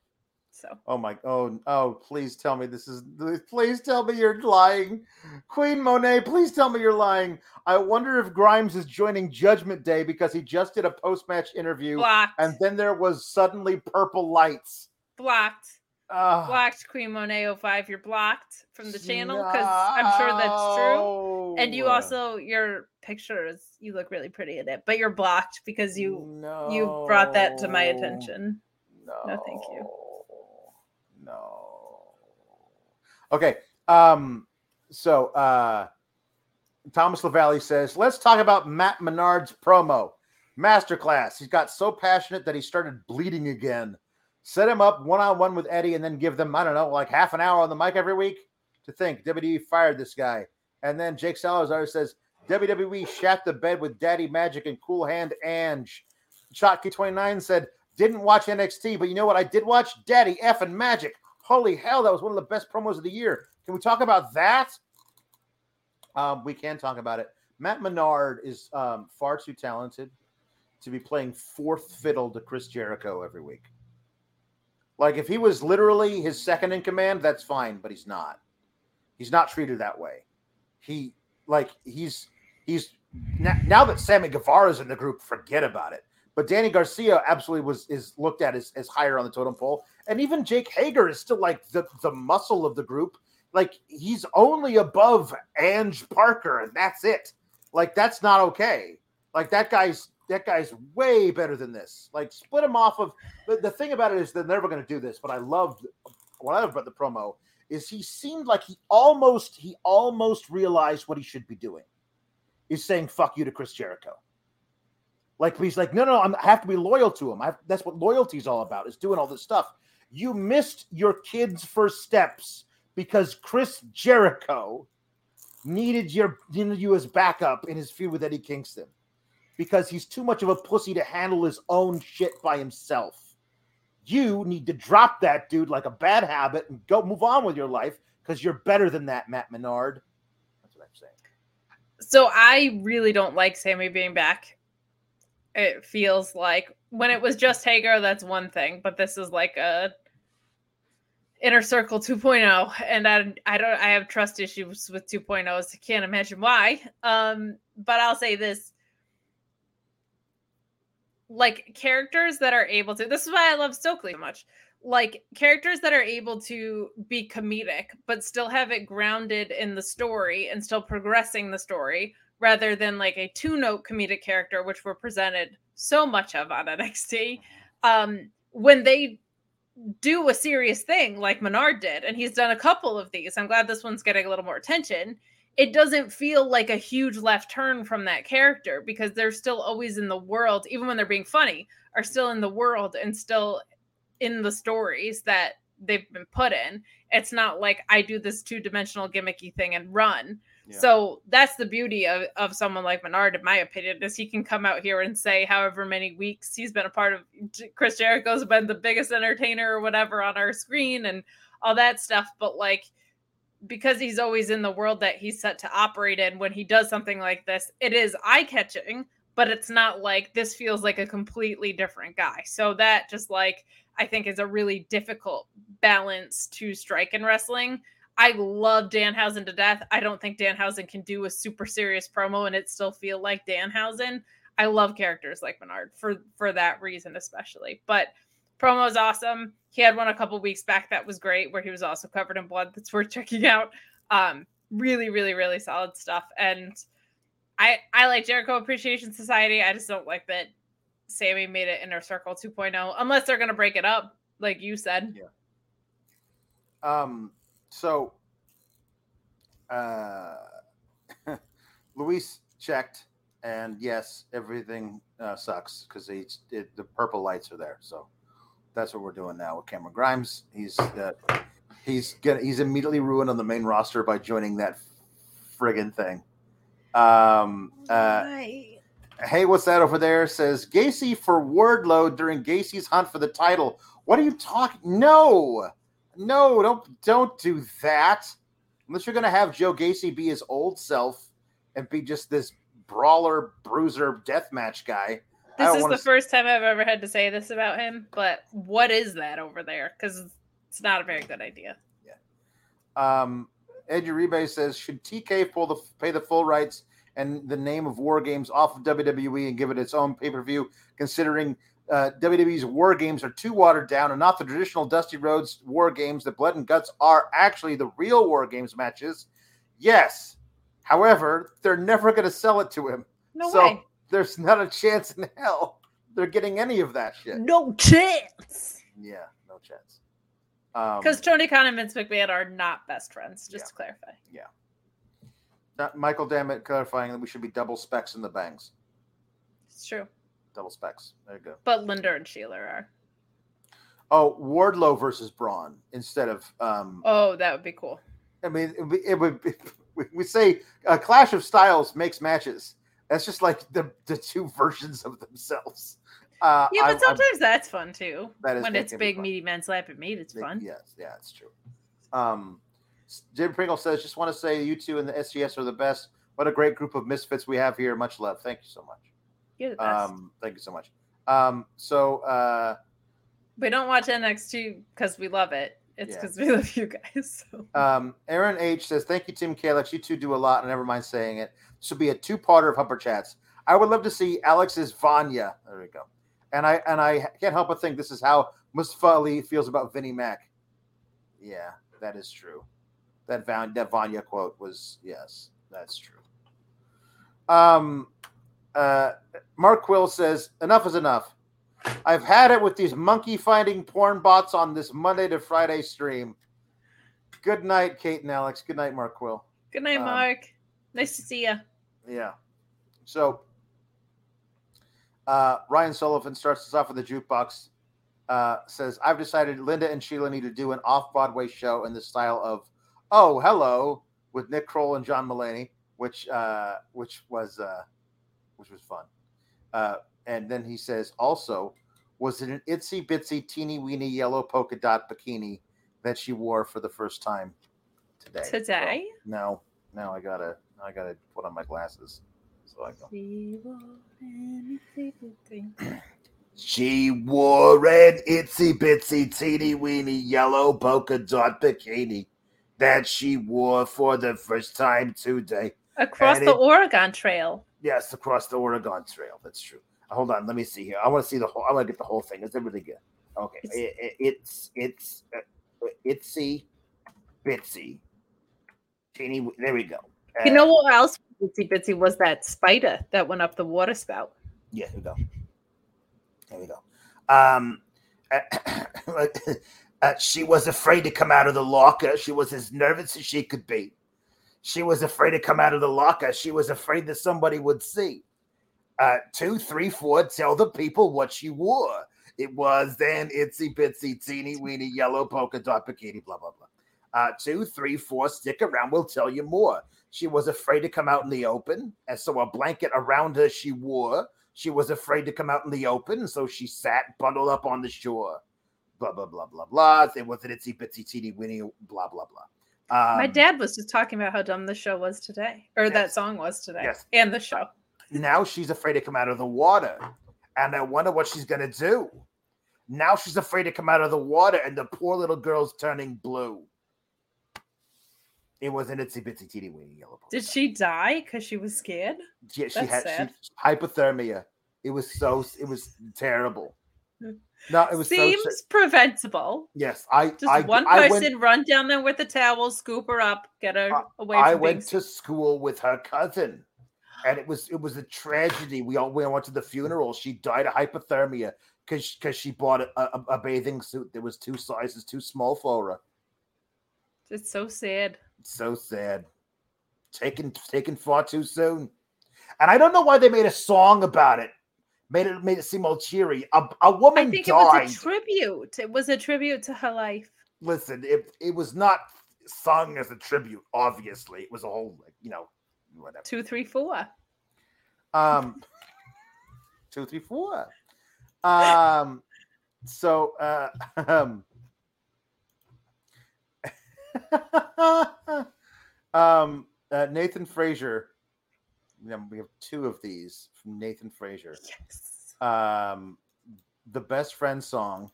So Oh my! Oh oh! Please tell me this is. Please tell me you're lying, Queen Monet. Please tell me you're lying. I wonder if Grimes is joining Judgment Day because he just did a post-match interview, blocked. and then there was suddenly purple lights. blocked. Ah, Blocked Queen Monet 05. You're blocked from the channel because I'm sure that's true. And you also your picture is you look really pretty in it, but you're blocked because you no, you brought that to my attention. No, No, thank you. No. Okay. Um. So, uh, Thomas Lavalley says, "Let's talk about Matt Menard's promo masterclass. He's got so passionate that he started bleeding again. Set him up one on one with Eddie, and then give them I don't know, like half an hour on the mic every week. To think WWE fired this guy, and then Jake Salazar says." WWE shat the bed with Daddy Magic and Cool Hand Ange. Shotki29 said, didn't watch NXT, but you know what? I did watch Daddy F and Magic. Holy hell, that was one of the best promos of the year. Can we talk about that? Um, we can talk about it. Matt Menard is um, far too talented to be playing fourth fiddle to Chris Jericho every week. Like if he was literally his second in command, that's fine, but he's not. He's not treated that way. He like he's he's now, now that Sammy Guevara's in the group, forget about it. But Danny Garcia absolutely was is looked at as, as higher on the totem pole. And even Jake Hager is still like the, the muscle of the group. Like he's only above Ange Parker, and that's it. Like that's not okay. Like that guy's that guy's way better than this. Like split him off of the, the thing about it is they're never going to do this, but I loved what I love about the promo is he seemed like he almost he almost realized what he should be doing. Is saying fuck you to Chris Jericho. Like he's like, no, no, I have to be loyal to him. I have, that's what loyalty is all about. Is doing all this stuff. You missed your kid's first steps because Chris Jericho needed your needed you as backup in his feud with Eddie Kingston because he's too much of a pussy to handle his own shit by himself. You need to drop that dude like a bad habit and go move on with your life because you're better than that, Matt Menard. That's what I'm saying. So I really don't like Sammy being back. It feels like when it was just Hager, that's one thing, but this is like a inner circle 2.0 and I I don't I have trust issues with 2.0s. I can't imagine why. Um but I'll say this like characters that are able to this is why I love Stokely so much. Like characters that are able to be comedic but still have it grounded in the story and still progressing the story rather than like a two-note comedic character which were presented so much of on NXT. Um when they do a serious thing like Menard did, and he's done a couple of these. I'm glad this one's getting a little more attention. It doesn't feel like a huge left turn from that character because they're still always in the world, even when they're being funny, are still in the world and still in the stories that they've been put in. It's not like I do this two dimensional gimmicky thing and run. So that's the beauty of, of someone like Menard, in my opinion, is he can come out here and say however many weeks he's been a part of Chris Jericho's been the biggest entertainer or whatever on our screen and all that stuff. But like because he's always in the world that he's set to operate in when he does something like this, it is eye catching, but it's not like this feels like a completely different guy. So that just like I think is a really difficult balance to strike in wrestling I love Danhausen to death. I don't think Danhausen can do a super serious promo and it still feel like Danhausen. I love characters like Menard for for that reason especially. But promo is awesome. He had one a couple weeks back that was great where he was also covered in blood. That's worth checking out. Um, really, really, really solid stuff. And I I like Jericho Appreciation Society. I just don't like that Sammy made it Inner Circle 2.0 unless they're gonna break it up, like you said. Yeah. Um so uh, Luis checked, and yes, everything uh, sucks because the purple lights are there. So that's what we're doing now with Cameron Grimes. He's uh, he's gonna he's immediately ruined on the main roster by joining that friggin' thing. Um, uh, hey, what's that over there? Says Gacy for Wardlow during Gacy's hunt for the title. What are you talking? No, no, don't don't do that. Unless you're gonna have Joe Gacy be his old self and be just this brawler, bruiser, deathmatch guy. This is the s- first time I've ever had to say this about him, but what is that over there? Because it's not a very good idea. Yeah. Um, Ed Uribe says, should TK pull the pay the full rights and the name of War Games off of WWE and give it its own pay per view, considering uh, WWE's War Games are too watered down and not the traditional Dusty Rhodes War Games that Blood and Guts are actually the real War Games matches. Yes. However, they're never going to sell it to him. No so way. There's not a chance in hell they're getting any of that shit. No chance. Yeah, no chance. Because um, Tony Khan and Vince McMahon are not best friends, just yeah. to clarify. Yeah. Not Michael Dammit clarifying that we should be double specs in the bangs. It's true double specs. There you go. But Linda and Sheila are. Oh, Wardlow versus Braun instead of. um Oh, that would be cool. I mean, it would. Be, it would be, we say a clash of styles makes matches. That's just like the the two versions of themselves. Uh, yeah, but I, sometimes I, that's fun too. That is when it's big meaty men slapping meat. It's fun. Yes, yeah, it's true. Um, Jim Pringle says, "Just want to say you two and the SGS are the best. What a great group of misfits we have here. Much love. Thank you so much." You're the best. Um, thank you so much. Um, so uh, we don't watch NXT because we love it. It's because yeah. we love you guys. So. Um, Aaron H says, "Thank you, Tim Kalex. You two do a lot, and never mind saying it. This will be a two-parter of Humper Chats. I would love to see Alex's Vanya. There we go. And I and I can't help but think this is how Mustafa Ali feels about Vinnie Mac. Yeah, that is true. That Van, that Vanya quote was yes, that's true. Um, uh, Mark Quill says, Enough is enough. I've had it with these monkey finding porn bots on this Monday to Friday stream. Good night, Kate and Alex. Good night, Mark Quill. Good night, um, Mark. Nice to see you. Yeah. So uh, Ryan Sullivan starts us off with the jukebox. Uh, says, I've decided Linda and Sheila need to do an off Broadway show in the style of Oh, Hello with Nick Kroll and John Mulaney, which uh, which was uh, which was fun. Uh, and then he says, also, was it an itsy bitsy teeny weeny yellow polka dot bikini that she wore for the first time today? Today? Well, no, no, I gotta, I gotta put on my glasses. So I go. She wore an itsy bitsy teeny weeny yellow polka dot bikini that she wore for the first time today. Across and the it, Oregon Trail. Yes, across the Oregon Trail. That's true. Hold on, let me see here. I want to see the whole. I want to get the whole thing. Is it really good? Okay, It's- it, it, it's it's uh, itsy bitsy teeny. There we go. You Uh, know what else Bitsy Bitsy was that spider that went up the water spout? Yeah, here we go. There we go. Um, uh, she was afraid to come out of the locker. She was as nervous as she could be. She was afraid to come out of the locker. She was afraid that somebody would see. Uh, two, three, four, tell the people what she wore. It was then itsy bitsy, teeny weeny, yellow polka dot bikini, blah, blah, blah. Uh, two, three, four, stick around. We'll tell you more. She was afraid to come out in the open, and so a blanket around her she wore. She was afraid to come out in the open, so she sat bundled up on the shore. Blah blah blah blah blah. It was an itsy bitsy teeny weeny blah blah blah. Um, My dad was just talking about how dumb the show was today, or that song was today, Yes. and the show. now she's afraid to come out of the water, and I wonder what she's gonna do. Now she's afraid to come out of the water, and the poor little girl's turning blue. It was an itsy bitsy teeny weeny yellow. Did she die because she was scared? Yeah, she That's had she, hypothermia. It was so it was terrible. No, it was Seems so preventable. yes. I Just I, one I person went, run down there with a towel, scoop her up, get her Uh, away from I went to school with her cousin, and it was it was a tragedy. We all we all went to the funeral. She died of hypothermia because because she bought a, a, a bathing suit that was two sizes too small for her. It's so sad. So sad. Taken taken far too soon. And I don't know why they made a song about it. Made it made it seem all cheery. A, a woman I think died. it was a tribute. It was a tribute to her life. Listen, it, it was not sung as a tribute, obviously. It was a whole like, you know, whatever. Two, three, four. Um two, three, four. Um so uh um um uh, Nathan Frazer. We have two of these from Nathan Frazer. Yes. Um the best friend song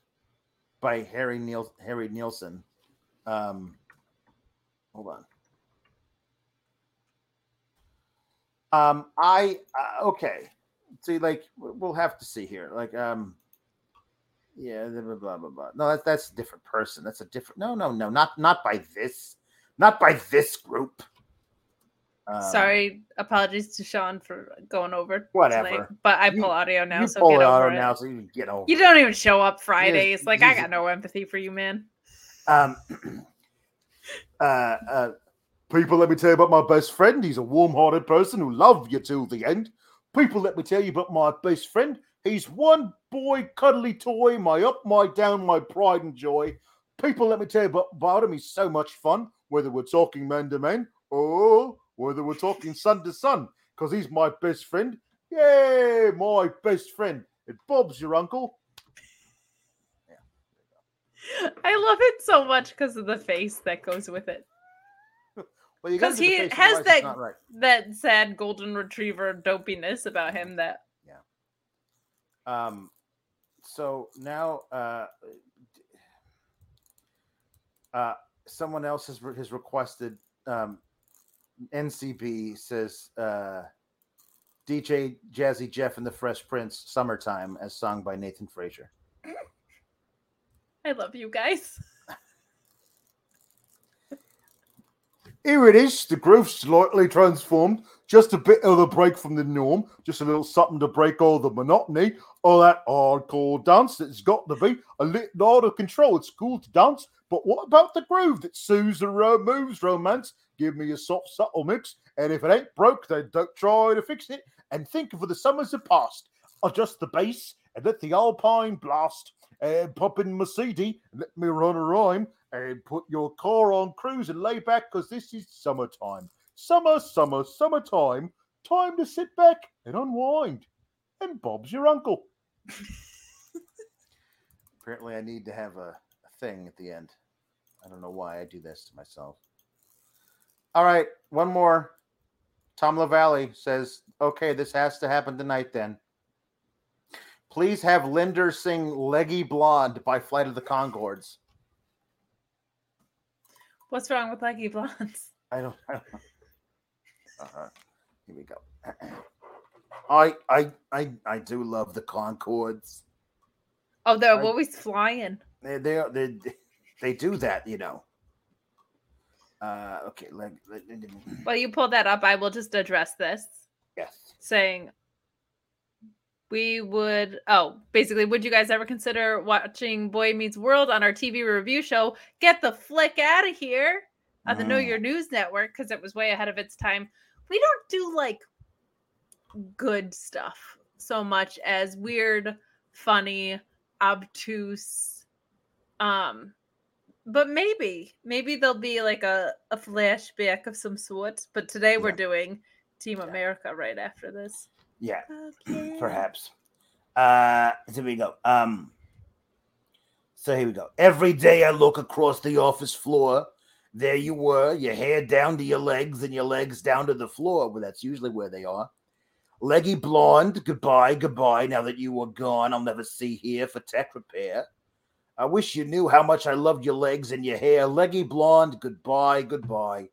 by Harry Neil Harry Nilsson. Um hold on. Um, I uh, okay. See, like we'll have to see here. Like, um, yeah, blah blah blah. blah. No, that's that's a different person. That's a different. No, no, no, not not by this, not by this group. Um, Sorry, apologies to Sean for going over. Whatever. tonight, but I You- pull audio now, you so pull get it over out it. so you get over. You don't even show up Fridays. like I got no empathy for you, man. Um, uh, uh, people, let me tell you about my best friend. He's a warm-hearted person who loved you till the end. People, let me tell you about my best friend. He's one boy, cuddly toy, my up, my down, my pride and joy. People, let me tell you about, about him. He's so much fun, whether we're talking man to man or whether we're talking son to son, because he's my best friend. Yay, my best friend. And Bob's your uncle. I love it so much because of the face that goes with it. Well, you gotta 'Cause do the he has that- right. That sad golden retriever dopiness about him that yeah. Um, so now, uh, uh, someone else has, re- has requested. Um, NCB says uh, DJ Jazzy Jeff and the Fresh Prince "Summertime" as sung by Nathan Frazer. I love you guys. Here it is. The groove's slightly transformed. Just a bit of a break from the norm. Just a little something to break all the monotony. All that hardcore dance that's got to be a little out of control. It's cool to dance, but what about the groove that soothes and removes romance? Give me a soft, subtle mix. And if it ain't broke, then don't try to fix it. And think of the summers that passed. Adjust the bass and let the alpine blast. And pop in CD let me run a rhyme and put your car on cruise and lay back because this is summertime. Summer, summer, summertime. Time to sit back and unwind. And Bob's your uncle. Apparently, I need to have a, a thing at the end. I don't know why I do this to myself. All right, one more. Tom LaValle says, okay, this has to happen tonight then. Please have Linda sing Leggy Blonde by Flight of the Conchords. What's wrong with Leggy Blondes? I don't. I don't know. Uh-huh. Here we go. I I I I do love the Conchords. Oh, they're I- always flying. They they they they do that, you know. Uh, okay, like- While you pull that up, I will just address this, yes. saying we would. Oh, basically, would you guys ever consider watching Boy Meets World on our TV review show? Get the flick out of here on the Know Mm. Your News network because it was way ahead of its time. We don't do like good stuff so much as weird, funny, obtuse. Um, but maybe, maybe there'll be like a, a flashback of some sort. But today we're doing Team Yeah. America right after this. Yeah, Okay. perhaps. Uh, so here we go. Um, so here we go. Every day I look across the office floor. There you were, your hair down to your legs and your legs down to the floor. Well, that's usually where they are. Leggy blonde, goodbye, goodbye. Now that you are gone, I'll never see here for tech repair. I wish you knew how much I loved your legs and your hair. Leggy blonde, goodbye, goodbye.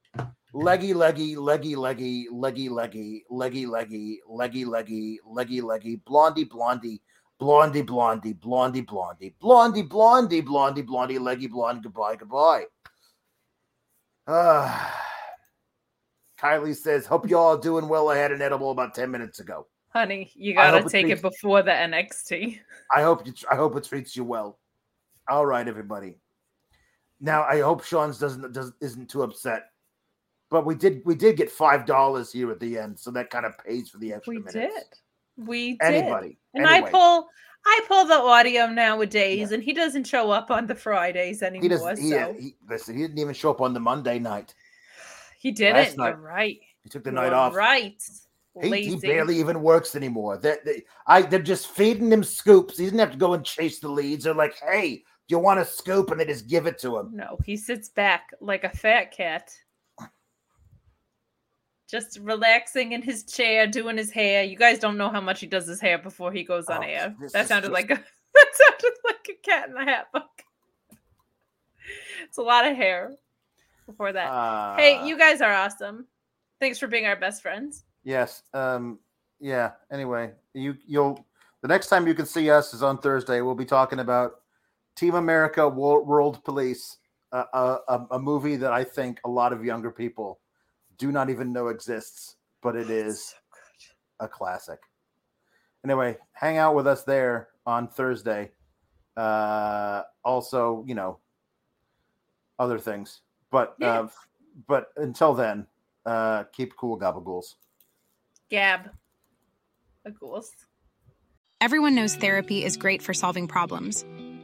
Leggy, leggy, leggy, leggy, leggy, leggy, leggy, leggy, leggy, leggy, leggy, leggy, blondie, blondie, blondie, blondie, blondie, blondie, blondie, blondie, blondie, blondie, leggy, blonde, goodbye, goodbye. Ah. Kylie says, Hope you all doing well. I had an edible about 10 minutes ago. Honey, you gotta take it before the NXT. I hope you I hope it treats you well. All right, everybody. Now I hope Sean's doesn't does isn't too upset. But we did we did get five dollars here at the end, so that kind of pays for the extra We minutes. did. We did. Anybody. And anyway, I pull I pull the audio nowadays, Yeah. and he doesn't show up on the Fridays anymore. he doesn't he, so he listen, he didn't even show up on the Monday night. he didn't. You're night. right. He took the You night off. Right. He, he barely even works anymore. That they, I they're just feeding him scoops. He doesn't have to go and chase the leads. They're like, hey, you want a scoop? And they just give it to him. No, he sits back like a fat cat. Just relaxing in his chair, doing his hair. You guys don't know how much he does his hair before he goes on Oh, air. That sounded just- like a that sounded like a cat in a hat book. It's a lot of hair before that. Uh, hey, you guys are awesome. Thanks for being our best friends. Yes. Um. Yeah. Anyway, you you'll the next time you can see us is on Thursday. We'll be talking about Team America: Wo- World Police, uh, a, a a movie that I think a lot of younger people do not even know exists, but it is a classic. Anyway, hang out with us there on Thursday. Uh, also, you know, other things, but Yeah. uh, but until then, uh, keep cool, gabagools. Gab. A ghouls. Everyone knows therapy is great for solving problems,